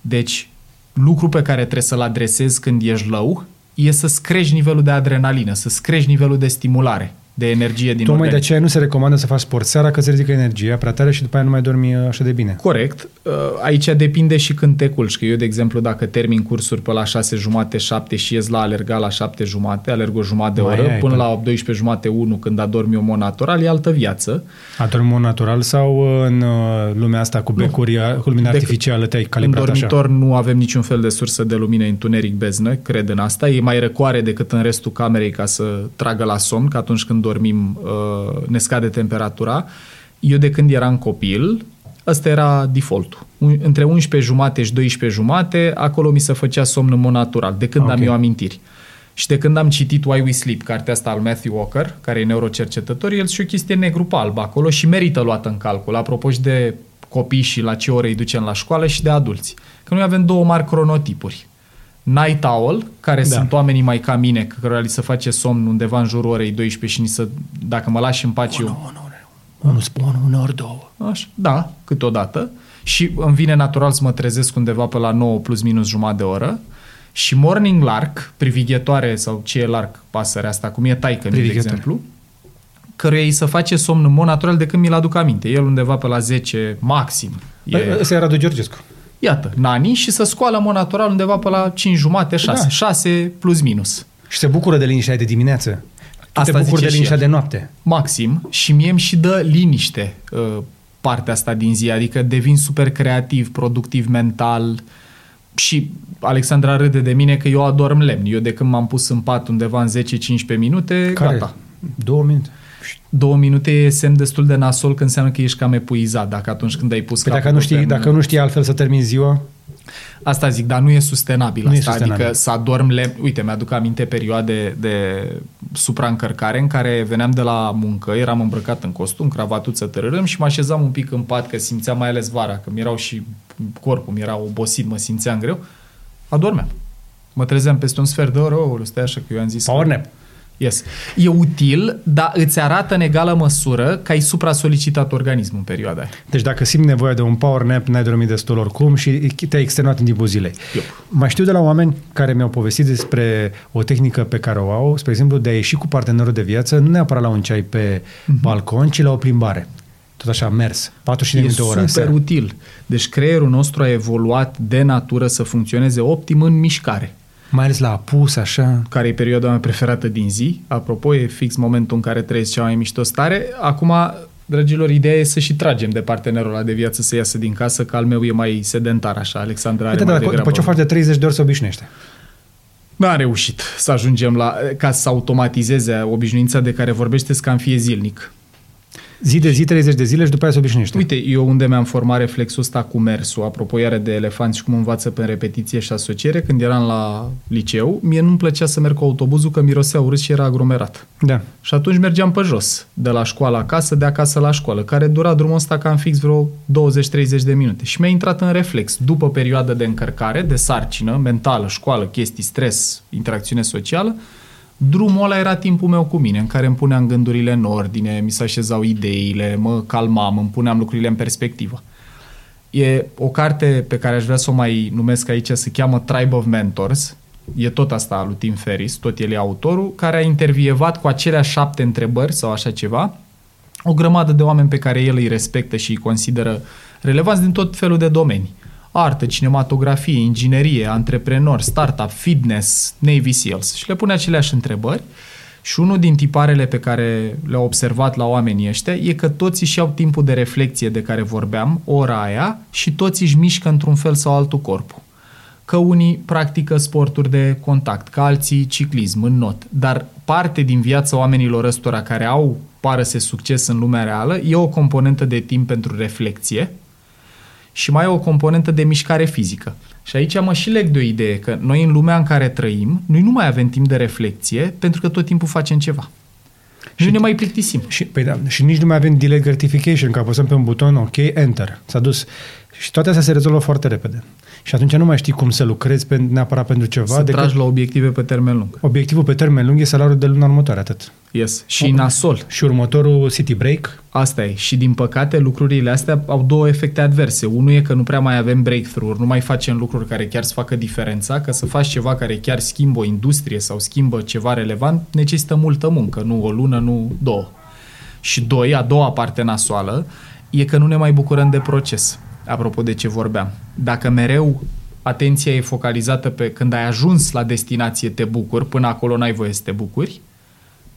Deci, lucru pe care trebuie să-l adresezi când ești low e să-ți crești nivelul de adrenalină, să-ți crești nivelul de stimulare, de energie din Tocmai de organism. aceea nu se recomandă să faci sport seara că se ridică energia prea tare și după aia nu mai dormi uh, așa de bine. Corect. Uh, Aici depinde și când te culci. Că eu, de exemplu, dacă termin cursuri pe la 6 jumate, 7 și ies la alerga la 7 jumate, alerg o jumătate de Mai oră, ai, până până- la 12 jumate, 1, când adormi eu mod natural, e altă viață. Adormi în mod natural sau uh, în uh, lumea asta cu becuri, uh, cu lumină Dec- artificială te-ai În calibrat așa? dormitor nu avem niciun fel de sursă de lumină întuneric beznă, cred în asta. E mai răcoare decât în restul camerei ca să tragă la somn, că atunci când dormim uh, ne scade temperatura. Eu de când eram copil, ăsta era defaultul. Un- Între 11 jumate și 12 jumate, acolo mi se făcea somn în mod natural, de când Ok. am eu amintiri. Și de când am citit Why We Sleep, cartea asta al Matthew Walker, care e neurocercetător, el și o chestie negru pe alb acolo și merită luată în calcul, apropo și de copii și la ce ore îi ducem la școală și de adulți. Că noi avem două mari cronotipuri. Night owl, care Da. da. sunt oamenii mai ca mine, cărora li se face somn undeva în jurul orei 12 și ni se, dacă mă lași în pace eu... Unul spun, uneori două. Așa, da, câteodată. Și îmi vine natural să mă trezesc undeva pe la 9 plus minus jumătate de oră. Și morning lark, privighetoare sau ce e lark, pasărea asta, cum e taică de Privighetoare. exemplu, căruia îi se face somn în mod natural de când mi-l aduc aminte. El undeva pe la 10 maxim. E, E... Ăsta e Radu Georgescu. Iată, nani și să scoală în mod natural undeva pe la 5 jumate, 6. Da. Da. 6 plus minus. Și se bucură de liniștea aia de dimineață. Tu Asta te bucuri zice de și liniștea el. de noapte. maxim și mie îmi și dă liniște uh, partea asta din zi, adică devin super creativ, productiv mental, și Alexandra râde de mine că eu adorm lemn. Eu de când m-am pus în pat undeva în 10-15 minute, Care? gata. Două minute. Două minute e semn destul de nasol când înseamnă că ești cam epuizat, dacă atunci când ai pus Păi capul dacă nu, știi, pe- dacă nu știi altfel să termini ziua, Asta zic, dar nu e sustenabil Nu e asta. sustenabil. Adică să adorm lemn. Uite, mi-aduc aminte perioade de supraîncărcare în care veneam de la muncă, eram îmbrăcat în costum, cravatuță, tărărâm și mă așezam un pic în pat, că simțeam mai ales vara, că mi-erau și corpul, mi-era obosit, mă simțeam greu. Adormeam. Mă trezeam peste un sfert de oră, oh, stai așa că eu am zis... power nap. Yes. E util, dar îți arată în egală măsură că ai supra-solicitat organismul în perioada aia. Deci dacă simți nevoia de un power nap, n-ai dormit destul oricum și te-ai extenuat în timpul zilei. Yup. Mai știu de la oameni care mi-au povestit despre o tehnică pe care o au, spre exemplu, de a ieși cu partenerul de viață, nu neapărat la un ceai pe Mhm. balcon, ci la o plimbare. Tot așa, mers. 40 de E minute o oră. super seara. util. Deci creierul nostru a evoluat de natură să funcționeze optim în mișcare. Mai ales la apus, așa. care e perioada mea preferată din zi. Apropo, e fix momentul în care trăiesc cea mai mișto stare. Acum, dragilor, ideea e să și tragem de partenerul ăla de viață să iasă din casă, că al meu e mai sedentar așa. Alexandra are Uite, mai dar după degrabă. ce o faci de 30 de ori se obișnuiește. N-a reușit să ajungem la, ca să automatizeze obișnuința de care vorbește ca în fie zilnic. Zi de zi, 30 de zile și după aia se obișnuiește. Uite, eu unde mi-am format reflexul ăsta cu mersul, apropo iară de elefanți și cum învață pe repetiție și asociere, când eram la liceu, mie nu-mi plăcea să merg cu autobuzul că mirosea urât și era aglomerat. Da. Și atunci mergeam pe jos, de la școală acasă, de acasă la școală, care dura drumul ăsta cam fix vreo 20-30 de minute. Și mi-a intrat în reflex, după perioada de încărcare, de sarcină, mentală, școală, chestii, stres, interacțiune socială, drumul ăla era timpul meu cu mine, în care îmi puneam gândurile în ordine, mi se așezau ideile, mă calmam, îmi puneam lucrurile în perspectivă. E o carte pe care aș vrea să o mai numesc aici, se cheamă Tribe of Mentors. E tot asta a lui Tim Ferris, tot el e autorul, care a intervievat cu aceleași șapte întrebări sau așa ceva, o grămadă de oameni pe care el îi respectă și îi consideră relevanți din tot felul de domenii. Artă, cinematografie, inginerie, antreprenori, startup, fitness, Navy SEALs. Și le pune aceleași întrebări și unul din tiparele pe care le-au observat la oamenii ăștia e că toți își iau timpul de reflexie de care vorbeam, ora aia, și toți își mișcă într-un fel sau altul corpul. Că unii practică sporturi de contact, că alții ciclism în not. Dar parte din viața oamenilor ăstora care au, pară să succes în lumea reală, e o componentă de timp pentru reflexie și mai e o componentă de mișcare fizică. Și aici mă și leg de o idee, că noi în lumea în care trăim, noi nu mai avem timp de reflexie pentru că tot timpul facem ceva. Și nu ne mai plictisim. Și, păi da, și nici nu mai avem delay gratification, că apăsăm pe un buton, ok, enter, s-a dus. Și toate astea se rezolvă foarte repede. Și atunci nu mai știi cum să lucrezi pe, neapărat pentru ceva. Să decât tragi la obiective pe termen lung. Obiectivul pe termen lung e salariul de luna următoare, atât. Yes. Și nasol. Și următorul city break, Asta e. Și din păcate lucrurile astea au două efecte adverse. Unul e că nu prea mai avem breakthrough nu mai facem lucruri care chiar să facă diferența, că să faci ceva care chiar schimbă o industrie sau schimbă ceva relevant, necesită multă muncă, nu o lună, nu două. Și doi, a doua parte nasoală, e că nu ne mai bucurăm de proces. Apropo de ce vorbeam. Dacă mereu atenția e focalizată pe când ai ajuns la destinație te bucuri, până acolo n-ai voie să te bucuri,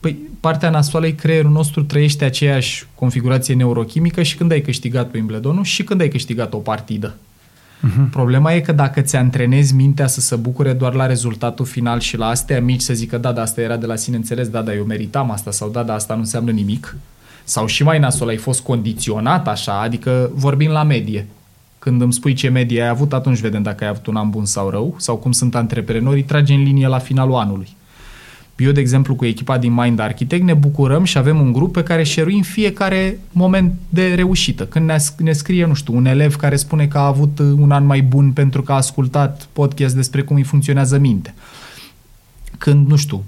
Păi partea nasoală e creierul nostru trăiește aceeași configurație neurochimică și când ai câștigat pe Wimbledon și când ai câștigat o partidă. Uh-huh. Problema e că dacă ți antrenezi mintea să se bucure doar la rezultatul final și la astea mici să zică da, da, asta era de la sine înțeles, da, da, eu meritam asta sau da, da, asta nu înseamnă nimic, sau și mai nasol, ai fost condiționat așa, adică vorbim la medie. Când îmi spui ce medie ai avut, atunci vedem dacă ai avut un an bun sau rău, sau cum sunt antreprenorii, trage în linie la finalul anului. Eu, de exemplu, cu echipa din Mind Architect ne bucurăm și avem un grup pe care șeruim fiecare moment de reușită. Când ne, ne scrie, nu știu, un elev care spune că a avut un an mai bun pentru că a ascultat podcast despre cum îi funcționează mintea. Când, nu știu,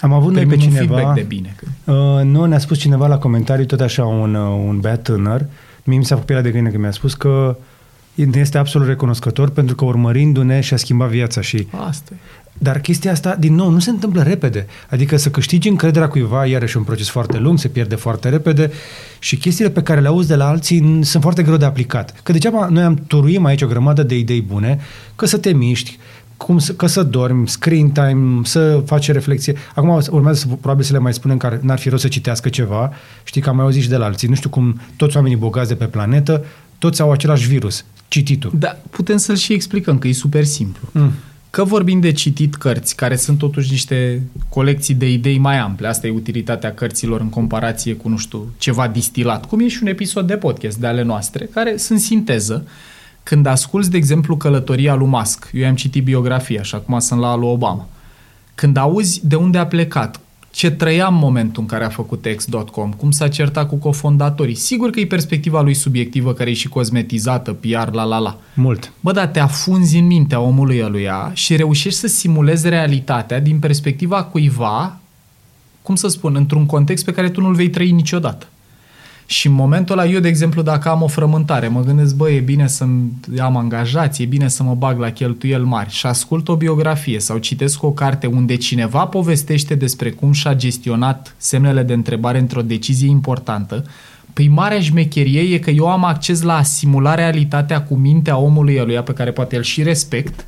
am avut noi pe un cineva... feedback de bine. Uh, nu, ne-a spus cineva la comentarii, tot așa, un, uh, un băiat tânăr, mie mi s-a făcut pielea de găină că mi-a spus că este absolut recunoscător pentru că urmărindu-ne și-a schimbat viața și Asta e. Dar chestia asta, din nou, nu se întâmplă repede. Adică să câștigi încrederea cuiva, iarăși un proces foarte lung, se pierde foarte repede și chestiile pe care le auzi de la alții sunt foarte greu de aplicat. Că degeaba noi am turuim aici o grămadă de idei bune, că să te miști, cum să, că să dormi, screen time, să faci reflexie. Acum urmează să, probabil să le mai spunem că n-ar fi rost să citească ceva. Știi că am mai auzit și de la alții. Nu știu cum toți oamenii bogați de pe planetă, toți au același virus. Cititul. Da, putem să-l și explicăm, că e super simplu. Mm. Că vorbim de citit cărți, care sunt totuși niște colecții de idei mai ample. Asta e utilitatea cărților în comparație cu, nu știu, ceva distilat. Cum e și un episod de podcast de ale noastre, care sunt sinteză. Când asculți, de exemplu, Călătoria lui Musk, eu am citit biografia și acum sunt la lui Obama. Când auzi de unde a plecat, ce trăia în momentul în care a făcut X.com, cum s-a certat cu cofondatorii. Sigur că e perspectiva lui subiectivă, care e și cosmetizată, PR, la la la. Mult. Bă, dar te afunzi în mintea omului ăluia și reușești să simulezi realitatea din perspectiva cuiva, cum să spun, într-un context pe care tu nu-l vei trăi niciodată. Și în momentul ăla, eu, de exemplu, dacă am o frământare, mă gândesc, bă, e bine să am angajați, e bine să mă bag la cheltuieli mari și ascult o biografie sau citesc o carte unde cineva povestește despre cum și-a gestionat semnele de întrebare într-o decizie importantă, Păi marea șmecherie e că eu am acces la a simula realitatea cu mintea omului ăluia pe care poate el și respect,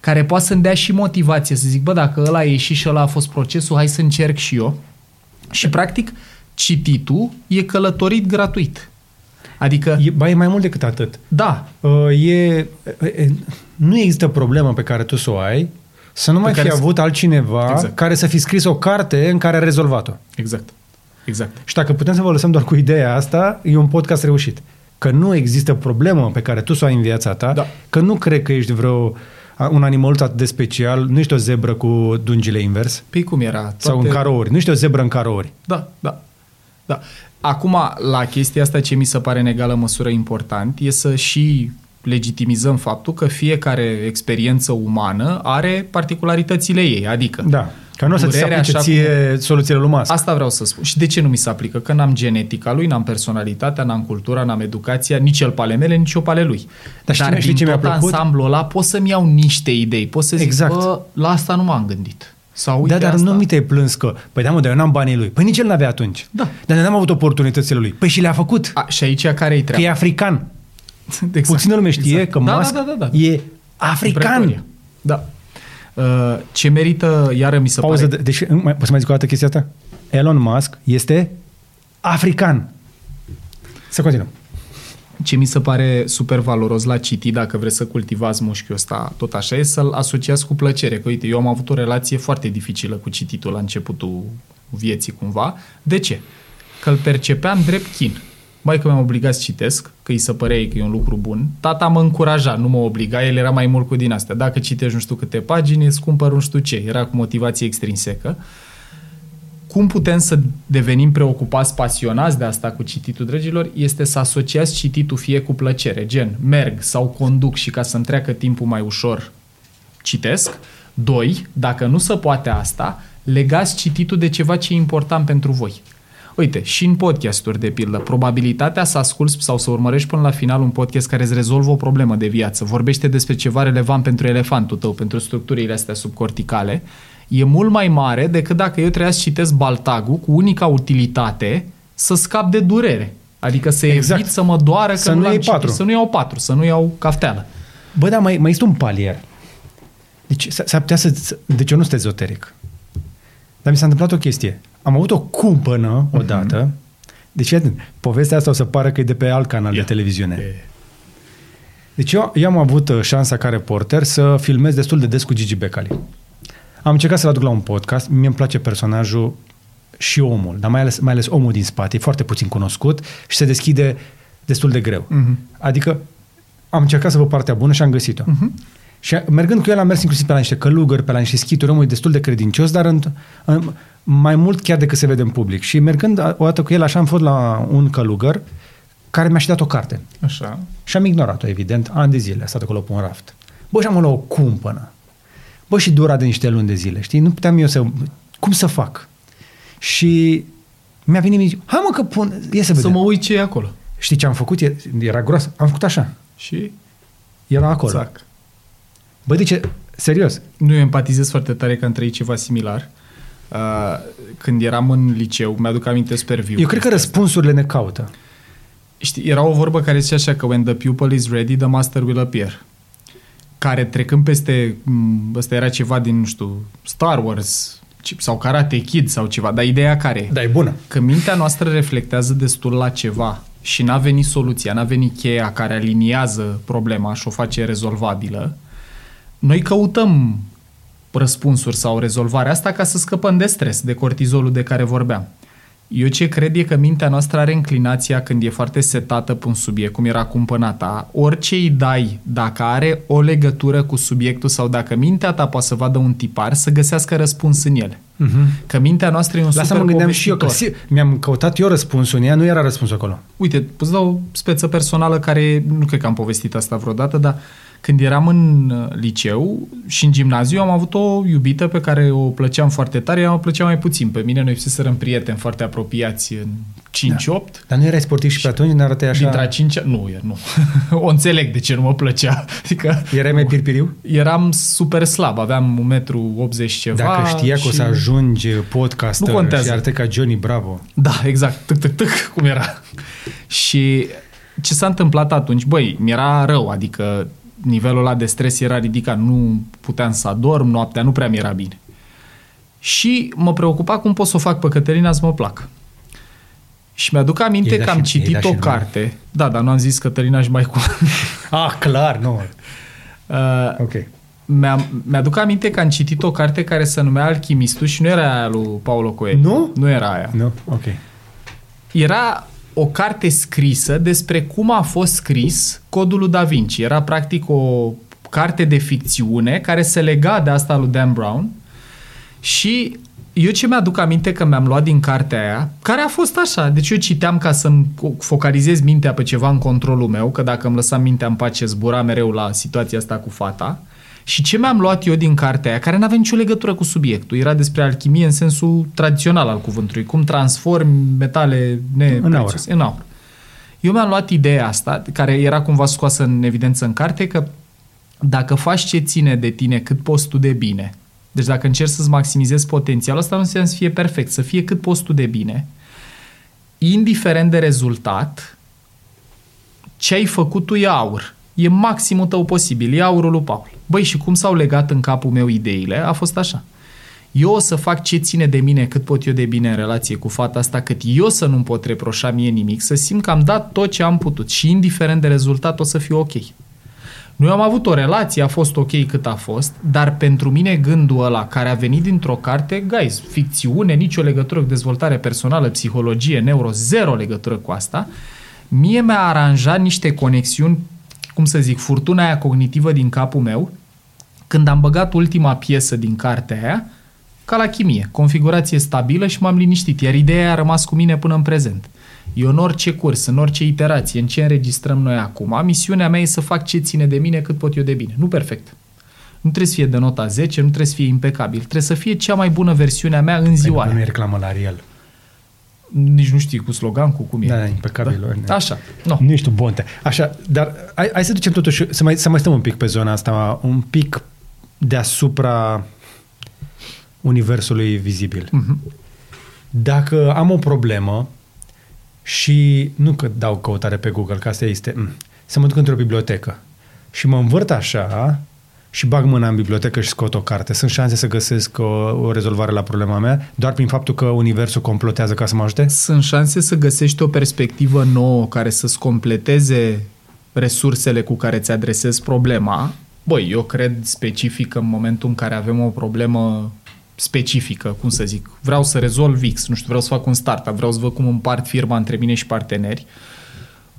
care poate să-mi dea și motivație să zic, bă, dacă ăla a ieșit și ăla a fost procesul, hai să încerc și eu. Și practic, cititul e călătorit gratuit. Adică, E, ba, e mai mult decât atât. da, Uh, e, e, nu există problemă pe care tu să o ai să nu mai care fi să- avut altcineva Exact. care să fi scris o carte în care a rezolvat-o. exact. Exact. Și dacă putem să vă lăsăm doar cu ideea asta, e un podcast reușit. Că nu există problemă pe care tu să o ai în viața ta, Da. că nu cred că ești vreo un animal atât de special, nu ești o zebră cu dungile invers Păi cum era? sau în carouri, nu ești o zebră în carouri. Da, da. Da. Acum, la chestia asta, ce mi se pare în egală măsură important e să și legitimizăm faptul că fiecare experiență umană are particularitățile ei. Adică, Da. Că nu o să ți se Durerea, aplice așa ție soluțiile lui Musk. Asta vreau să spun. Și de ce nu mi se aplică? Că n-am genetica lui, n-am personalitatea, n-am cultura, n-am educația, nici el pe ale mele, nici eu pe ale lui. Dar știi- Dar știi din ce mi-a tot plăcut? ansamblul ăla pot să-mi iau niște idei. Pot să zic, Exact. bă, la asta nu m-am gândit. Sau uite da, dar asta. nu mi te-ai plâns că, păi da mă, dar eu n-am banii lui. Păi nici el n-avea atunci. Da. Dar noi n-am avut oportunitățile lui. Păi și le-a făcut. A, și aici care e Că treaba? e african. Exact. Puțină lume știe Exact. că da, Musk da, da, da, da. e african. Pretoria. Da. Uh, ce merită, iară mi se Pauză, pare... de, deci, mai, poți să mai zic o dată chestia asta? Elon Musk este african. Să continuăm. Ce mi se pare super valoros la citi, dacă vreți să cultivați mușchiul ăsta tot așa, e să-l asociați cu plăcere. Că uite, eu am avut o relație foarte dificilă cu cititul la începutul vieții cumva. De ce? Că îl percepeam drept chin. Mai că mi-am obligat să citesc, că îi se părea ei că e un lucru bun. Tata mă încuraja, nu mă obliga, el era mai mult cu din astea. Dacă citești nu știu câte pagini, îți cumpăr nu știu ce. Era cu motivație extrinsecă. Cum putem să devenim preocupați, pasionați de asta cu cititul, dragilor, este să asociați cititul fie cu plăcere, gen merg sau conduc și ca să-mi treacă timpul mai ușor citesc. Doi, dacă nu se poate asta, legați cititul de ceva ce e important pentru voi. Uite, și în podcasturi, de pildă, probabilitatea să asculți sau să urmărești până la final un podcast care îți rezolvă o problemă de viață, vorbește despre ceva relevant pentru elefantul tău, pentru structurile astea subcorticale, e mult mai mare decât dacă eu trebuia să citesc Baltagul cu unica utilitate să scap de durere. Adică să Exact. evit să mă doară Să că nu l-am iei citit, patru. Să nu iau patru, să nu iau cafteală. Bă, dar mai, mai este un palier. Deci s- s-ar putea să... să- Deci eu nu sunt ezoteric. Dar mi s-a întâmplat o chestie. Am avut o cumpănă odată. Deci, iată, povestea asta o să pară că e de pe alt canal Ia. de televiziune. Deci eu, eu am avut uh, șansa ca reporter să filmez destul de des cu Gigi Becali. Am încercat să-l aduc la un podcast. Mie îmi place personajul și omul, dar mai ales, mai ales omul din spate. E foarte puțin cunoscut și se deschide destul de greu. Mhm. Adică am încercat să văd partea bună și am găsit-o. Mhm. Și mergând cu el am mers inclusiv pe la niște călugări, pe la niște schituri, omul e destul de credincios, dar în, în, mai mult chiar decât se vede în public. Și mergând o dată cu el, așa am fost la un călugăr care mi-a și dat o carte. Așa. Și am ignorat-o, evident, ani de zile, a stat acolo pe un raft. Bă, și am luat o cumpănă. Bă, și dura de niște luni de zile, știi? Nu puteam eu să... Cum să fac? Și mi-a venit, mi hai mă că pun... Ia să Să vedem. mă uit ce e acolo. Știi ce am făcut? E- Era groasă. Am făcut așa. Și Era acolo. Zac. Bă, de ce? Serios. Nu eu empatizez foarte tare că am trăit ceva similar. Uh, când eram în liceu, mi-aduc aminte super viu. Eu cred că răspunsurile ne caută. Știi, era o vorbă care zicea așa că when the pupil is ready, the master will appear. Care trecând peste, m, ăsta era ceva din, nu știu, Star Wars ci- sau Karate Kid sau ceva, dar ideea care e? Da, e bună. Că mintea noastră reflectează destul la ceva și n-a venit soluția, n-a venit cheia care aliniază problema și o face rezolvabilă, noi căutăm răspunsuri sau rezolvarea asta ca să scăpăm de stres, de cortizolul de care vorbeam. Eu ce cred e că mintea noastră are înclinația când e foarte setată pe un subiect, cum era cumpănata, orice îi dai, dacă are o legătură cu subiectul sau dacă mintea ta poate să vadă un tipar, să găsească răspuns în el. Uh-huh. Că mintea noastră e un La asta super mă gândeam și eu, că povestitor. si- mi-am căutat eu răspunsul în ea, nu era răspunsul acolo. Uite, îți dau o speță personală care, nu cred că am povestit asta vreodată, dar când eram în uh, liceu și în gimnaziu am avut o iubită pe care o plăceam foarte tare, ea mă plăcea mai puțin. Pe mine noi fuseserăm prieteni foarte apropiați în 5-8. Dar nu erai sportiv și pe atunci ne arătai așa... Dintre a cincea... Nu, e- nu. o înțeleg de ce nu mă plăcea. Adică Erai mai pirpiriu? eram super slab, aveam 1,80 m ceva. Dacă știa că o să și- ajungi podcaster Nu contează. și arătai ca Johnny Bravo. Da, exact. Tâc, tâc, tâc, cum era. Și ce s-a întâmplat atunci? Băi, mi-era rău, adică nivelul ăla de stres era ridicat. Nu puteam să adorm, noaptea nu prea mi-era bine. Și mă preocupa cum pot să o fac pe Cătălina să mă placă. Și mi-aduc aminte I-ai dat că am și- i-ai citit dat o și nume. carte. Da, dar nu am zis Cătălina și mai cu... Ah, clar, nu. Uh, Ok. mi-am, mi-aduc aminte că am citit o carte care se numea Alchimistul și nu era aia lui Paulo Coelho. Nu? Nu era aia. Nu? Ok. Era o carte scrisă despre cum a fost scris codul lui Da Vinci. Era practic o carte de ficțiune care se lega de asta lui Dan Brown. Și eu ce mi-aduc aminte că mi-am luat din cartea aia, care a fost așa, deci eu citeam ca să-mi focalizez mintea pe ceva în controlul meu, că dacă îmi lăsam mintea în pace zbura mereu la situația asta cu fata, și ce mi-am luat eu din cartea aia, care nu avea nicio legătură cu subiectul, era despre alchimie în sensul tradițional al cuvântului, cum transformi metale neprețioase în aur. Eu mi-am luat ideea asta, care era cumva scoasă în evidență în carte, că dacă faci ce ține de tine cât poți tu de bine, deci dacă încerci să-ți maximizezi potențialul, asta nu înseamnă să fie perfect, să fie cât poți tu de bine, indiferent de rezultat, ce ai făcut tu e aur. E maximul tău posibil, e aurul lui Paul. Băi, și cum s-au legat în capul meu ideile? A fost așa. Eu o să fac ce ține de mine cât pot eu de bine în relație cu fata asta, cât eu să nu-mi pot reproșa mie nimic, să simt că am dat tot ce am putut și indiferent de rezultat o să fiu ok. Noi am avut o relație, a fost ok cât a fost, dar pentru mine gândul ăla care a venit dintr-o carte, guys, ficțiune, nicio legătură cu dezvoltare personală, psihologie, neuro, zero legătură cu asta, mie mi-a aranjat niște conexiuni, cum să zic, furtuna aia cognitivă din capul meu, când am băgat ultima piesă din cartea aia, ca la chimie, configurație stabilă și m-am liniștit, iar ideea aia a rămas cu mine până în prezent. Eu în orice curs, în orice iterație, în ce înregistrăm noi acum, misiunea mea e să fac ce ține de mine cât pot eu de bine. Nu perfect. Nu trebuie să fie de nota 10, nu trebuie să fie impecabil. Trebuie să fie cea mai bună versiune a mea în ziua Păi, nu aia. e reclamă la Ariel. Nici nu știi cu slogan, cu cum e. Da, impecabil. Da? Așa. No. Nu ești tu bonte. Așa, dar hai, hai să ducem totuși, să mai, să mai stăm un pic pe zona asta, un pic deasupra universului vizibil. Mm-hmm. Dacă am o problemă și nu că dau căutare pe Google, că asta este, mm, să mă duc într-o bibliotecă și mă învârt așa și bag mâna în bibliotecă și scot o carte. Sunt șanse să găsesc o, o rezolvare la problema mea doar prin faptul că universul complotează ca să mă ajute? Sunt șanse să găsești o perspectivă nouă care să-ți completeze resursele cu care ți adresezi problema. Băi, eu cred specific în momentul în care avem o problemă specifică, cum să zic, vreau să rezolv X, nu știu, vreau să fac un startup, vreau să văd cum împart firma între mine și parteneri.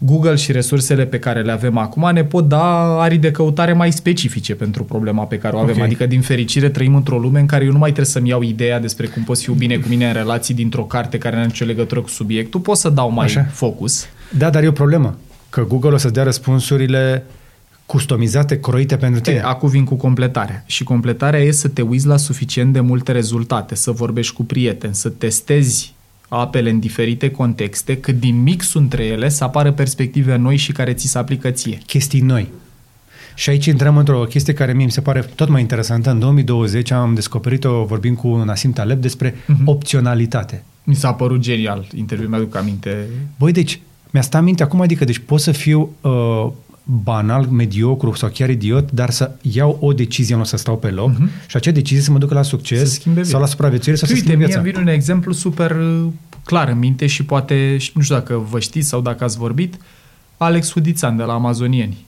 Google și resursele pe care le avem acum ne pot da arii de căutare mai specifice pentru problema pe care o avem. Ok. Adică, din fericire, trăim într-o lume în care eu nu mai trebuie să-mi iau ideea despre cum poți fi bine cu mine în relații dintr-o carte care nu are nicio legătură cu subiectul. Pot să dau mai Așa. focus. Da, dar e o problemă. Că Google o să-ți dea răspunsurile customizate, croite pentru tine. E, acum vin cu completarea. Și completarea e să te uiți la suficient de multe rezultate, să vorbești cu prieteni, să testezi apele în diferite contexte, cât din mixul între ele să apară perspective noi și care ți se aplică ție. chestii noi. Și aici intrăm într-o chestie care mie mi se pare tot mai interesantă. În 2020 am descoperit-o vorbind cu Nasim Taleb despre Mhm. opționalitate. Mi s-a părut genial interviul, mi-aduc aminte. Băi, deci, mi-a stat în minte acum, adică, deci pot să fiu uh, banal, mediocru sau chiar idiot, dar să iau o decizie, nu să stau pe loc uh-huh. și acea decizie să mă ducă la succes Mhm. Să schimbe sau la supraviețuire sau să Uite, schimbe mie viața. îmi vine un exemplu super uh, clar în minte și poate, și nu știu dacă vă știți sau dacă ați vorbit, Alex Hudițan de la Amazonieni.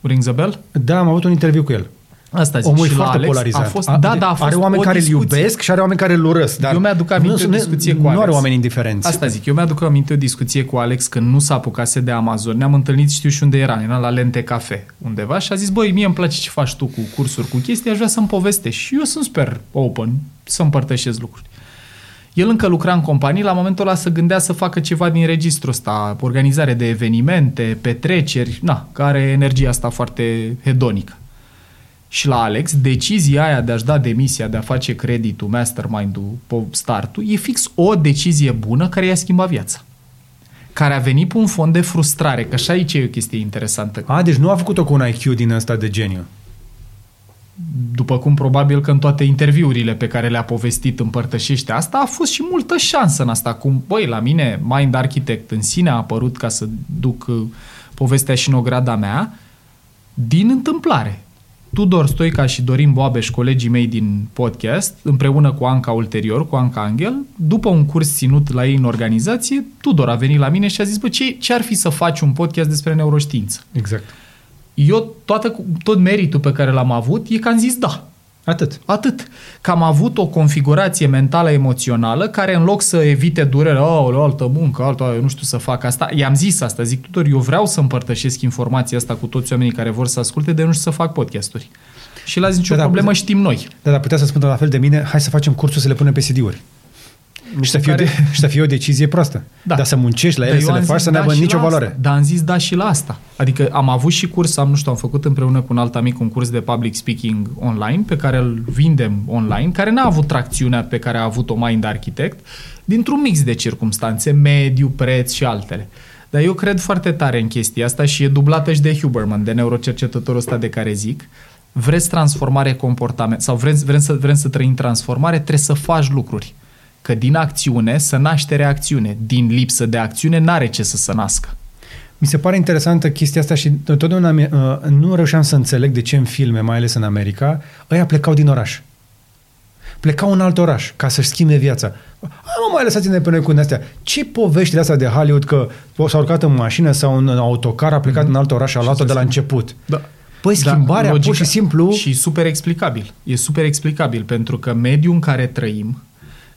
Rings a bell? Da, am avut un interviu cu el. Asta zic. Omul e și la foarte Alex polarizat. A fost, A- da, da, a fost are oameni o care îl discuție. iubesc și are oameni care îl urăsc. Dar Eu mi-aduc aminte nu, o discuție cu Nu Alex. are oameni indiferenți. Asta zic, eu mi-aduc aminte o discuție cu Alex când nu s-a apucase de Amazon. Ne-am întâlnit, știu și unde era, era la Lente Cafe undeva și a zis, băi, mie îmi place ce faci tu cu cursuri, cu chestii, aș vrea să-mi povestești. Și eu sunt super open să împărtășesc lucruri. El încă lucra în companie, la momentul ăla să gândea să facă ceva din registrul ăsta, organizare de evenimente, petreceri, na, care are energia asta foarte hedonică. Și la Alex, decizia aia de a-și da demisia, de a face creditul, mastermind-ul, po- startul, e fix o decizie bună care i-a schimbat viața. Care a venit pe un fond de frustrare, că și aici e o chestie interesantă. A, deci nu a făcut-o cu un IQ din ăsta de geniu. După cum probabil că în toate interviurile pe care le-a povestit împărtășește asta, a fost și multă șansă în asta. Cum, băi, la mine Mind Architect în sine a apărut ca să duc uh, povestea și în ograda mea, din întâmplare. Tudor Stoica și Dorin Boabeș, colegii mei din podcast, împreună cu Anca ulterior, cu Anca Angel, după un curs ținut la ei în organizație, Tudor a venit la mine și a zis, bă, ce, ce ar fi să faci un podcast despre neuroștiință? Exact. Eu, toată, tot meritul pe care l-am avut e că am zis da. Atât. Atât. Că am avut o configurație mentală emoțională care în loc să evite durerea, o, altă muncă, altă, eu nu știu să fac asta, i-am zis asta, zic tuturor, eu vreau să împărtășesc informația asta cu toți oamenii care vor să asculte, de nu știu să fac podcasturi. Și la nicio Da, da, problemă putea- știm noi. Da, dar putea să spună la fel de mine, hai să facem cursul să le punem pe CD-uri. Și să, fie care- de, și să fie o decizie proastă. Da. Dar să muncești la Dar ele, eu să le am faci, zis să nu da aibă și nicio la valoare. Asta. Dar am zis da și la asta. Adică am avut și curs, am, nu știu, am făcut împreună cu un alt amic un curs de public speaking online, pe care îl vindem online, care n-a avut tracțiunea pe care a avut-o Mind Architect, dintr-un mix de circumstanțe, mediu, preț și altele. Dar eu cred foarte tare în chestia asta și e dublată și de Huberman, de neurocercetătorul ăsta de care zic. Vreți transformare comportament sau vreți, vrem, să, vrem să trăim transformare, trebuie să faci lucruri. Că din acțiune să naște reacțiune. Din lipsă de acțiune n-are ce să se nască. Mi se pare interesantă chestia asta și totdeauna mi- uh, nu reușeam să înțeleg de ce în filme, mai ales în America, ăia plecau din oraș. Plecau în alt oraș ca să-și schimbe viața. Hai mă, mai lăsați-ne pe noi cu astea. Ce poveștile astea de Hollywood că s-a urcat în mașină sau în autocar, a plecat mm-hmm. în alt oraș și a luat-o de la început? Da. Păi schimbarea, logica- pur și simplu... Și super explicabil. E super explicabil pentru că mediul în care trăim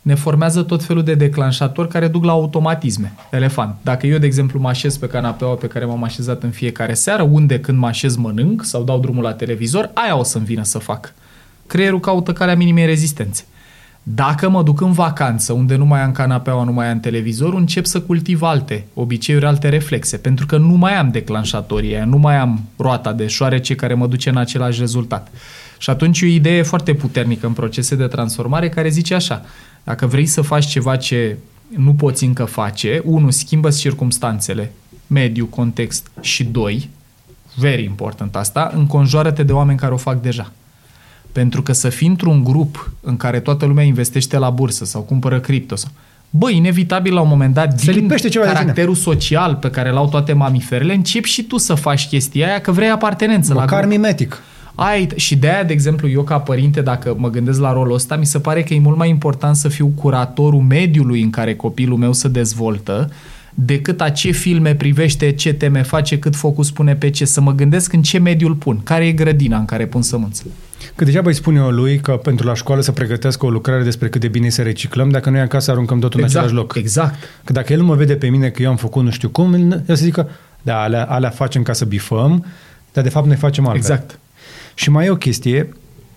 ne formează tot felul de declanșatori care duc la automatisme. Elefant. Dacă eu, de exemplu, mă așez pe canapeaua pe care m-am așezat în fiecare seară, unde când mă așez mănânc sau dau drumul la televizor, aia o să-mi vină să fac. Creierul caută calea minimei rezistențe. Dacă mă duc în vacanță, unde nu mai am canapeaua, nu mai am televizor, încep să cultiv alte obiceiuri, alte reflexe, pentru că nu mai am declanșatorii aia, nu mai am roata de șoarece care mă duce în același rezultat. Și atunci e o idee foarte puternică în procese de transformare care zice așa, dacă vrei să faci ceva ce nu poți încă face, unu, schimbă circumstanțele, mediu, context și doi, very important asta, înconjoară-te de oameni care o fac deja. Pentru că să fii într-un grup în care toată lumea investește la bursă sau cumpără cripto sau... Bă, inevitabil la un moment dat, Se din lipește ceva de tine. caracterul social pe care l-au toate mamiferele, începi și tu să faci chestia aia că vrei apartenență la Măcar grup. mimetic. Ai, și de aia, de exemplu, eu ca părinte, dacă mă gândesc la rolul ăsta, mi se pare că e mult mai important să fiu curatorul mediului în care copilul meu se dezvoltă, decât a ce filme privește, ce teme face, cât focus pune pe ce. Să mă gândesc în ce mediu îl pun, care e grădina în care pun sămânță. Că degeaba îi spune eu lui că pentru la școală să pregătească o lucrare despre cât de bine e să reciclăm, dacă noi acasă aruncăm totul în același loc. Exact. Că dacă el nu mă vede pe mine că eu am făcut nu știu cum, el el să zică, da, alea, alea facem ca să bifăm, dar de fapt noi facem altfel. Exact. Și mai e o chestie.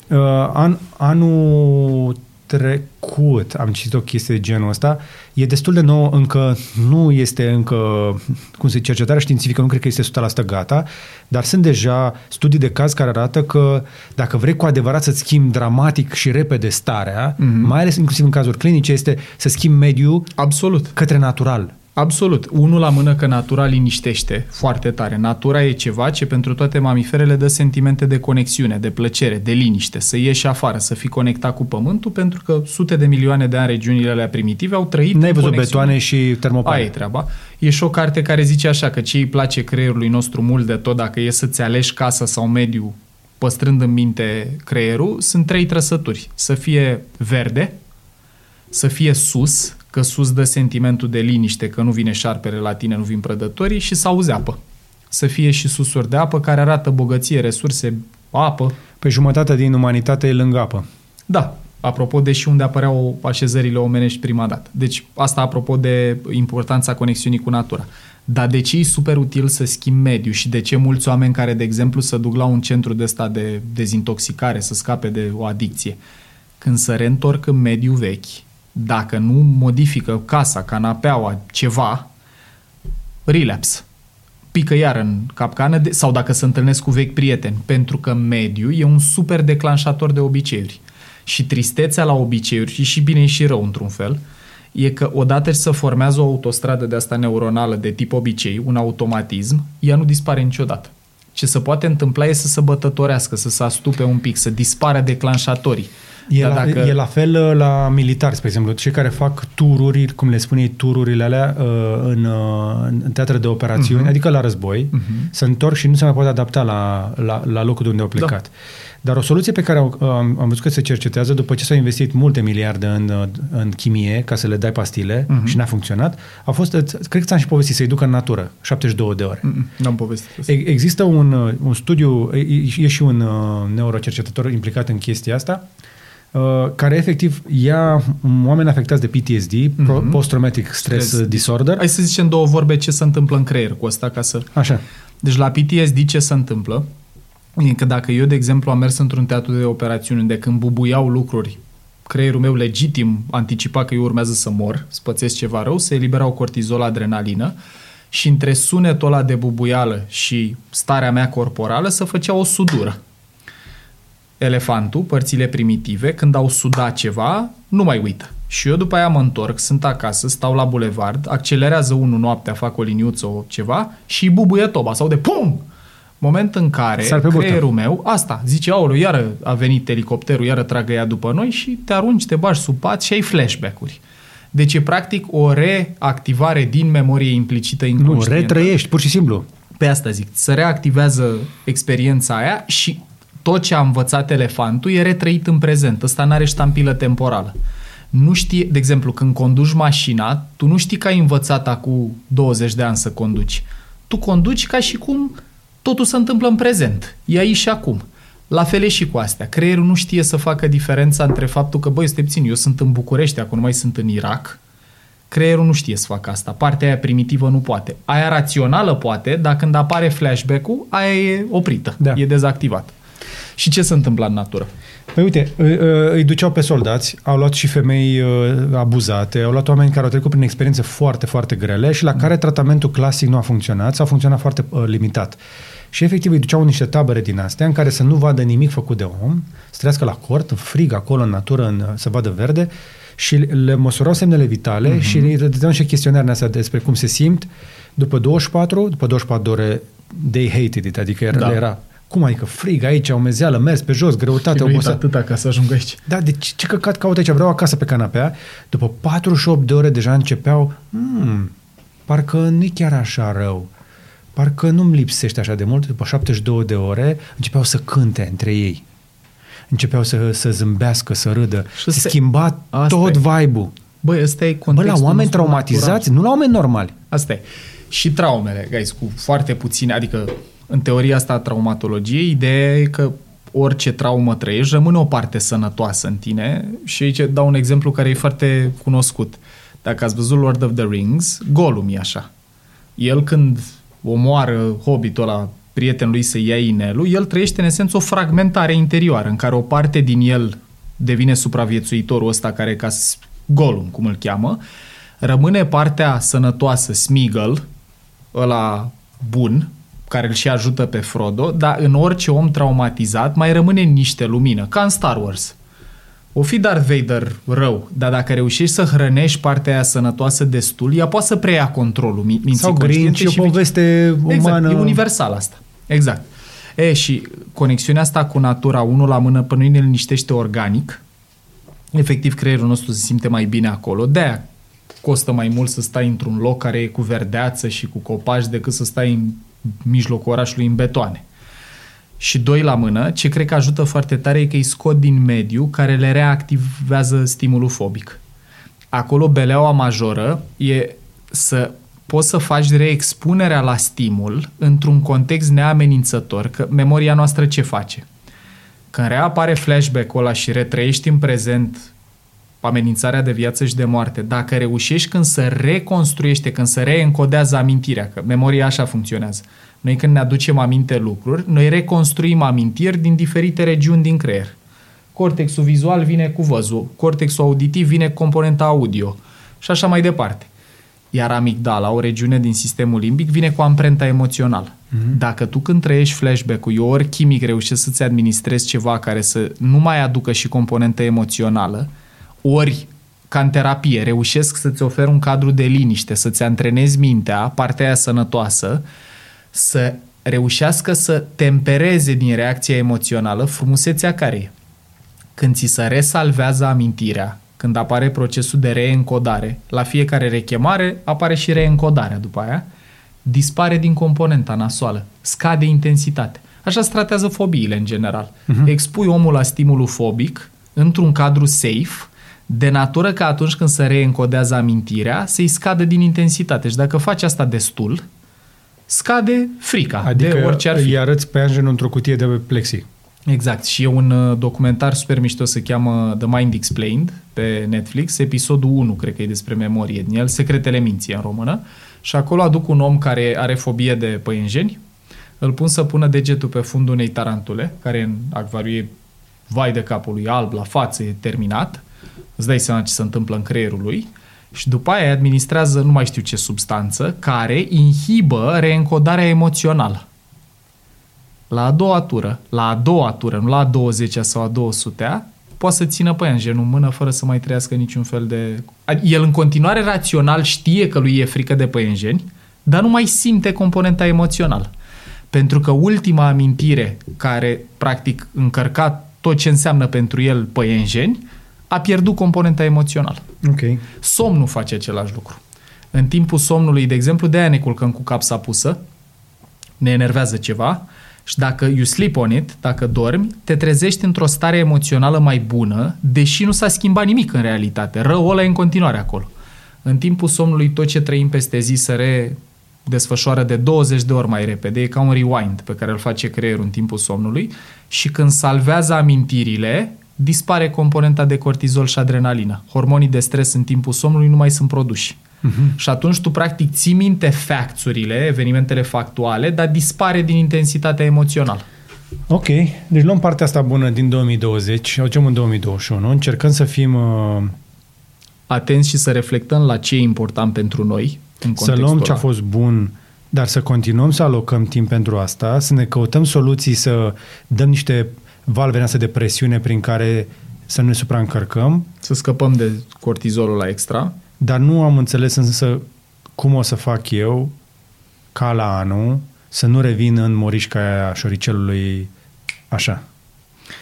Uh, an, anul trecut am citit o chestie de genul ăsta. E destul de nou, încă nu este încă, cum se zice, cercetarea științifică, nu cred că este 100% gata, dar sunt deja studii de caz care arată că dacă vrei cu adevărat să-ți schimbi dramatic și repede starea, Mhm. mai ales inclusiv în cazuri clinice, este să schimbi mediul Absolut. către natural. Absolut. Unul la mână că natura liniștește foarte tare. Natura e ceva ce pentru toate mamiferele dă sentimente de conexiune, de plăcere, de liniște, să ieși afară, să fii conectat cu pământul, pentru că sute de milioane de ani regiunile alea primitive au trăit N-ai văzut betoane și termopane. Aia e treaba. E și o carte care zice așa că ce îi place creierului nostru mult de tot dacă e să-ți alegi casa sau mediu păstrând în minte creierul, sunt trei trăsături. Să fie verde, să fie sus, că sus dă sentimentul de liniște, că nu vine șarpele la tine, nu vin prădătorii și să auzi apă. Să fie și susuri de apă care arată bogăție, resurse, apă. Pe jumătate din umanitate e lângă apă. Da, apropo de și unde apăreau așezările omenești prima dată. Deci asta apropo de importanța conexiunii cu natura. Dar de ce e super util să schimbi mediu și de ce mulți oameni care, de exemplu, să duc la un centru de ăsta de dezintoxicare, să scape de o adicție, când se reîntorc în mediu vechi, dacă nu modifică casa, canapeaua, ceva, relapse. Pică iar în capcană de, sau dacă se întâlnesc cu vechi prieteni, pentru că mediul e un super declanșator de obiceiuri. Și tristețea la obiceiuri, și și bine și rău într-un fel, e că odată ce se formează o autostradă de asta neuronală de tip obicei, un automatism, ea nu dispare niciodată. Ce se poate întâmpla e să se bătătorească, să se astupe un pic, să dispară declanșatorii. E, Dar la, dacă... e la fel uh, la militari, spre exemplu, cei care fac tururi, cum le spune tururile alea, uh, în, uh, în teatre de operațiuni, uh-huh. adică la război, uh-huh. se întorc și nu se mai pot adapta la, la, la locul de unde au plecat. Da. Dar o soluție pe care am, am văzut că se cercetează după ce s-au investit multe miliarde în, în chimie ca să le dai pastile uh-huh. și n-a funcționat, a fost, cred că ți-am și povestit, să-i ducă în natură, 72 de ore. Uh-uh. N-am povestit. Există un, un studiu, e și un neurocercetător implicat în chestia asta, Uh, care efectiv ia oameni afectați de PTSD, mm-hmm. Post-Traumatic Stress, Stress Disorder. Hai să zicem două vorbe ce se întâmplă în creier cu asta ca să... Așa. Deci la PTSD ce se întâmplă? E că dacă eu, de exemplu, am mers într-un teatru de operațiuni unde când bubuiau lucruri, creierul meu legitim anticipa că eu urmează să mor, spățesc ceva rău, se eliberau cortizol, adrenalină și între sunetul ăla de bubuială și starea mea corporală se făcea o sudură elefantul, părțile primitive, când au sudat ceva, nu mai uită. Și eu după aia mă întorc, sunt acasă, stau la bulevard, accelerează unul noaptea, fac o liniuță o ceva și bubuie toba sau de pum! Moment în care creierul meu, asta, zice, aoleu, iară a venit elicopterul, iară tragă ea după noi și te arunci, te bagi sub pat și ai flashback-uri. Deci e practic o reactivare din memorie implicită inconștientă. Nu, retrăiești, pur și simplu. Pe asta zic, să reactivează experiența aia și tot ce a învățat elefantul e retrăit în prezent. Ăsta nu are ștampilă temporală. Nu știi, de exemplu, când conduci mașina, tu nu știi că ai învățat acum 20 de ani să conduci. Tu conduci ca și cum totul se întâmplă în prezent. E aici și acum. La fel e și cu astea. Creierul nu știe să facă diferența între faptul că, băi, stai puțin, eu sunt în București, acum nu mai sunt în Irak. Creierul nu știe să facă asta. Partea aia primitivă nu poate. Aia rațională poate, dar când apare flashback-ul, aia e oprită, da. e dezactivată. Și ce se întâmplă în natură? Păi uite, îi duceau pe soldați, au luat și femei abuzate, au luat oameni care au trecut prin experiențe foarte, foarte grele și la mm. care tratamentul clasic nu a funcționat sau a funcționat foarte limitat. Și efectiv îi duceau în niște tabere din astea în care să nu vadă nimic făcut de om, să trăiască la cort, în frig, acolo, în natură, în, să vadă verde și le măsurau semnele vitale mm-hmm. și îi dădeau și chestionarele astea despre cum se simt după 24, după 24 de ore they hated it, adică era, da. era cum adică frig aici, umezeală, mers pe jos, greutate, oboseală. atâta ca să ajung aici. Da, de ce, ce căcat caut aici? Vreau acasă pe canapea. După 48 de ore deja începeau, hmm, parcă nu-i chiar așa rău. Parcă nu-mi lipsește așa de mult. După 72 de ore începeau să cânte între ei. Începeau să, să zâmbească, să râdă. Și se, se schimba tot vibe-ul. Băi, ăsta e contextul Bă, la oameni traumatizați, natural. nu la oameni normali. Asta e. Și traumele, guys, cu foarte puține, adică în teoria asta a traumatologiei, ideea e că orice traumă trăiești, rămâne o parte sănătoasă în tine și aici dau un exemplu care e foarte cunoscut. Dacă ați văzut Lord of the Rings, Gollum e așa. El când omoară hobbitul ăla prietenul lui să ia inelul, el trăiește în esență o fragmentare interioară în care o parte din el devine supraviețuitorul ăsta care e ca Gollum, cum îl cheamă, rămâne partea sănătoasă, Smeagol, ăla bun, care îl și ajută pe Frodo, dar în orice om traumatizat mai rămâne niște lumină, ca în Star Wars. O fi Darth Vader rău, dar dacă reușești să hrănești partea aia sănătoasă destul, ea poate să preia controlul min- minții Sau Grinch, e și o poveste Exact, umană. e universal asta. Exact. E, și conexiunea asta cu natura, unul la mână, până ne liniștește organic, efectiv creierul nostru se simte mai bine acolo. De-aia costă mai mult să stai într-un loc care e cu verdeață și cu copaci decât să stai în mijlocul orașului în betoane. Și doi la mână, ce cred că ajută foarte tare e că îi scot din mediu care le reactivează stimulul fobic. Acolo beleaua majoră e să poți să faci reexpunerea la stimul într-un context neamenințător, că memoria noastră ce face? Când reapare flashback-ul ăla și retrăiești în prezent amenințarea de viață și de moarte, dacă reușești când să reconstruiește, când să reîncodează amintirea, că memoria așa funcționează. Noi când ne aducem aminte lucruri, noi reconstruim amintiri din diferite regiuni din creier. Cortexul vizual vine cu văzul, cortexul auditiv vine cu componenta audio și așa mai departe. Iar amigdala, o regiune din sistemul limbic, vine cu amprenta emoțională. Mm-hmm. Dacă tu când trăiești flashback-ul, eu ori chimic reușești să-ți administrezi ceva care să nu mai aducă și componentă emoțională, ori ca în terapie reușesc să-ți ofer un cadru de liniște, să-ți antrenezi mintea, partea aia sănătoasă, să reușească să tempereze din reacția emoțională frumusețea care e. Când ți se resalvează amintirea, când apare procesul de reîncodare, la fiecare rechemare apare și reîncodarea după aia, dispare din componenta nasoală, scade intensitate. Așa se tratează fobiile în general. Uh-huh. Expui omul la stimulul fobic într-un cadru safe, de natură că atunci când se reîncodează amintirea, să-i scadă din intensitate. Și dacă faci asta destul, scade frica adică de orice ar fi. îi arăți pe Angen într-o cutie de plexi. Exact. Și e un uh, documentar super mișto, se cheamă The Mind Explained pe Netflix. Episodul 1, cred că e despre memorie din el, Secretele minții în română. Și acolo aduc un om care are fobie de păienjeni, îl pun să pună degetul pe fundul unei tarantule, care în acvariu e vai de capul lui alb, la față, e terminat. Îți dai seama ce se întâmplă în creierul lui. Și după aia administrează nu mai știu ce substanță care inhibă reîncodarea emoțională. La a doua tură, la a doua tură, nu la a 20 sau a 200 poate să țină pe în în mână fără să mai trăiască niciun fel de... El în continuare rațional știe că lui e frică de păienjeni, dar nu mai simte componenta emoțională. Pentru că ultima amintire care practic încărca tot ce înseamnă pentru el păienjeni, a pierdut componenta emoțională. Ok. Somnul face același lucru. În timpul somnului, de exemplu, de aia ne culcăm cu capsa pusă, ne enervează ceva și dacă you sleep on it, dacă dormi, te trezești într-o stare emoțională mai bună, deși nu s-a schimbat nimic în realitate. Răul ăla e în continuare acolo. În timpul somnului, tot ce trăim peste zi se re desfășoară de 20 de ori mai repede, e ca un rewind pe care îl face creierul în timpul somnului și când salvează amintirile, dispare componenta de cortizol și adrenalină. Hormonii de stres în timpul somnului nu mai sunt produși. Uh-huh. Și atunci tu practic ții minte facturile, evenimentele factuale, dar dispare din intensitatea emoțională. Ok, deci luăm partea asta bună din 2020 și o în 2021. Încercăm să fim... Uh, Atenți și să reflectăm la ce e important pentru noi. În să luăm ce a fost bun, dar să continuăm să alocăm timp pentru asta, să ne căutăm soluții, să dăm niște valve astea de presiune prin care să nu ne supraîncărcăm. Să scăpăm de cortizolul la extra. Dar nu am înțeles însă cum o să fac eu ca la anul să nu revin în morișca aia șoricelului așa.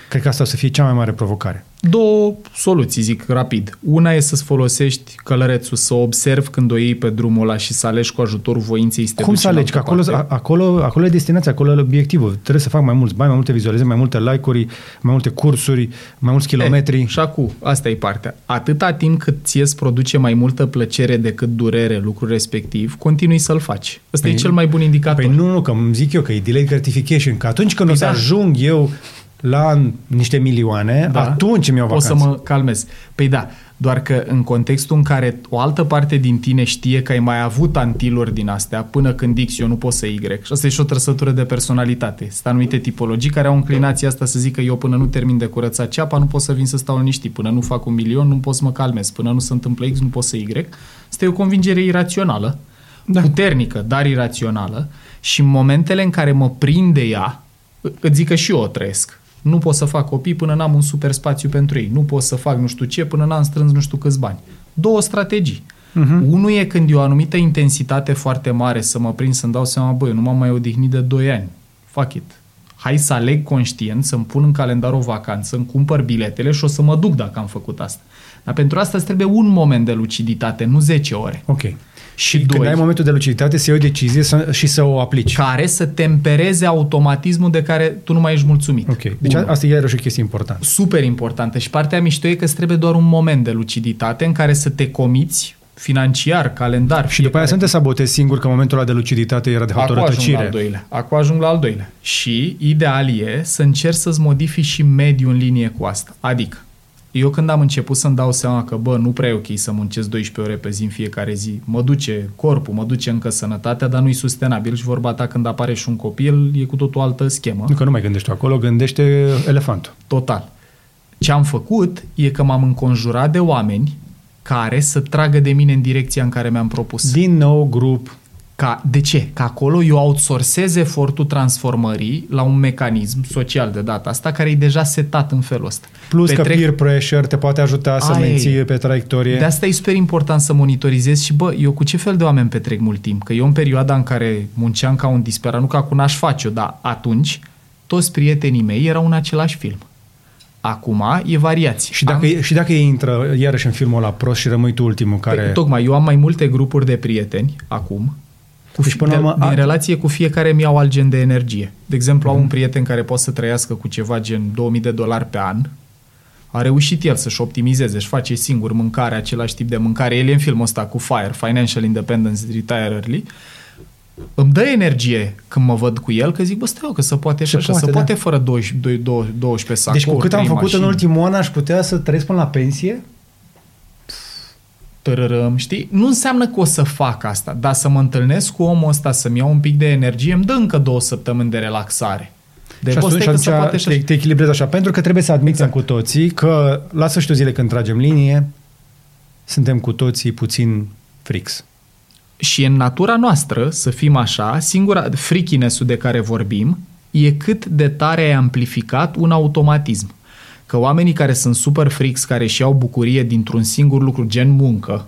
Cred că asta o să fie cea mai mare provocare. Două soluții, zic rapid. Una e să-ți folosești călărețul, să observi când o iei pe drumul ăla și să alegi cu ajutorul voinței să te Cum să alegi? Că acolo, acolo, acolo e destinația, acolo e obiectivul. Trebuie să fac mai mulți bani, mai multe vizualizări, mai multe like-uri, mai multe cursuri, mai mulți kilometri. E, și acum, asta e partea. Atâta timp cât ție îți produce mai multă plăcere decât durere lucrul respectiv, continui să-l faci. Ăsta păi, e cel mai bun indicator. Păi nu, nu, că îmi zic eu că e delayed gratification, că atunci când păi o să da. ajung eu la niște milioane, da. atunci mi-o vacanță. O să mă calmez. Păi da, doar că în contextul în care o altă parte din tine știe că ai mai avut antiluri din astea, până când X eu nu pot să Y. Și asta e și o trăsătură de personalitate. Sunt anumite tipologii care au înclinația asta să zică eu până nu termin de curățat ceapa, nu pot să vin să stau liniștit. Până nu fac un milion, nu pot să mă calmez. Până nu se întâmplă X, nu pot să Y. Asta e o convingere irațională, da. puternică, dar irațională. Și în momentele în care mă prinde ea, îți zic că și eu o trăiesc Nu pot să fac copii până n-am un super spațiu pentru ei. Nu pot să fac nu știu ce până n-am strâns nu știu câți bani. Două strategii. Uh-huh. Unul e când e o anumită intensitate foarte mare să mă prind să-mi dau seama, băi, nu m-am mai odihnit de 2 ani. Fuck it. Hai să aleg conștient, să-mi pun în calendar o vacanță, să-mi cumpăr biletele și o să mă duc dacă am făcut asta. Dar pentru asta îți trebuie un moment de luciditate, nu 10 ore. Ok. Și doi, când ai momentul de luciditate să iei o decizie să, și să o aplici. Care să tempereze automatismul de care tu nu mai ești mulțumit. Ok. Deci Unu. asta e iarăși o chestie importantă. Super importantă. Și partea mișto e că îți trebuie doar un moment de luciditate în care să te comiți financiar, calendar. Și după aia să nu te sabotezi singur că momentul ăla de luciditate era de fapt o rătăcire. Al doilea. Acum ajung la al doilea. Și ideal e să încerci să-ți modifici și mediul în linie cu asta. Adică, eu când am început să-mi dau seama că, bă, nu prea e ok să muncesc 12 ore pe zi în fiecare zi, mă duce corpul, mă duce încă sănătatea, dar nu-i sustenabil și vorba ta când apare și un copil, e cu totul altă schemă. Nu că nu mai gândești acolo, gândește elefantul. Total. Ce am făcut e că m-am înconjurat de oameni care să tragă de mine în direcția în care mi-am propus. Din nou grup. Ca, de ce? Că acolo eu outsorsez efortul transformării la un mecanism social de data asta care e deja setat în felul ăsta. Plus Petrec... că peer pressure te poate ajuta să menții pe traiectorie. De asta e super important să monitorizezi și bă, eu cu ce fel de oameni petrec mult timp? Că eu în perioada în care munceam ca un disperat, nu că acum n-aș face-o, dar atunci toți prietenii mei erau în același film. Acum e variație. Și dacă, am... și dacă ei intră iarăși în filmul ăla prost și rămâi tu ultimul păi, care... Păi, tocmai, eu am mai multe grupuri de prieteni acum, cu deci, până de, urmă, din a... relație cu fiecare mi-au alt gen de energie. De exemplu, mm-hmm. au un mhm. prieten care poate să trăiască cu ceva gen 2000 de dolari pe an, a reușit el să-și optimizeze, își face singur mâncare, același tip de mâncare. El e în filmul ăsta cu FIRE, Financial Independence Retire Early, îmi dă energie când mă văd cu el, că zic, bă, stai eu, că se poate și așa, se da. poate fără 12, 12 sacouri. Deci cu cât am făcut mașini. în ultimul an, aș putea să trăiesc până la pensie? Tărărăm, știi? Nu înseamnă că o să fac asta, dar să mă întâlnesc cu omul ăsta, să-mi iau un pic de energie, îmi dă încă două săptămâni de relaxare. De și atunci, atunci poate te, te echilibrezi așa, pentru că trebuie să admitem exact. cu toții că la sfârșitul zilei când tragem linie, suntem cu toții puțin frix. Și în natura noastră, să fim așa, singura freakiness de care vorbim e cât de tare ai amplificat un automatism. Că oamenii care sunt super freaks, care și au bucurie dintr-un singur lucru, gen muncă,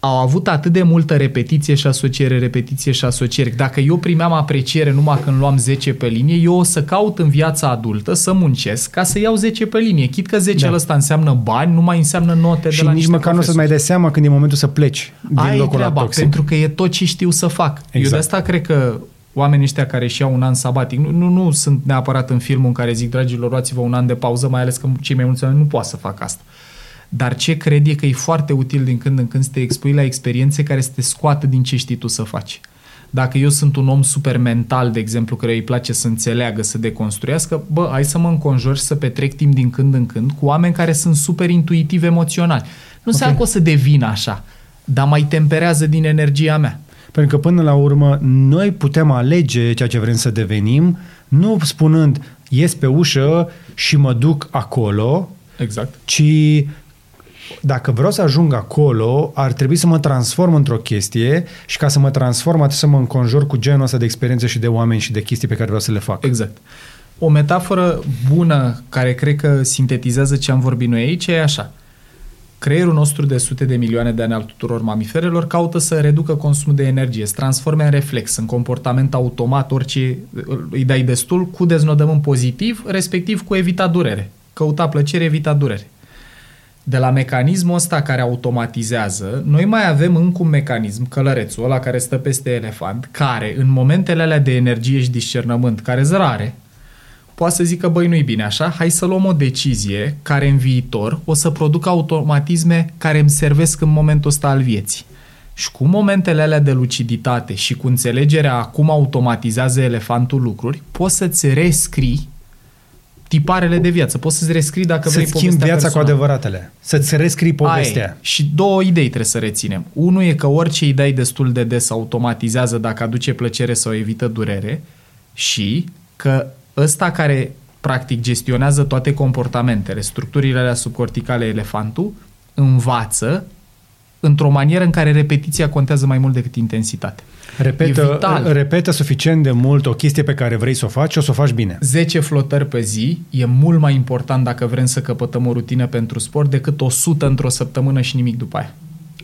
au avut atât de multă repetiție și asociere, repetiție și asociere. Dacă eu primeam apreciere numai când luam 10 pe linie, eu o să caut în viața adultă să muncesc ca să iau 10 pe linie. Chit că 10 da. ăsta înseamnă bani, nu mai înseamnă note și de la nici măcar nu să mai dai seama când e momentul să pleci din Ai locul treaba, toxic. pentru că e tot ce știu să fac. Exact. Eu de exact. asta cred că oamenii ăștia care și iau un an sabatic, nu, nu, nu sunt neapărat în filmul în care zic, dragilor, luați-vă un an de pauză, mai ales că cei mai mulți oameni nu poate să facă asta. Dar ce cred e că e foarte util din când în când să te expui la experiențe care să te scoată din ce știi tu să faci. Dacă eu sunt un om super mental, de exemplu, care îi place să înțeleagă, să deconstruiască, bă, hai să mă înconjur și să petrec timp din când în când cu oameni care sunt super intuitiv emoționali. Nu okay. că o să devină așa, dar mai temperează din energia mea. Pentru că până la urmă noi putem alege ceea ce vrem să devenim, nu spunând ies pe ușă și mă duc acolo, exact. ci dacă vreau să ajung acolo, ar trebui să mă transform într-o chestie și ca să mă transform, trebuie să mă înconjur cu genul ăsta de experiențe și de oameni și de chestii pe care vreau să le fac. Exact. O metaforă bună care cred că sintetizează ce am vorbit noi aici e așa. Creierul nostru de sute de milioane de ani al tuturor mamiferelor caută să reducă consumul de energie, să transforme în reflex, în comportament automat, orice îi dai destul, cu deznodământ pozitiv, respectiv cu evita durere. Căuta plăcere, evita durere de la mecanismul ăsta care automatizează, noi mai avem încă un mecanism, călărețul ăla care stă peste elefant, care în momentele alea de energie și discernământ, care zărare, poate să zică, băi, nu-i bine așa, hai să luăm o decizie care în viitor o să producă automatisme care îmi servesc în momentul ăsta al vieții. Și cu momentele alea de luciditate și cu înțelegerea cum automatizează elefantul lucruri, poți să-ți rescrii tiparele de viață. Poți să-ți rescrii dacă să vrei povestea viața personală. cu adevăratele. Să-ți rescrii povestea. Aie. Și două idei trebuie să reținem. Unul e că orice idei destul de des automatizează dacă aduce plăcere sau evită durere și că ăsta care practic gestionează toate comportamentele, structurile alea subcorticale elefantul, învață într-o manieră în care repetiția contează mai mult decât intensitate. E Repetă, vital. repetă suficient de mult o chestie pe care vrei să o faci și o să o faci bine. 10 flotări pe zi e mult mai important dacă vrem să căpătăm o rutină pentru sport decât 100 într-o săptămână și nimic după aia.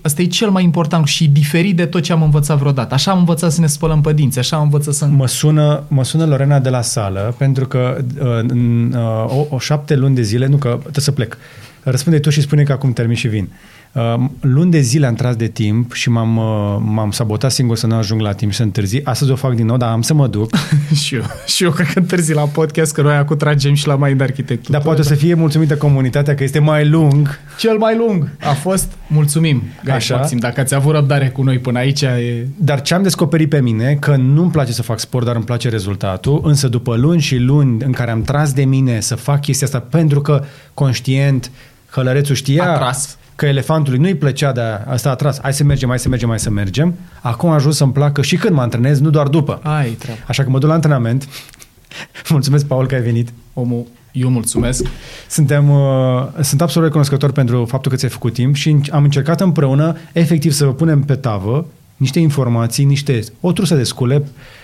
Asta e cel mai important și diferit de tot ce am învățat vreodată. Așa am învățat să ne spălăm pe dinți, așa am învățat să... Mă sună, mă sună Lorena de la sală pentru că uh, în uh, o, o șapte luni de zile, nu că trebuie să plec, răspunde tu și spune că acum termin și vin. Uh, luni de zile am tras de timp și m-am, uh, m-am sabotat singur să nu ajung la timp și să întârzi. Astăzi o fac din nou, dar am să mă duc. și eu. Și eu cred că întârzi la podcast, că noi acum tragem și la mai de arhitectură. Dar poate să fie mulțumită comunitatea că este mai lung. Cel mai lung a fost, mulțumim, Gai Așa. Maxim, dacă ați avut răbdare cu noi până aici, e... Dar ce am descoperit pe mine, că nu-mi place să fac sport, dar îmi place rezultatul, însă după luni și luni în care am tras de mine să fac chestia asta pentru că conștient Hălărețul știa A tras. Că elefantului nu-i plăcea de asta a tras, hai să mergem, hai să mergem, hai să mergem. Acum a ajuns să-mi placă și când mă antrenez, nu doar după. Ai, treabă. Așa că mă duc la antrenament. Mulțumesc, Paul, că ai venit. Omul, eu mulțumesc. Suntem, uh, sunt absolut recunoscător pentru faptul că ți-ai făcut timp și înc- am încercat împreună efectiv să vă punem pe tavă niște informații, niște, o trusă de scule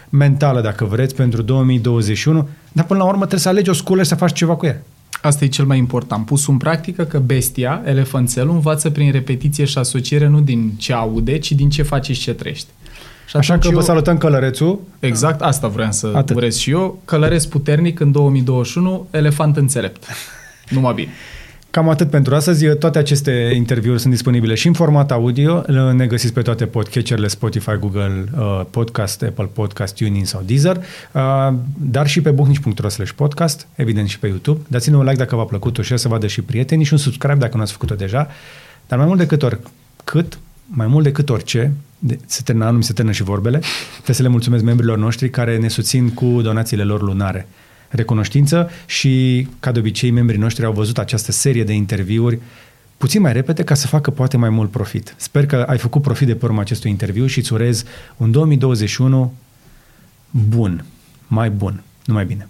mentală, dacă vreți, pentru 2021, dar până la urmă trebuie să alegi o sculă și să faci ceva cu ea. Asta e cel mai important. Pus în practică că bestia, elefanțelul, învață prin repetiție și asociere nu din ce aude, ci din ce face și ce trăiește. Și Așa atunci că vă eu- salutăm călărețul. Exact, asta vreau să Atât. Atât. urez și eu. Călăresc puternic în 2021, elefant înțelept. Numai bine. Cam atât pentru astăzi. Toate aceste interviuri sunt disponibile și în format audio. Ne găsiți pe toate podcatcherile Spotify, Google uh, Podcast, Apple Podcast, TuneIn sau Deezer, uh, dar și pe buhnici.ro slash podcast, evident și pe YouTube. Dați-ne un like dacă v-a plăcut, o share să vadă și prietenii și un subscribe dacă nu ați făcut-o deja. Dar mai mult decât oricât, mai mult decât orice, de, se termină anul, mi se termină și vorbele, trebuie să le mulțumesc membrilor noștri care ne susțin cu donațiile lor lunare recunoștință și, ca de obicei, membrii noștri au văzut această serie de interviuri puțin mai repede ca să facă poate mai mult profit. Sper că ai făcut profit de pe urma acestui interviu și îți urez un 2021 bun, mai bun, numai bine.